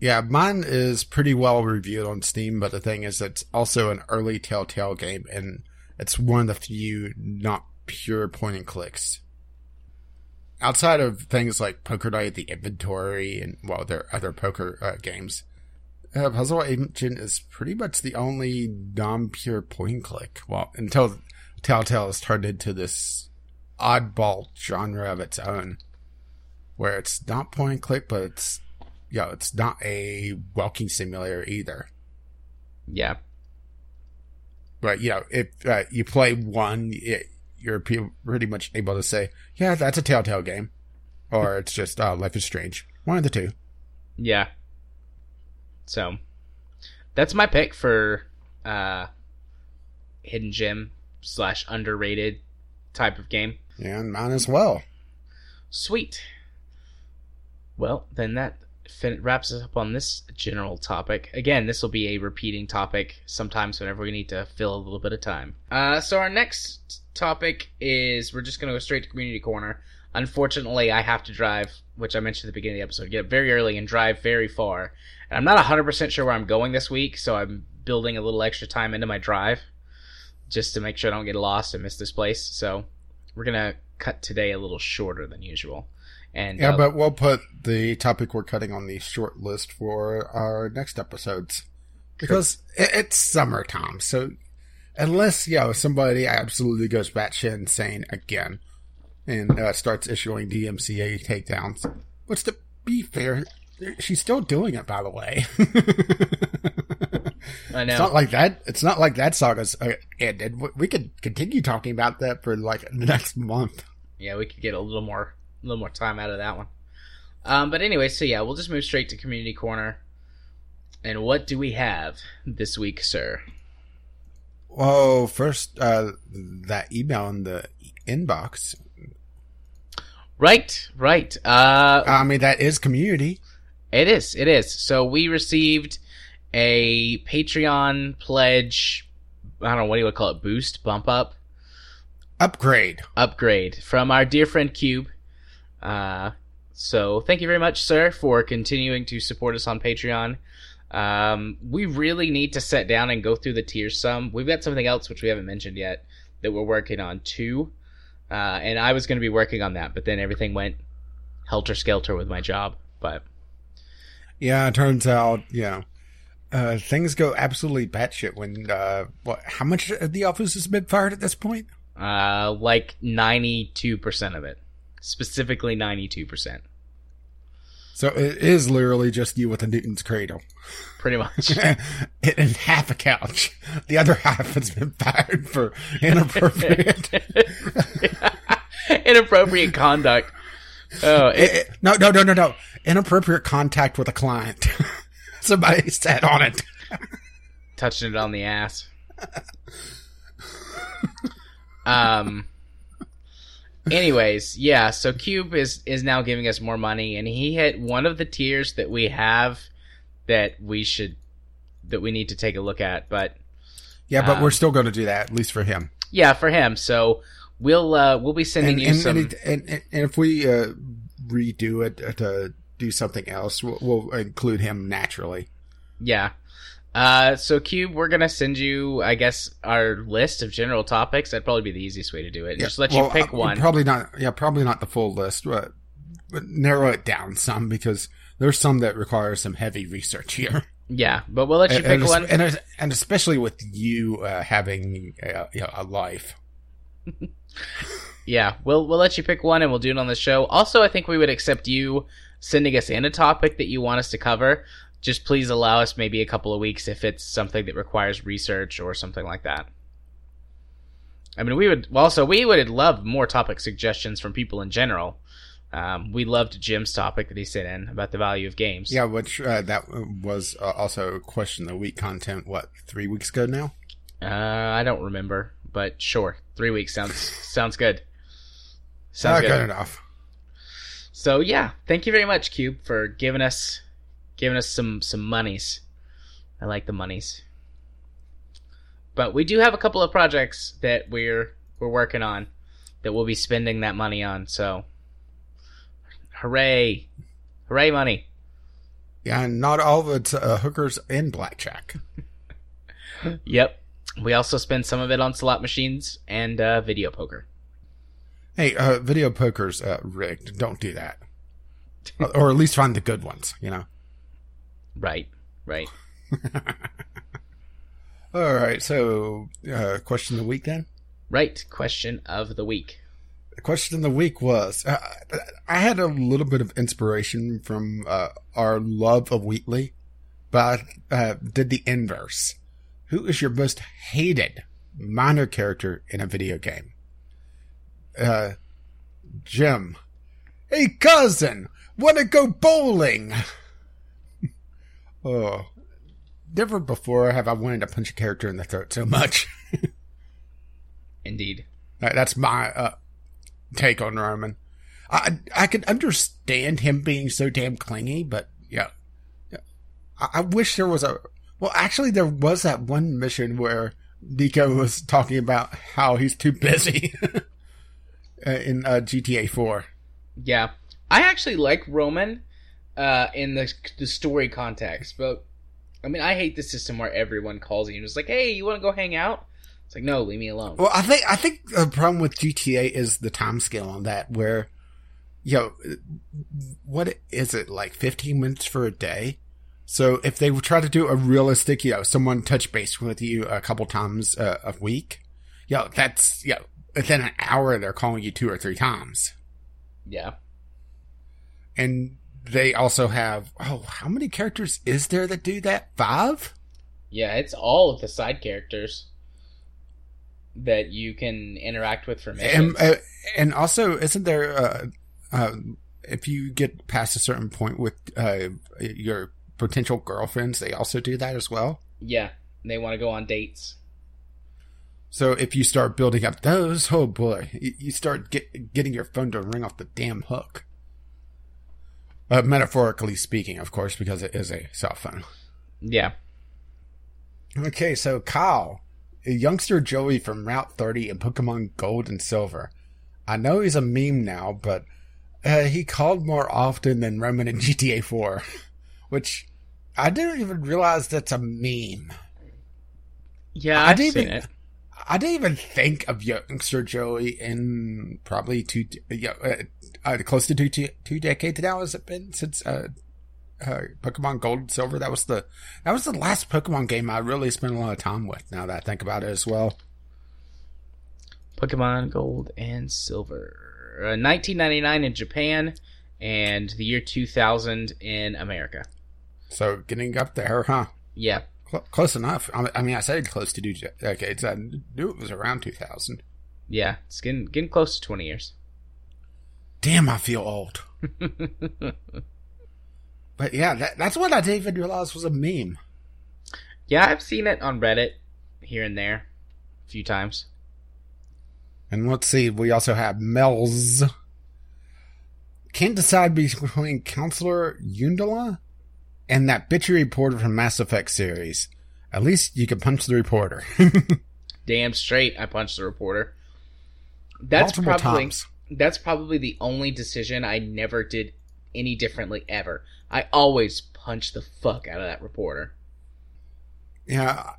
Yeah, mine is pretty well reviewed on Steam, but the thing is, it's also an early Telltale game, and it's one of the few not pure point and clicks. Outside of things like Poker Night, the inventory, and well, there are other poker uh, games, uh, Puzzle Agent is pretty much the only non-pure point and click. Well, until Telltale has turned into this oddball genre of its own, where it's not point and click, but it's you know, it's not a walking simulator either. Yeah. But you know, if uh, you play one, it, you're pretty much able to say, yeah, that's a Telltale game, or it's just uh, Life is Strange. One of the two. Yeah. So, that's my pick for uh, hidden gem slash underrated type of game. Yeah, and mine as well. Sweet. Well, then that fin- wraps us up on this general topic. Again, this will be a repeating topic sometimes whenever we need to fill a little bit of time. Uh, so our next topic is we're just going to go straight to community corner. Unfortunately, I have to drive, which I mentioned at the beginning of the episode, get up very early and drive very far. And I'm not 100% sure where I'm going this week, so I'm building a little extra time into my drive just to make sure I don't get lost and miss this place. So we're going to cut today a little shorter than usual. And yeah, uh, but we'll put the topic we're cutting on the short list for our next episodes because it's summertime. So unless you know somebody absolutely goes batshit insane again and uh, starts issuing DMCA takedowns, which to be fair, she's still doing it. By the way, I know it's not like that. It's not like that saga's uh, ended. We could continue talking about that for like the next month. Yeah, we could get a little more a little more time out of that one. Um, but anyway, so yeah, we'll just move straight to community corner. And what do we have this week, sir? Well, first, uh, that email in the inbox. Right, right. Uh, I mean, that is community. It is, it is. So we received a Patreon pledge. I don't know what do you would call it, boost, bump up, upgrade, upgrade from our dear friend Cube. Uh, so thank you very much, sir, for continuing to support us on Patreon. Um, we really need to sit down and go through the tiers some. We've got something else which we haven't mentioned yet that we're working on too. Uh, and I was going to be working on that, but then everything went helter skelter with my job. But Yeah, it turns out, yeah, uh, things go absolutely batshit when, uh, what, how much of the office has been fired at this point? uh, like ninety two percent of it, specifically ninety two percent, So it is literally just you with a Newton's cradle. pretty much. and half a couch. The other half has been fired for inappropriate. Inappropriate conduct. Oh, it, Eh, eh, no, no, no, no, no. Inappropriate contact with a client. Somebody sat on it. touching it on the ass. um. Anyways, yeah. So Cube is is now giving us more money, and he hit one of the tiers that we have that we should that we need to take a look at. But Yeah, but Um, we're still going to do that, at least for him. yeah, for him. So we'll uh we'll be sending And, you and, some. and, and, and if we uh, redo it to do something else, we'll, we'll include him naturally. Yeah. Uh, so Cube, we're gonna send you, I guess, our list of general topics. That'd probably be the easiest way to do it. Yeah, Just let well, you pick uh, one. Probably not. Yeah, probably not the full list, but, but narrow it down some because there's some that require some heavy research here. yeah, but we'll let you and, pick and, one. and, and especially with you uh, having uh, you know, a life. Yeah, we'll we'll let you pick one, and we'll do it on the show. Also, I think we would accept you sending us in a topic that you want us to cover. Just please allow us maybe a couple of weeks if it's something that requires research or something like that. I mean, we would well, also we would love more topic suggestions from people in general. Um, we loved Jim's topic that he sent in about the value of games. Yeah, which uh, that was uh, also question of the week content. What three weeks ago now? Uh, I don't remember, but sure, three weeks sounds sounds good. Sounds good. good enough. So yeah, thank you very much, Cube, for giving us giving us some some monies. I like the monies. But we do have a couple of projects that we're we're working on that we'll be spending that money on. So hooray. Hooray money. Yeah, and not all of it's uh, hookers and blackjack. Yep. We also spend some of it on slot machines and uh, video poker. Hey, uh, video poker's uh, rigged. Don't do that. or, or at least find the good ones. You know. Right. Right. All right. So, uh, question of the week then. Right. Question of the week. The question of the week was uh, I had a little bit of inspiration from uh, our love of Wheatley, but I uh, did the inverse. Who is your most hated minor character in a video game? Uh, Jim. Hey, cousin, wanna go bowling? Oh, never before have I wanted to punch a character in the throat so much. Indeed. That's my uh, take on Roman. I I can understand him being so damn clingy, but yeah, yeah. I, I wish there was a. Well, actually, there was that one mission where Niko was talking about how he's too busy in uh, GTA Four. Yeah, I actually like Roman uh, in the the story context, but I mean, I hate the system where everyone calls you and is like, "Hey, you want to go hang out?" It's like, no, leave me alone. Well, I think I think the problem with GTA is the time scale on that, where, you know, what is it like fifteen minutes for a day? So if they try to do a realistic, you know, someone touch base with you a couple times uh, a week, you know, that's you know, within an hour they're calling you two or three times, yeah, and they also have oh, how many characters is there that do that? Five. yeah, it's all of the side characters that you can interact with for missions. And, uh, and also, isn't there, uh, uh, if you get past a certain point with uh, your potential girlfriends, they also do that as well. yeah, they want to go on dates. So if you start building up those, oh boy, you, you start get, getting your phone to ring off the damn hook. Uh, metaphorically speaking, of course, because it is a cell phone. Yeah, Okay, so Kyle, a youngster Joey from Route 30 in Pokemon Gold and Silver. I know he's a meme now, but uh, he called more often than Roman in GTA 4, which I didn't even realize that's a meme. yeah, I I've didn't seen even- it. I didn't even think of youngster Joey in probably two, uh, uh, close to two, two, two decades now. Has it been since uh, uh, Pokemon Gold and Silver? That was the that was the last Pokemon game I really spent a lot of time with. Now that I think about it as well. Pokemon Gold and Silver, uh, 1999 in Japan, and the year 2000 in America. So getting up there, huh? Yeah, Cl- close enough. I mean, I said close to two decades. I knew it was around two thousand. yeah, it's getting getting close to 20 years. Damn, I feel old. But yeah, that, that's what I didn't even realize was a meme. yeah, I've seen it on Reddit here and there a few times. And let's see, we also have Mel's. Can't decide between Counselor Udina and that bitchy reporter from Mass Effect series. At least you can punch the reporter. Damn straight, I punched the reporter. That's Multiple probably times. That's probably the only decision I never did any differently ever. I always punched the fuck out of that reporter. Yeah.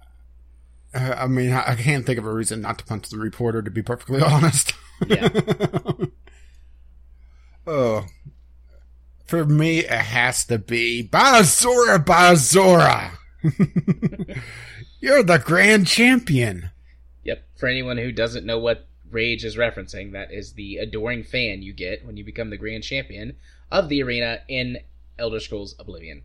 I mean, I can't think of a reason not to punch the reporter, to be perfectly honest. Yeah. oh. For me, it has to be By Azura Bazora! You're the grand champion. Yep. For anyone who doesn't know what Rage is referencing, that is the adoring fan you get when you become the grand champion of the arena in Elder Scrolls Oblivion.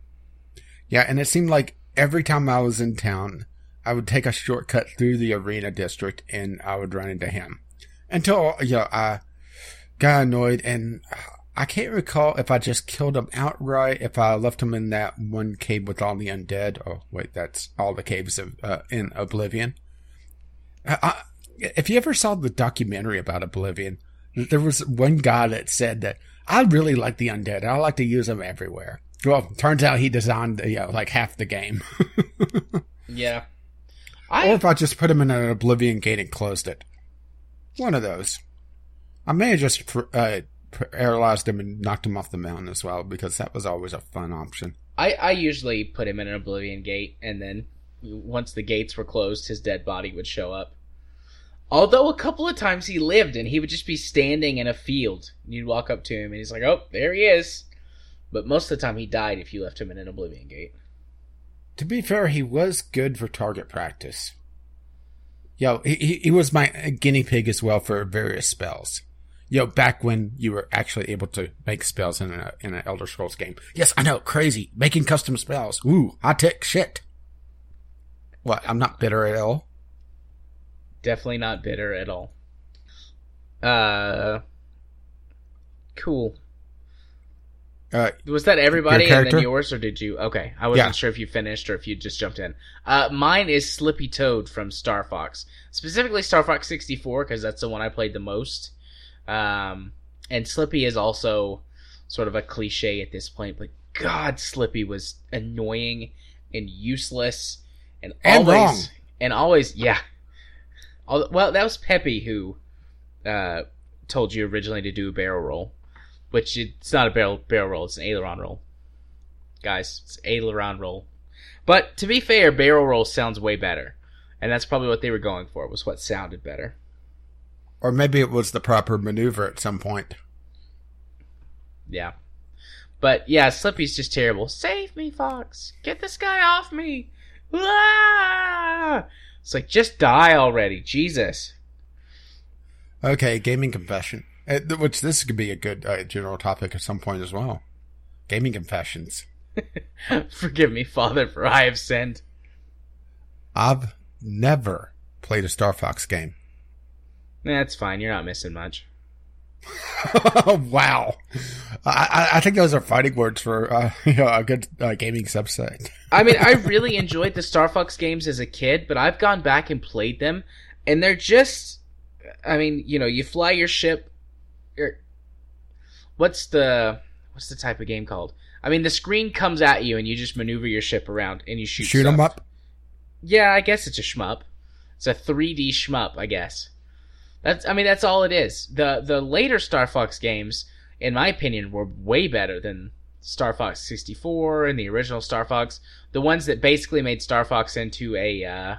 Yeah, and it seemed like every time I was in town, I would take a shortcut through the arena district and I would run into him. Until, you know, I got annoyed and I can't recall if I just killed him outright, if I left him in that one cave with all the undead. Oh, wait, that's all the caves of, uh, in Oblivion. I, if you ever saw the documentary about Oblivion, there was one guy that said that I really like the undead. I like to use them everywhere. Well, turns out he designed, you know, like half the game. Yeah. or if I just put him in an Oblivion gate and closed it. One of those. I may have just uh, paralyzed him and knocked him off the mountain as well, because that was always a fun option. I, I usually put him in an Oblivion gate, and then once the gates were closed, his dead body would show up. Although a couple of times he lived, and he would just be standing in a field. And you'd walk up to him, and he's like, "Oh, there he is." But most of the time, he died if you left him in an Oblivion gate. To be fair, he was good for target practice. Yo, he, he- was my guinea pig as well for various spells. Yo, back when you were actually able to make spells in a in an Elder Scrolls game. Yes, I know, crazy making custom spells. Ooh, high tech shit. What? I'm not bitter at all. Definitely not bitter at all. Uh, cool. Uh, Was that everybody and then yours, or did you? Okay, I wasn't Yeah. sure if you finished or if you just jumped in. Uh, mine is Slippy Toad from Star Fox, specifically Star Fox 64 because that's the one I played the most. Um, and Slippy is also sort of a cliche at this point, but God, Slippy was annoying and useless and, And always wrong. and always yeah. Well, that was Peppy who uh, told you originally to do a barrel roll which it's not a barrel barrel roll; it's an aileron roll. Guys, it's aileron roll. But to be fair, barrel roll sounds way better, and that's probably what they were going for. Was what sounded better. or maybe it was the proper maneuver at some point. Yeah. But yeah, Slippy's just terrible. Save me, Fox! Get this guy off me! Ah! It's like just die already, Jesus. Okay, gaming confession. Uh, which this could be a good uh, general topic at some point as well. Gaming confessions. Forgive me, Father, for I have sinned. I've never played a Star Fox game. That's fine. You're not missing much. wow. I, I think those are fighting words for uh, you know, a good uh, gaming subset. I mean, I really enjoyed the Star Fox games as a kid, but I've gone back and played them, and they're just. I mean, you know, you fly your ship. Or, what's the what's the type of game called? I mean, the screen comes at you, and you just maneuver your ship around, and you shoot. Shoot 'em stuff. up. Yeah, I guess it's a shmup. It's a 3D shmup, I guess. That's. I mean, that's all it is. the The later Star Fox games, in my opinion, were way better than Star Fox 64 and the original Star Fox. The ones that basically made Star Fox into a uh,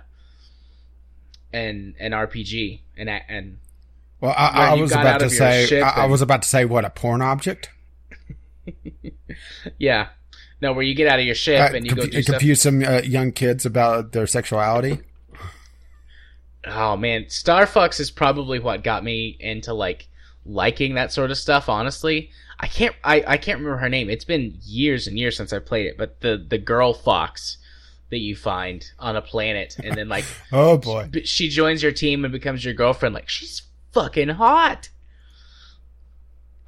and an RPG and and Well, I, I was about to say. I, I was about to say what a porn object. yeah, no, where you get out of your ship Uh, and you go confu- do stuff. confuse some uh, young kids about their sexuality. Oh man, Star Fox is probably what got me into like liking that sort of stuff. Honestly, I can't I, I can't remember her name. It's been years and years since I played it. But the the girl fox that you find on a planet, and then like Oh boy. b- she joins your team and becomes your girlfriend. Like she's fucking hot.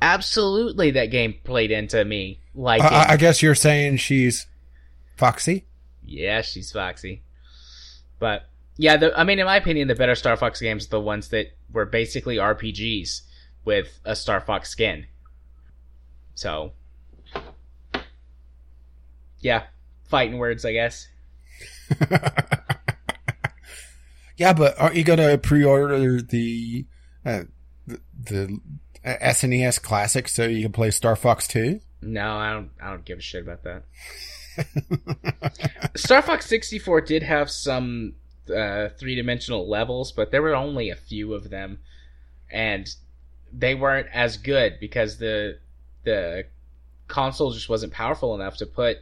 Absolutely, that game played into me. Like, I- I guess you're saying she's foxy. yeah, she's foxy. But yeah, the, I mean, in my opinion, the better Star Fox games are the ones that were basically RPGs with a Star Fox skin. So, yeah, fighting words, I guess. yeah, but aren't you gonna pre-order the uh, the, the uh, SNES Classic so you can play Star Fox Two? No, I don't. I don't give a shit about that. Star Fox 64 did have some uh, three dimensional levels, but there were only a few of them, and they weren't as good because the the console just wasn't powerful enough to put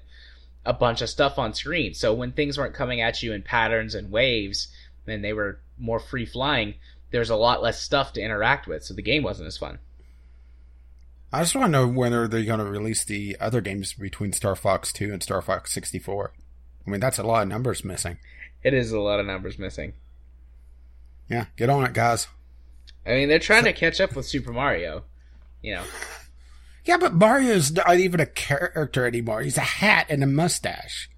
a bunch of stuff on screen. So when things weren't coming at you in patterns and waves, and they were more free flying, there's a lot less stuff to interact with. So the game wasn't as fun. I just want to know whether they're going to release the other games between Star Fox 2 and Star Fox 64. I mean, that's a lot of numbers missing. It is a lot of numbers missing. Yeah, get on it, guys. I mean, they're trying to catch up with Super Mario. You know, Yeah, but Mario's not even a character anymore. He's a hat and a mustache.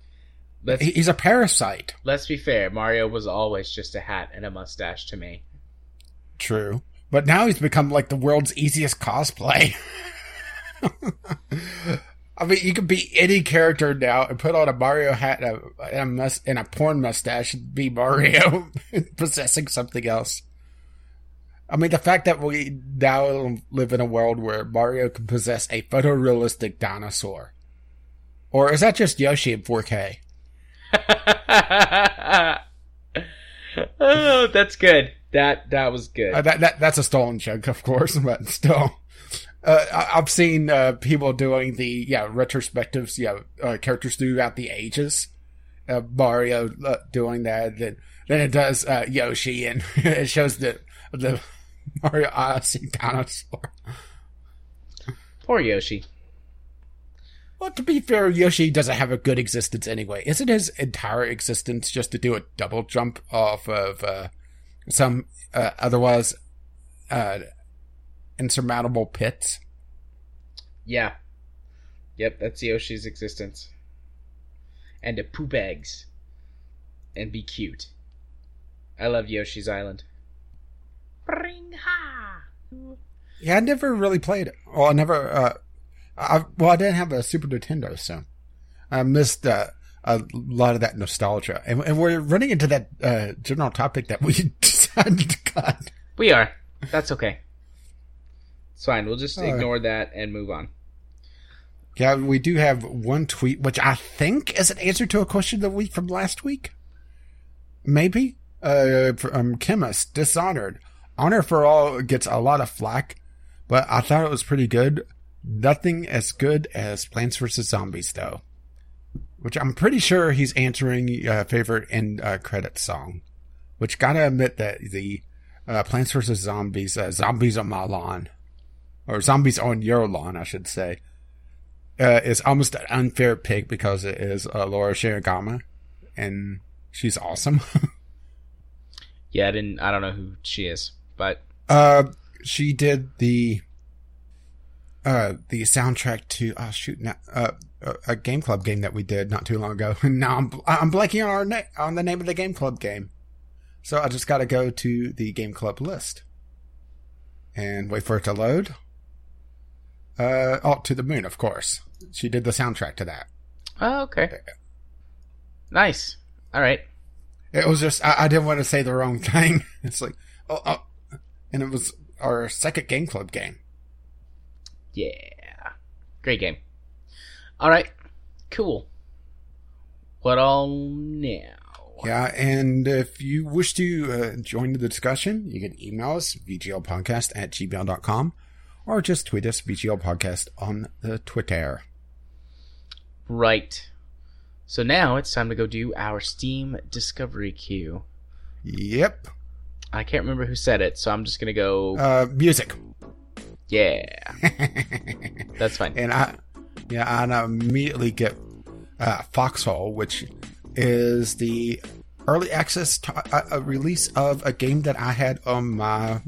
let's He's a parasite. let's be fair. Mario was always just a hat and a mustache to me. True. But now he's become like the world's easiest cosplay. I mean, you could be any character now and put on a Mario hat and a, and a, mus- and a porn mustache and be Mario possessing something else. I mean, the fact that we now live in a world where Mario can possess a photorealistic dinosaur. Or is that just Yoshi in 4K? oh, that's good. That that was good. Uh, that, that that's a stolen joke, of course, but still. Uh, I've seen uh, people doing the yeah retrospectives, yeah, uh, characters throughout the ages. Uh, Mario uh, doing that, then then it does uh, Yoshi, and it shows the the Mario Odyssey dinosaur. Poor Yoshi. Well, to be fair, Yoshi doesn't have a good existence anyway. Isn't his entire existence just to do a double jump off of uh, some uh, otherwise uh, insurmountable pits? Yeah. Yep, that's Yoshi's existence. And to poop eggs. And be cute. I love Yoshi's Island. Bring ha! Yeah, I never really played it. Well, I never. Uh, I, well, I didn't have a Super Nintendo, so I missed uh, a lot of that nostalgia. And, and we're running into that uh, general topic that we decided to cut. We are. That's okay. It's fine. We'll just All right. ignore that and move on. Yeah, we do have one tweet, which I think is an answer to a question of the week from last week. Maybe. Uh, from Chemist, Dishonored. Honor for All gets a lot of flack, but I thought it was pretty good. Nothing as good as Plants vs. Zombies, though. Which I'm pretty sure he's answering uh, favorite end uh, credit song. Which gotta admit that the uh, Plants vs. Zombies, uh, Zombies on My Lawn, or Zombies on Your Lawn, I should say, uh, is almost an unfair pick because it is uh, Laura Shigihara, and she's awesome. Yeah, I didn't. I don't know who she is, but uh, she did the uh the soundtrack to oh shoot now, uh, a- a game club game that we did not too long ago. And now I'm I'm blanking on our na- on the name of the game club game, so I just got to go to the game club list and wait for it to load. Uh, oh, to the moon, of course. She did the soundtrack to that. oh, okay. Nice. All right. It was just I, I didn't want to say the wrong thing. It's like oh, oh, and it was our second game club game. Yeah. Great game. All right. Cool. What all now? Yeah, and if you wish to uh, join the discussion, you can email us, vglpodcast at gmail.com, or just tweet us, VGL Podcast, on the Twitter. Right. So now it's time to go do our Steam Discovery queue. Yep. I can't remember who said it, so I'm just gonna go. Uh, music. yeah, that's fine. and I, yeah, and I immediately get uh, Foxhole, which is the early access t- uh, uh, release of a game that I had on my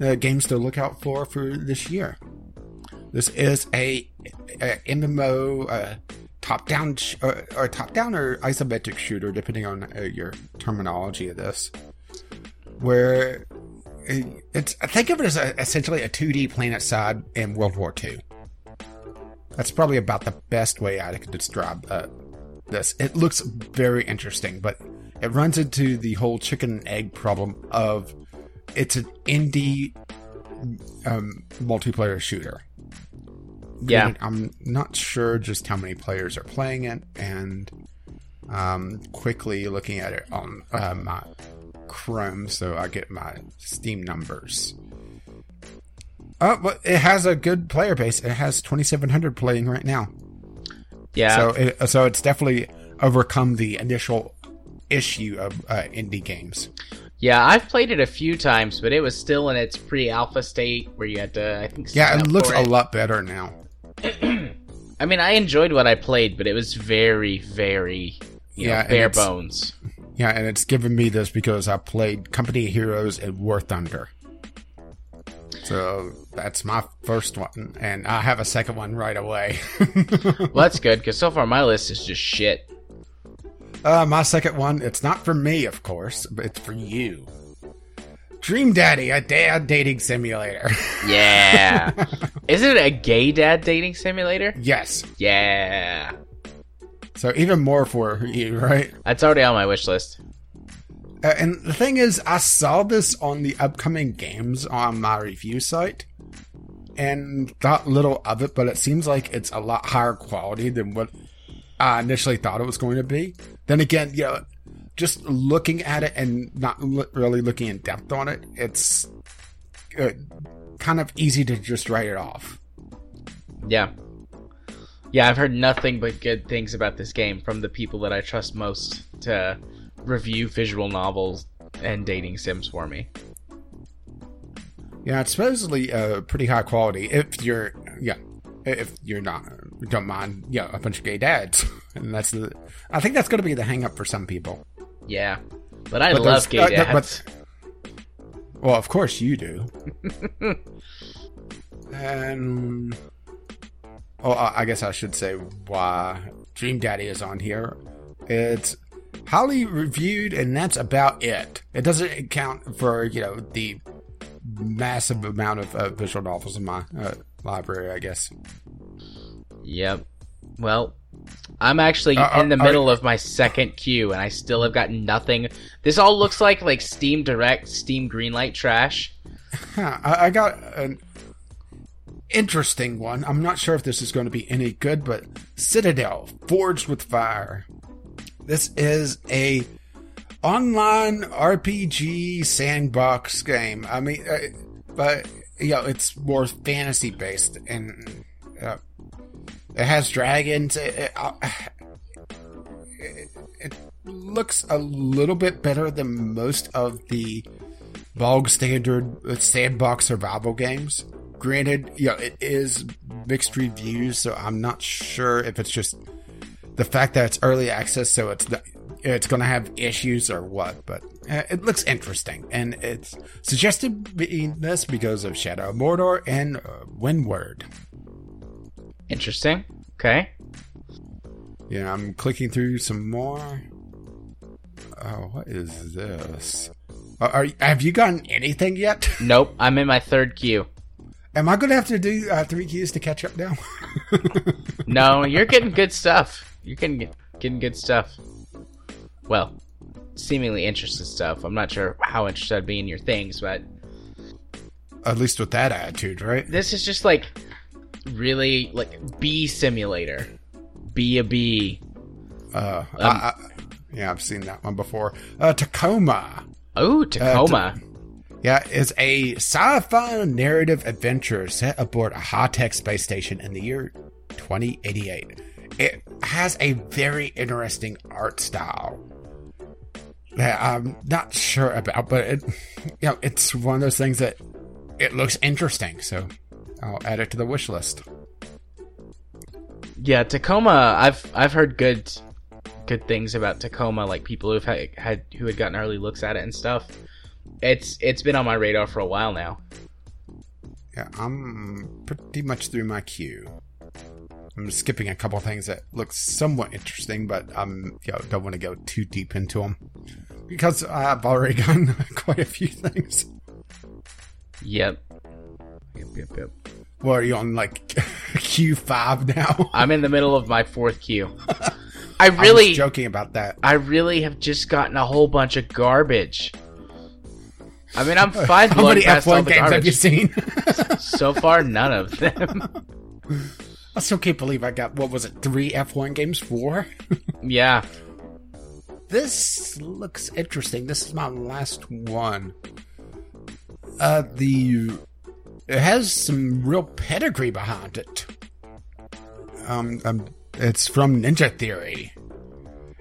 uh, games to look out for for this year. This is a, a MMO uh, top-down sh- or, or top-down or isometric shooter, depending on uh, your terminology of this, where it- it's think of it as a, essentially a 2D PlanetSide in World War II. That's probably about the best way I could describe uh, this. It looks very interesting, but it runs into the whole chicken and egg problem of it's an indie um, multiplayer shooter. Yeah. Granted, I'm not sure just how many players are playing it, and um, quickly looking at it on uh, my Chrome, so I get my Steam numbers. Oh, but it has a good player base. It has 2,700 playing right now. Yeah, So, it, so it's definitely overcome the initial issue of uh, indie games. Yeah. I've played it a few times, but it was still in its pre-alpha state where you had to. I think. Yeah, it looks a lot better now. I mean, I enjoyed what I played, but it was very, very Yeah, know, bare bones. Yeah, and it's given me this because I played Company of Heroes and War Thunder. So that's my first one, and I have a second one right away. Well, that's good because so far my list is just shit. Uh, my second one, it's not for me, of course, but it's for you. Dream Daddy, a dad dating simulator. Yeah, is it a gay dad dating simulator? yes. Yeah, So even more for you, right? that's already on my wish list. Uh, and the thing is, I saw this on the upcoming games on my review site and thought little of it, but it seems like it's a lot higher quality than what I initially thought it was going to be. Then again, you know, just looking at it and not l- really looking in depth on it, it's uh, kind of easy to just write it off. Yeah, yeah. I've heard nothing but good things about this game from the people that I trust most to review visual novels and dating sims for me. Yeah, it's supposedly uh, pretty high quality if you're yeah if you're not don't mind yeah a bunch of gay dads and that's the I think that's going to be the hang up for some people. Yeah, but I But love gay uh, dads. but- Well, of course you do. and oh, I I guess I should say why Dream Daddy is on here. It's highly reviewed, and that's about it. It doesn't account for you know the massive amount of uh, visual novels in my uh, library. I guess. Yep. Well, I'm actually Uh, in the are- middle of my second queue, and I still have got nothing. This all looks like like Steam Direct, Steam Greenlight trash. I got an interesting one. I'm not sure if this is going to be any good, but Citadel Forged with Fire. This is a online RPG sandbox game. I mean, uh, but you know, it's more fantasy based, and uh, it has dragons. It, it, uh, it, looks a little bit better than most of the bog standard sandbox survival games. Granted, you know, it is mixed reviews, so I'm not sure if it's just the fact that it's early access, so it's the, it's going to have issues or what. But uh, it looks interesting, and it's suggested being this because of Shadow of Mordor and uh, Windward. Interesting. Okay. Yeah, I'm clicking through some more. Oh, what is this? Are, are have you gotten anything yet? Nope. I'm in my third queue. Am I going to have to do uh, three keys to catch up now? No, you're getting good stuff. You're getting getting good stuff. Well, seemingly interesting stuff. I'm not sure how interested I'd be in your things, but At least with that attitude, right? this is just like really like bee simulator. Be a bee. Uh, Um, I, I, Yeah, I've seen that one before. Uh, Tacoma. Oh, Tacoma. Yeah, is a sci-fi narrative adventure set aboard a high-tech space station in the year 2088. It has a very interesting art style that I'm not sure about, but it, you know, it's one of those things that it looks interesting. So I'll add it to the wish list. yeah, Tacoma. I've I've heard good good things about Tacoma. Like people who've had, had who had gotten early looks at it and stuff. It's it's been on my radar for a while now. Yeah, I'm pretty much through my queue. I'm skipping a couple things that look somewhat interesting, but um, you know, don't want to go too deep into them because I've already done quite a few things. Yep. Yep, yep, yep. Well, are you on like Q five now? I'm in the middle of my fourth Q. I I I really was joking about that. I really have just gotten a whole bunch of garbage. I mean, I'm five How many F1 the games have you seen? So far, none of them. I still can't believe I got what was it? Three F1 games? Four? yeah. This looks interesting. This is my last one. Uh, the it has some real pedigree behind it. Um, um it's from Ninja Theory.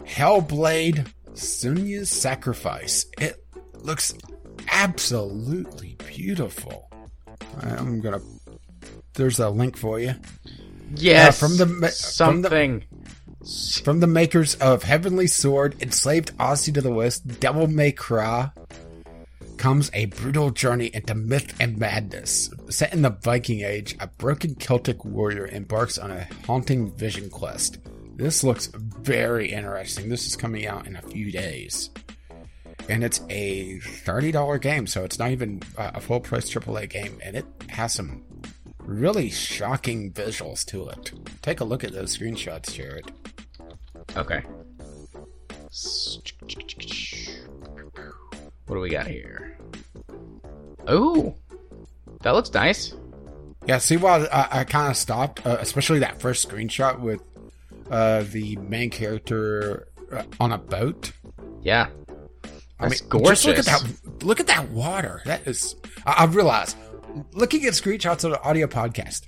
Hellblade: Senua's Sacrifice. It looks absolutely beautiful. I'm gonna. There's a link for you. Yes. from the ma- from the- something. From the makers of Heavenly Sword, Enslaved Odyssey to the West, Devil May Cry, comes a brutal journey into myth and madness. Set in the Viking Age, a broken Celtic warrior embarks on a haunting vision quest. This looks very interesting. This is coming out in a few days. And it's a $30 game, so it's not even a full price AAA game, and it has some really shocking visuals to it. Take a look at those screenshots, Jared. Okay. What do we got here? Oh, that looks nice. Yeah, see why I, I kind of stopped, uh, especially that first screenshot with uh, the main character uh, on a boat. Yeah, I That's mean, gorgeous. just look at that. Look at that water. That is. I, I realize looking at screenshots of the audio podcast,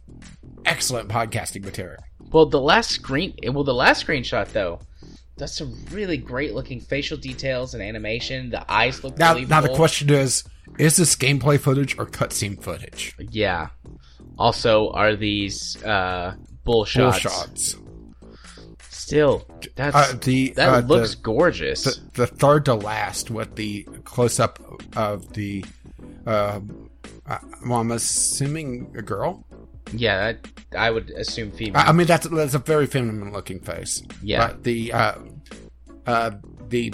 excellent podcasting material. Well, the last screen, well, the last screenshot though, does some really great looking facial details and animation. The eyes look Now, believable. now the question is: Is this gameplay footage or cutscene footage? Yeah. Also, are these uh, bull shots? shots. Still, that's Uh, the that uh, looks the, gorgeous. the, the third to last with the close up of the. Uh, uh, well, I'm assuming a girl. yeah, that, I would assume female. I I mean, that's that's a very feminine looking face. Yeah. But the uh, uh, the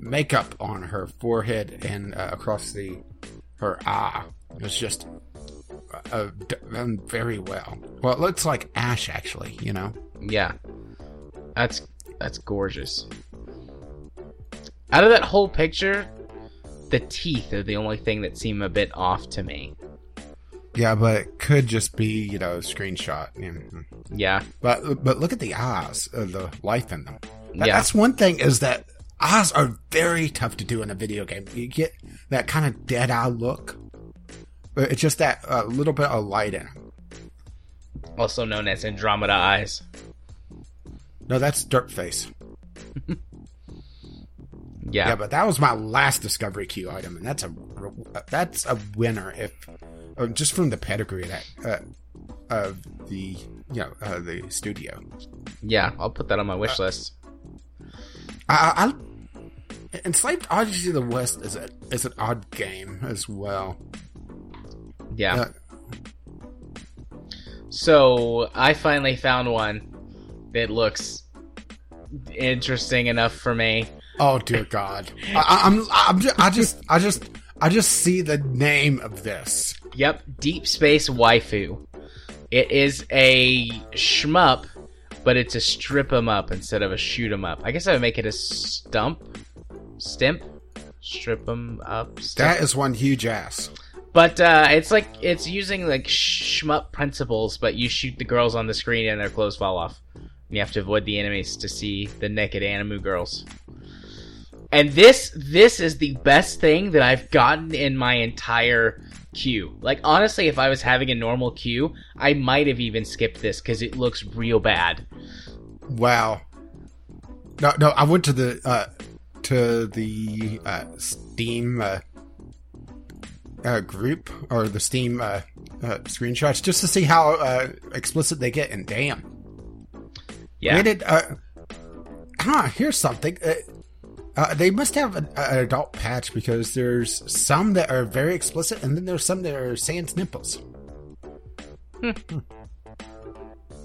makeup on her forehead and uh, across the her eye is just uh, done very well. Well, it looks like Ash actually. You know. Yeah. That's that's gorgeous. Out of that whole picture, the teeth are the only thing that seem a bit off to me. Yeah, but it could just be you know a screenshot. Yeah. But but look at the eyes, uh, the life in them. That- Yeah. That's one thing is that eyes are very tough to do in a video game. You get that kind of dead eye look. But It's just that uh, little bit of light in them. Also known as Andromeda eyes. No, that's dirt face. Yeah. Yeah, but that was my last discovery queue item, and that's a that's a winner if uh, just from the pedigree of that uh, of the you know uh, the studio. Yeah, I'll put that on my wish list. I, I Enslaved Odyssey of the West is a is an odd game as well. Yeah. Uh, So I finally found one that looks interesting enough for me. Oh dear God! I, I- I'm I'm just, I just I just I just see the name of this. Yep, Deep Space Waifu. It is a shmup, but it's a strip 'em up instead of a shoot 'em up. I guess I would make it a stump, stimp, strip 'em up. Stimp. That is one huge ass. But uh, it's like it's using like shmup principles, but you shoot the girls on the screen and their clothes fall off. You have to avoid the enemies to see the naked Animu girls. And this this is the best thing that I've gotten in my entire queue. Like honestly, if I was having a normal queue, I might have even skipped this because it looks real bad. Wow. No, no, I went to the uh, to the uh, Steam uh, uh, group or the Steam uh, uh, screenshots just to see how uh, explicit they get, and damn, Yeah. Granted, uh, huh, here's something. Uh, uh, they must have an, an adult patch because there's some that are very explicit, and then there's some that are sans nipples.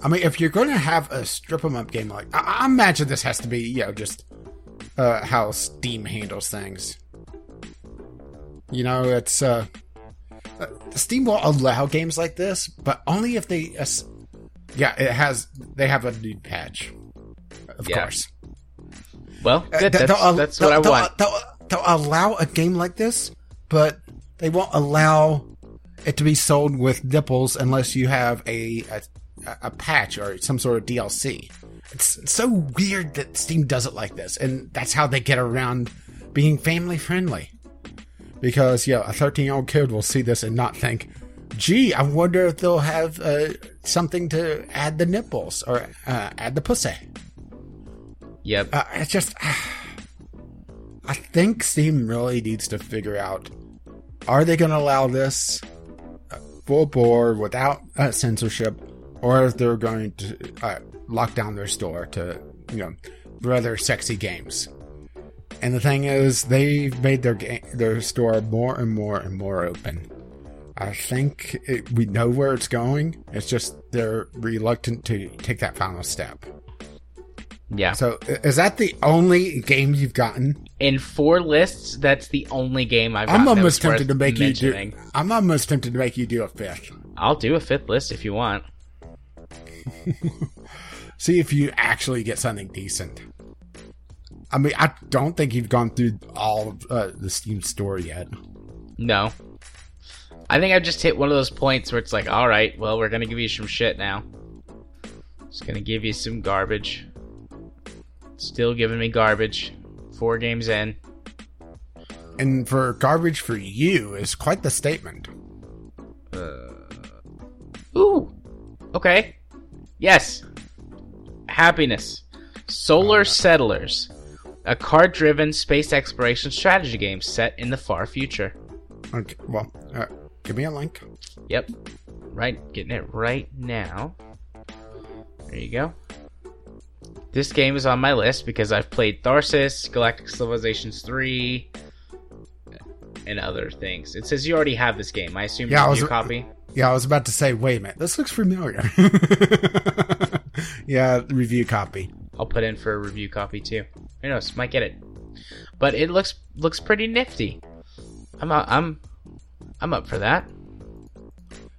I mean, if you're going to have a strip 'em up game like, I, I imagine this has to be, you know, just uh, how Steam handles things. You know, it's uh, uh, Steam will allow games like this, but only if they, uh, yeah, it has they have a new patch, of Yeah. course. Well, Uh, good. they'll- That's, they'll- that's what I they'll- want. They'll, they'll allow a game like this, but they won't allow it to be sold with nipples unless you have a a, a patch or some sort of DLC. It's, it's so weird that Steam does it like this, and that's how they get around being family friendly. Because yeah, a 13 year old kid will see this and not think, "Gee, I wonder if they'll have uh, something to add the nipples or uh, add the pussy." Yep. Uh, it's just, I think Steam really needs to figure out: are they going to allow this uh, full bore without uh, censorship, or if they're going to uh, lock down their store to, you know, rather sexy games? And the thing is, they've made their ga- their store more and more and more open. I think it, we know where it's going. It's just they're reluctant to take that final step. Yeah. So, is that the only game you've gotten? In four lists, that's the only game I've. I'm almost tempted to make you do. I'm almost tempted to make you do a fifth. I'll do a fifth list if you want. See if you actually get something decent. I mean, I don't think you've gone through all of uh, the Steam store yet. No. I think I've just hit one of those points where it's like, all right, well, we're gonna give you some shit now. Just gonna give you some garbage. Still giving me garbage. Four games in. And for garbage for you is quite the statement. Ooh. Okay. Yes. Happiness. Solar Settlers. A card driven space exploration strategy game set in the far future. Okay, well, uh, give me a link. Yep. Right, getting it right now. There you go. This game is on my list because I've played Tharsis, Galactic Civilizations 3, and other things. It says you already have this game. I assume Yeah, I you was- review copy. Yeah, I was about to say, wait a minute, this looks familiar. yeah, review copy. I'll put in for a review copy too. Who knows? Might get it. But it looks looks pretty nifty. I'm I'm I'm up for that.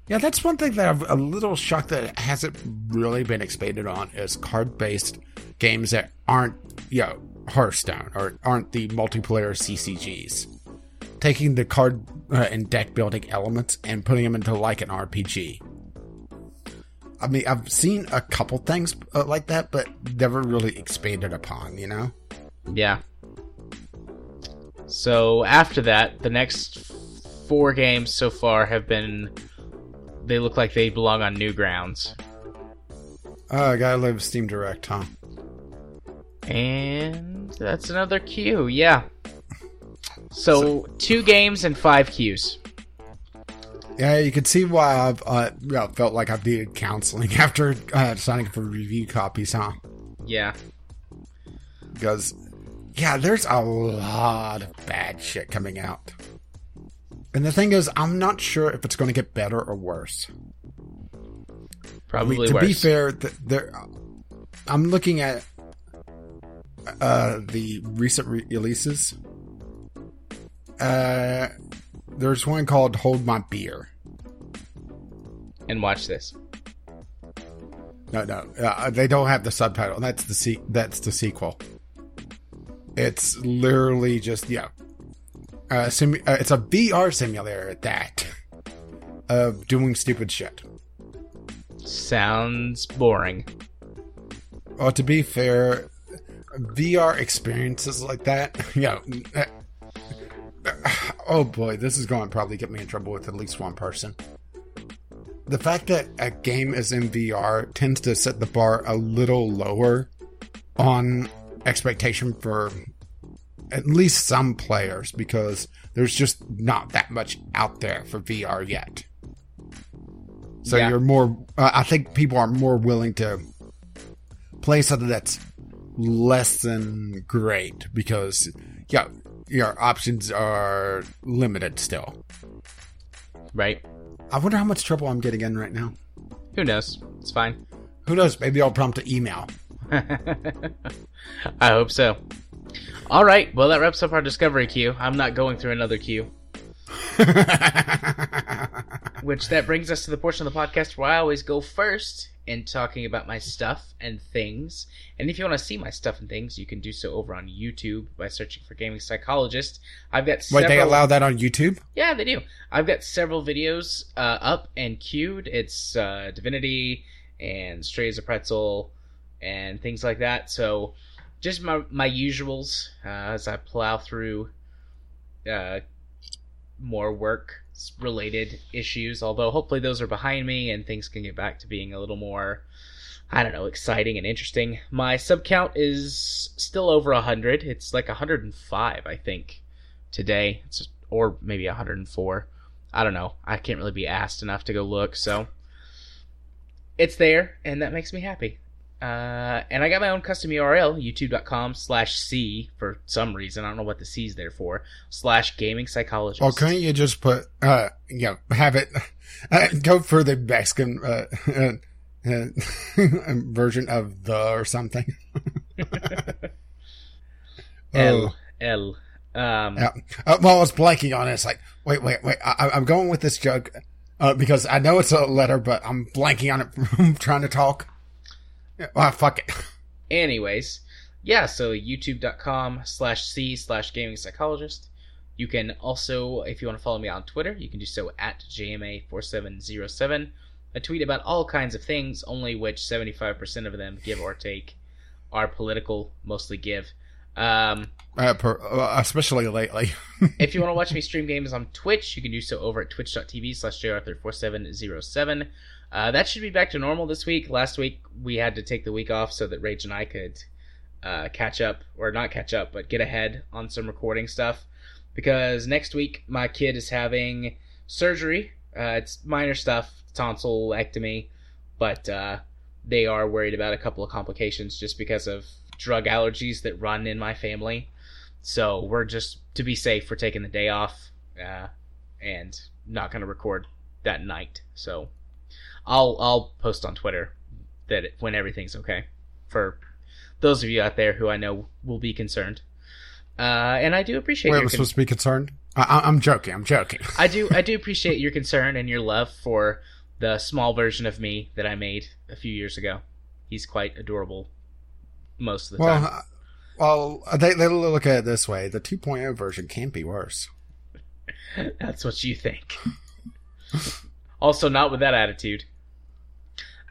Yeah, that's one thing that I'm a little shocked that hasn't really been expanded on is card based games that aren't, you know, Hearthstone or aren't the multiplayer CCGs. Taking the card uh, and deck building elements and putting them into like an RPG. I mean, I've seen a couple things uh, like that, but never really expanded upon, you know? Yeah. So after that, the next four games so far have been. They look like they belong on Newgrounds. Uh, gotta live Steam Direct, huh? And that's another queue, yeah. So, two games and five queues. Yeah, you can see why I've uh, felt like I've needed counseling after uh, signing for review copies, huh? Yeah. Because, yeah, there's a lot of bad shit coming out. And the thing is, I'm not sure if it's going to get better or worse. I Probably mean, to worse. be fair, th- there, I'm looking at uh, the recent re- releases. Uh, there's one called "Hold My Beer." and watch this. No, no, uh, they don't have the subtitle. That's the se- That's the sequel. It's literally just yeah. Uh, sim- uh, it's a VR simulator at that of doing stupid shit. Sounds boring. well, to be fair, VR experiences like that, you know, oh boy, this is going to probably get me in trouble with at least one person. The fact that a game is in VR tends to set the bar a little lower on expectation for at least some players because there's just not that much out there for VR yet. So Yeah. you're more, uh, I think people are more willing to play something that's less than great because, yeah, your options are limited still. Right? I wonder how much trouble I'm getting in right now. Who knows? It's fine. Who knows? Maybe I'll prompt an email. I hope so. All right. Well, that wraps up our discovery queue. I'm not going through another queue. Which that brings us to the portion of the podcast where I always go first in talking about my stuff and things. And if you want to see my stuff and things, you can do so over on YouTube by searching for Gaming Psychologist. I've got Wait, they allow that on YouTube? Yeah, they do. I've got several videos uh, up and queued. It's uh, Divinity and Straight as a Pretzel and things like that. So just my my usuals uh, as I plow through uh, more work related issues. Although hopefully those are behind me and things can get back to being a little more. I don't know, exciting and interesting. My sub count is still over 100. It's like 105, I think, today. It's or maybe 104. I don't know. I can't really be asked enough to go look, so it's there, and that makes me happy. Uh, and I got my own custom URL, youtube.com slash C for some reason. I don't know what the C's there for. Slash gaming psychologist. Or couldn't you just put, uh, you know, have it, uh, go for the Mexican, uh, uh, version of the or something? L. L. Um, Yeah. Well, I was blanking on it. It's like, wait, wait, wait. I, I'm going with this joke uh, because I know it's a letter, but I'm blanking on it from trying to talk. Yeah, well, fuck it. anyways yeah so youtube.com slash c slash gaming psychologist you can also if you want to follow me on twitter you can do so at jma4707 i tweet about all kinds of things only which 75% of them give or take are political mostly give um, Uh, per, uh, especially lately. if you want to watch me stream games on Twitch, you can do so over at twitch.tv slash jarthur4707. Uh, that should be back to normal this week. Last week, we had to take the week off so that Rage and I could uh, catch up, or not catch up, but get ahead on some recording stuff. Because next week, my kid is having surgery. Uh, it's minor stuff, tonsillectomy, but uh, they are worried about a couple of complications just because of drug allergies that run in my family. So we're just to be safe, we're taking the day off, uh, and not going to record that night. So I'll I'll post on Twitter that it, when everything's okay for those of you out there who I know will be concerned. Uh, and I do appreciate Wait, your I'm con- supposed to be concerned? I, I'm joking. I'm joking. I do I do appreciate your concern and your love for the small version of me that I made a few years ago. He's quite adorable most of the Well, time. uh, well, they, they look at it this way. The 2.0 version can't be worse. That's what you think. also, not with that attitude.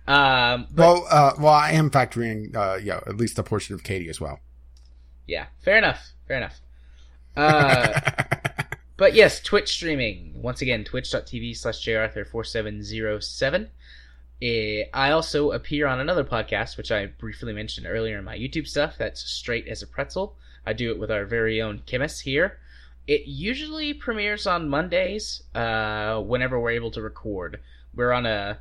Um, but well, uh, well, I am factoring, uh, yeah, at least a portion of Katie as well. yeah, fair enough. Fair enough. Uh, but yes, Twitch streaming. Once again, twitch.tv slash jarthur4707. Eh, I also appear on another podcast, which I briefly mentioned earlier in my YouTube stuff. That's Straight as a Pretzel. I do it with our very own chemist here. It usually premieres on Mondays, uh, whenever we're able to record. We're on a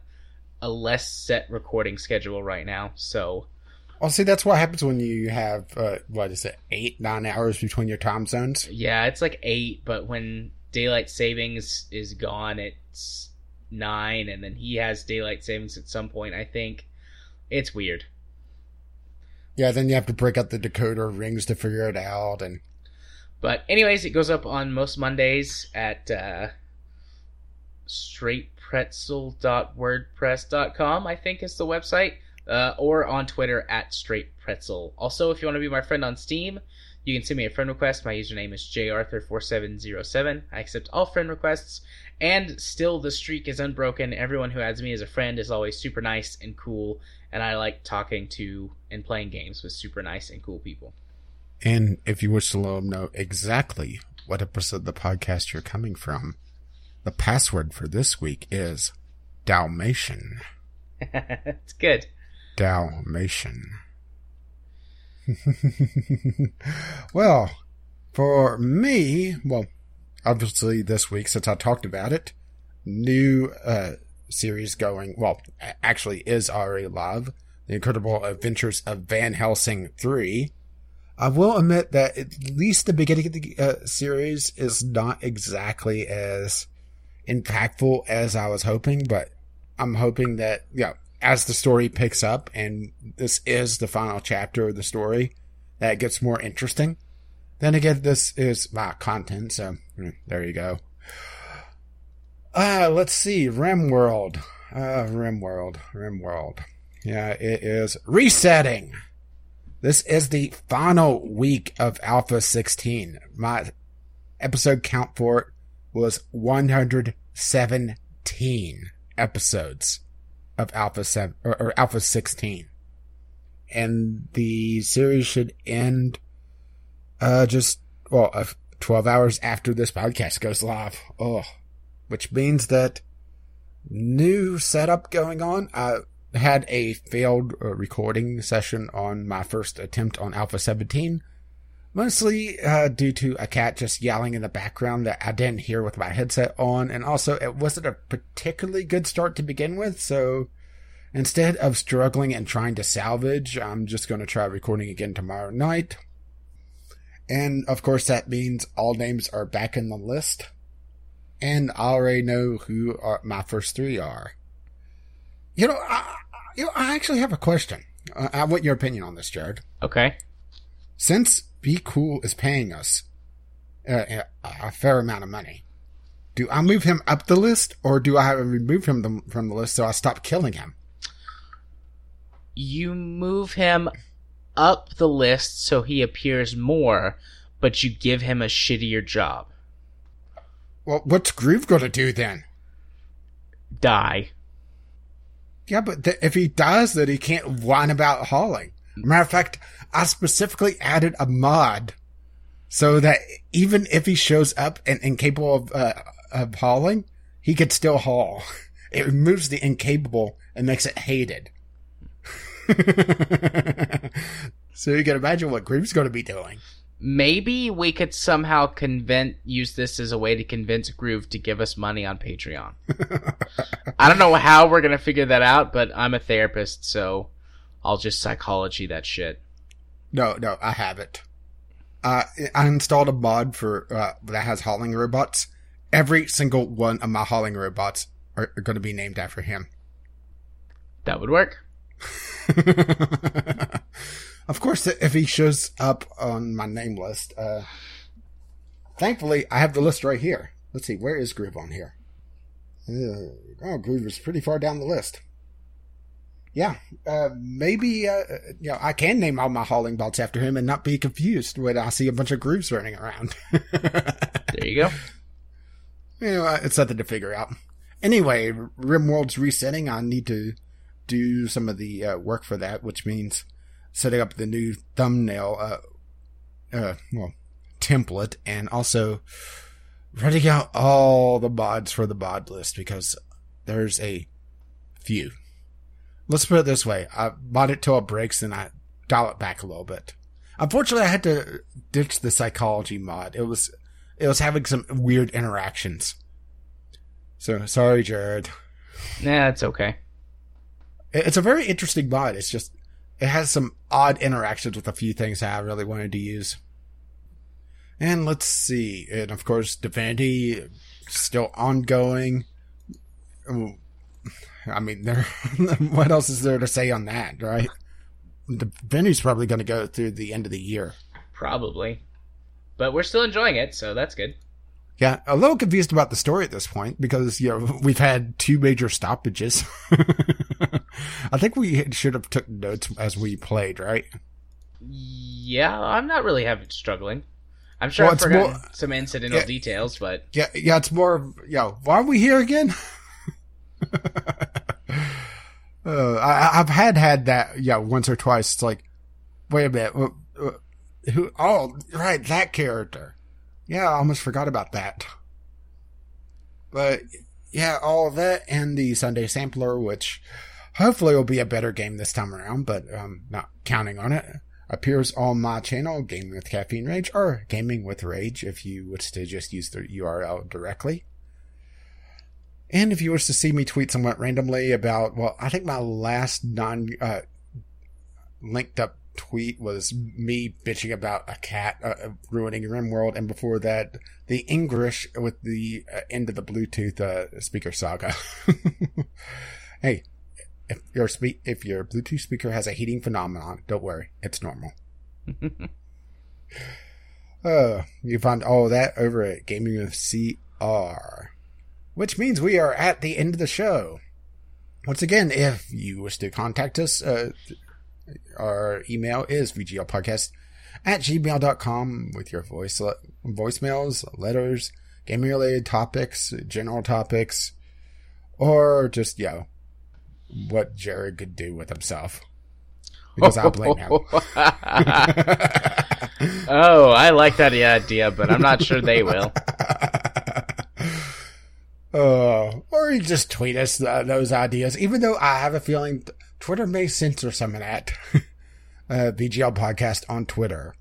a less set recording schedule right now, so well, see, that's what happens when you have, uh, what is it, eight, nine hours between your time zones. Yeah, it's like eight, but when daylight savings is gone, it's nine, and then he has daylight savings at some point. I think it's weird. Yeah, then you have to break out the decoder rings to figure it out. And But anyways, it goes up on most Mondays at uh, straightpretzel.wordpress.com. I think is the website, uh, or on Twitter at straightpretzel. Also, if you want to be my friend on Steam, You can send me a friend request. My username is jarthur4707. I accept all friend requests, and still the streak is unbroken. Everyone who adds me as a friend is always super nice and cool, and I like talking to and playing games with super nice and cool people. And if you wish to let them know exactly what episode of the podcast you're coming from, the password for this week is Dalmatian. it's good. Dalmatian. well, for me, well, obviously this week, since I talked about it, new uh, series going, well, actually is already live The Incredible Adventures of Van Helsing 3. I will admit that at least the beginning of the uh, series is not exactly as impactful as I was hoping, but I'm hoping that, yeah, as the story picks up and this is the final chapter of the story, that gets more interesting. Then again, this is my content, so mm, there you go. Uh, let's see, RimWorld. Uh, RimWorld, RimWorld. Yeah, it is resetting. This is the final week of Alpha 16. My episode count for it was 117 episodes of Alpha 7 or, or Alpha 16. And the series should end uh just well, uh, 12 hours after this podcast goes live. Oh, which means that new setup going on. I had a failed uh, recording session on my first attempt on Alpha 17 mostly uh, due to a cat just yelling in the background that I didn't hear with my headset on, and also it wasn't a particularly good start to begin with. So instead of struggling and trying to salvage, I'm just going to try recording again tomorrow night. And of course, that means all names are back in the list, and I already know who are, my first three are. You know, I, you know, I actually have a question. Uh, I want your opinion on this, Jared. Okay. Since be Cool is paying us uh, a, a fair amount of money. Do I move him up the list, or do I remove him from the list so I stop killing him? You move him up the list so he appears more, but you give him a shittier job. Well, what's Groove going to do then? Die. Yeah, but th- if he dies, then he can't whine about hauling. Matter of fact, I specifically added a mod so that even if he shows up and incapable of, uh, of hauling, he could still haul. It removes the incapable and makes it hated. so you can imagine what Groove's going to be doing. Maybe we could somehow convince use this as a way to convince Groove to give us money on Patreon. I don't know how we're gonna figure that out, but I'm a therapist, so I'll just psychology that shit. No, no, I have it. Uh, I installed a mod for uh, that has hauling robots. Every single one of my hauling robots are, are going to be named after him. That would work. of course, if he shows up on my name list, uh, thankfully I have the list right here. Let's see, where is Groove on here? Uh, oh, Groove is pretty far down the list yeah, uh, maybe uh, you know I can name all my hauling bots after him and not be confused when I see a bunch of grooves running around. there you go. You know, it's something to figure out. Anyway, RimWorld's resetting. I need to do some of the uh, work for that, which means setting up the new thumbnail, uh, uh, well, template, and also writing out all the mods for the mod list because there's a few let's put it this way. I bought it till it breaks and I dial it back a little bit. Unfortunately, I had to ditch the psychology mod. It was, it was having some weird interactions. So sorry, Jared. Nah, it's okay. It's a very interesting mod. It's just, it has some odd interactions with a few things that I really wanted to use. And let's see. And of course, Divinity still ongoing. Um, I mean, there. what else is there to say on that, right? The venue's probably going to go through the end of the year. Probably, but we're still enjoying it, so that's good. Yeah, a little confused about the story at this point because you know we've had two major stoppages. I think we should have took notes as we played, right? yeah, I'm not really having struggling. I'm sure Well, I've forgotten more- some incidental Yeah. details, but Yeah, yeah, it's more. of, Yeah, why are we here again? uh, I, I've had had that. Yeah, once or twice. It's like, wait a minute, uh, uh, who? Oh, right, that character. Yeah, I almost forgot about that. But yeah, all that and the Sunday Sampler, which hopefully will be a better game this time around, but um, not counting on it. Appears on my channel, Gaming with Caffeine Rage, or Gaming with Rage, if you wish to just use the URL directly. And if you wish to see me tweet somewhat randomly about, well, I think my last non uh, linked up tweet was me bitching about a cat uh, ruining RimWorld, and before that, the English with the uh, end of the Bluetooth uh, speaker saga. hey, if your spe- if your Bluetooth speaker has a heating phenomenon, don't worry, it's normal. Uh, you find all that over at Gaming with CR. Which means we are at the end of the show. Once again, if you wish to contact us, uh, our email is vglpodcast at gmail.com with your voice voicemails, letters, gaming related topics, general topics, or just, you know, what Jared could do with himself. Because I blame him. oh, I like that idea, but I'm not sure they will. Uh, or you just tweet us uh, those ideas, even though I have a feeling Twitter may censor some of that. uh, VGL podcast on Twitter.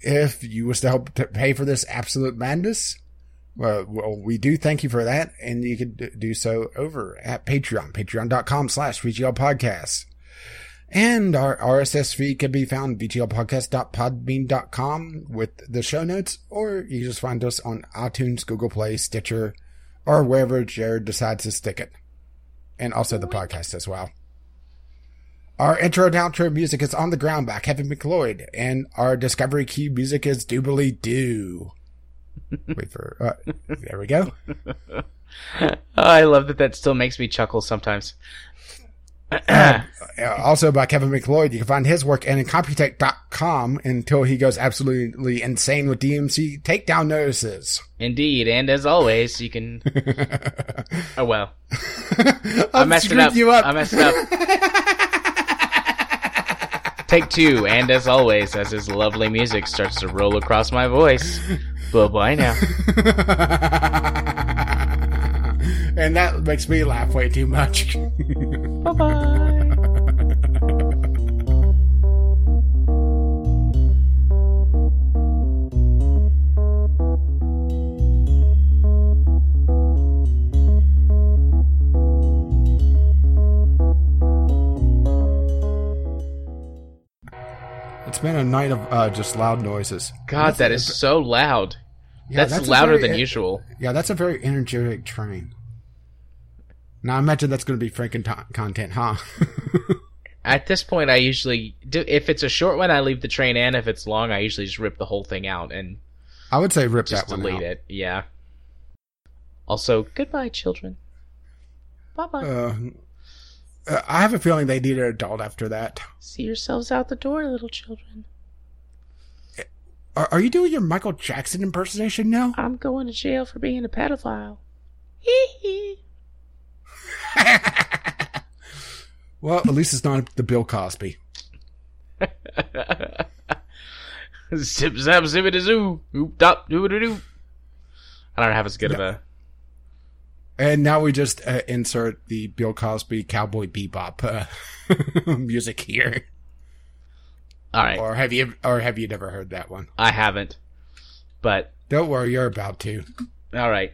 If you wish to help to pay for this absolute madness, well, well, we do thank you for that, and you d- do so over at Patreon, patreon.com slash VGL podcast. And our RSS feed can be found vglpodcast.podbean.com with the show notes, or you just find us on iTunes, Google Play, Stitcher, or wherever Jared decides to stick it. And also the podcast as well. Our intro and outro music is On the Ground by Kevin MacLeod, and our Discovery Queue music is Doobly Doo. Wait for, uh, there we go. I love that that still makes me chuckle sometimes. Uh, also by Kevin MacLeod. You can find his work and at incompetech.com until he goes absolutely insane with DMC takedown notices. Indeed, and as always, you can. Oh well, I I messed it up. You up. I messed it up. Take two, and as always, as his lovely music starts to roll across my voice. Bye bye now. and that makes me laugh way too much. Bye bye. it's been a night of uh, just loud noises. God, that is so loud. Yeah, that's, a louder very- than usual. Yeah, that's a very energetic train. Now I imagine that's going to be Franken to- content, huh? At this point, I usually do. If it's a short one, I leave the train in. If it's long, I usually just rip the whole thing out and I would say rip just that one delete out. it. Yeah. Also, goodbye, children. Bye bye. Uh, uh, I have a feeling they need an adult after that. See yourselves out the door, little children. Are, are you doing your Michael Jackson impersonation now? I'm going to jail for being a pedophile. Hee hee. well, at least it's not the Bill Cosby. Zip zap zippity zoo. Oop dop doo doo doo. I don't have as good of a. And now we just uh, insert the Bill Cosby Cowboy Bebop uh, music here. All right, Or have you or have you never heard that one? I haven't. But Don't worry, you're about to. all right.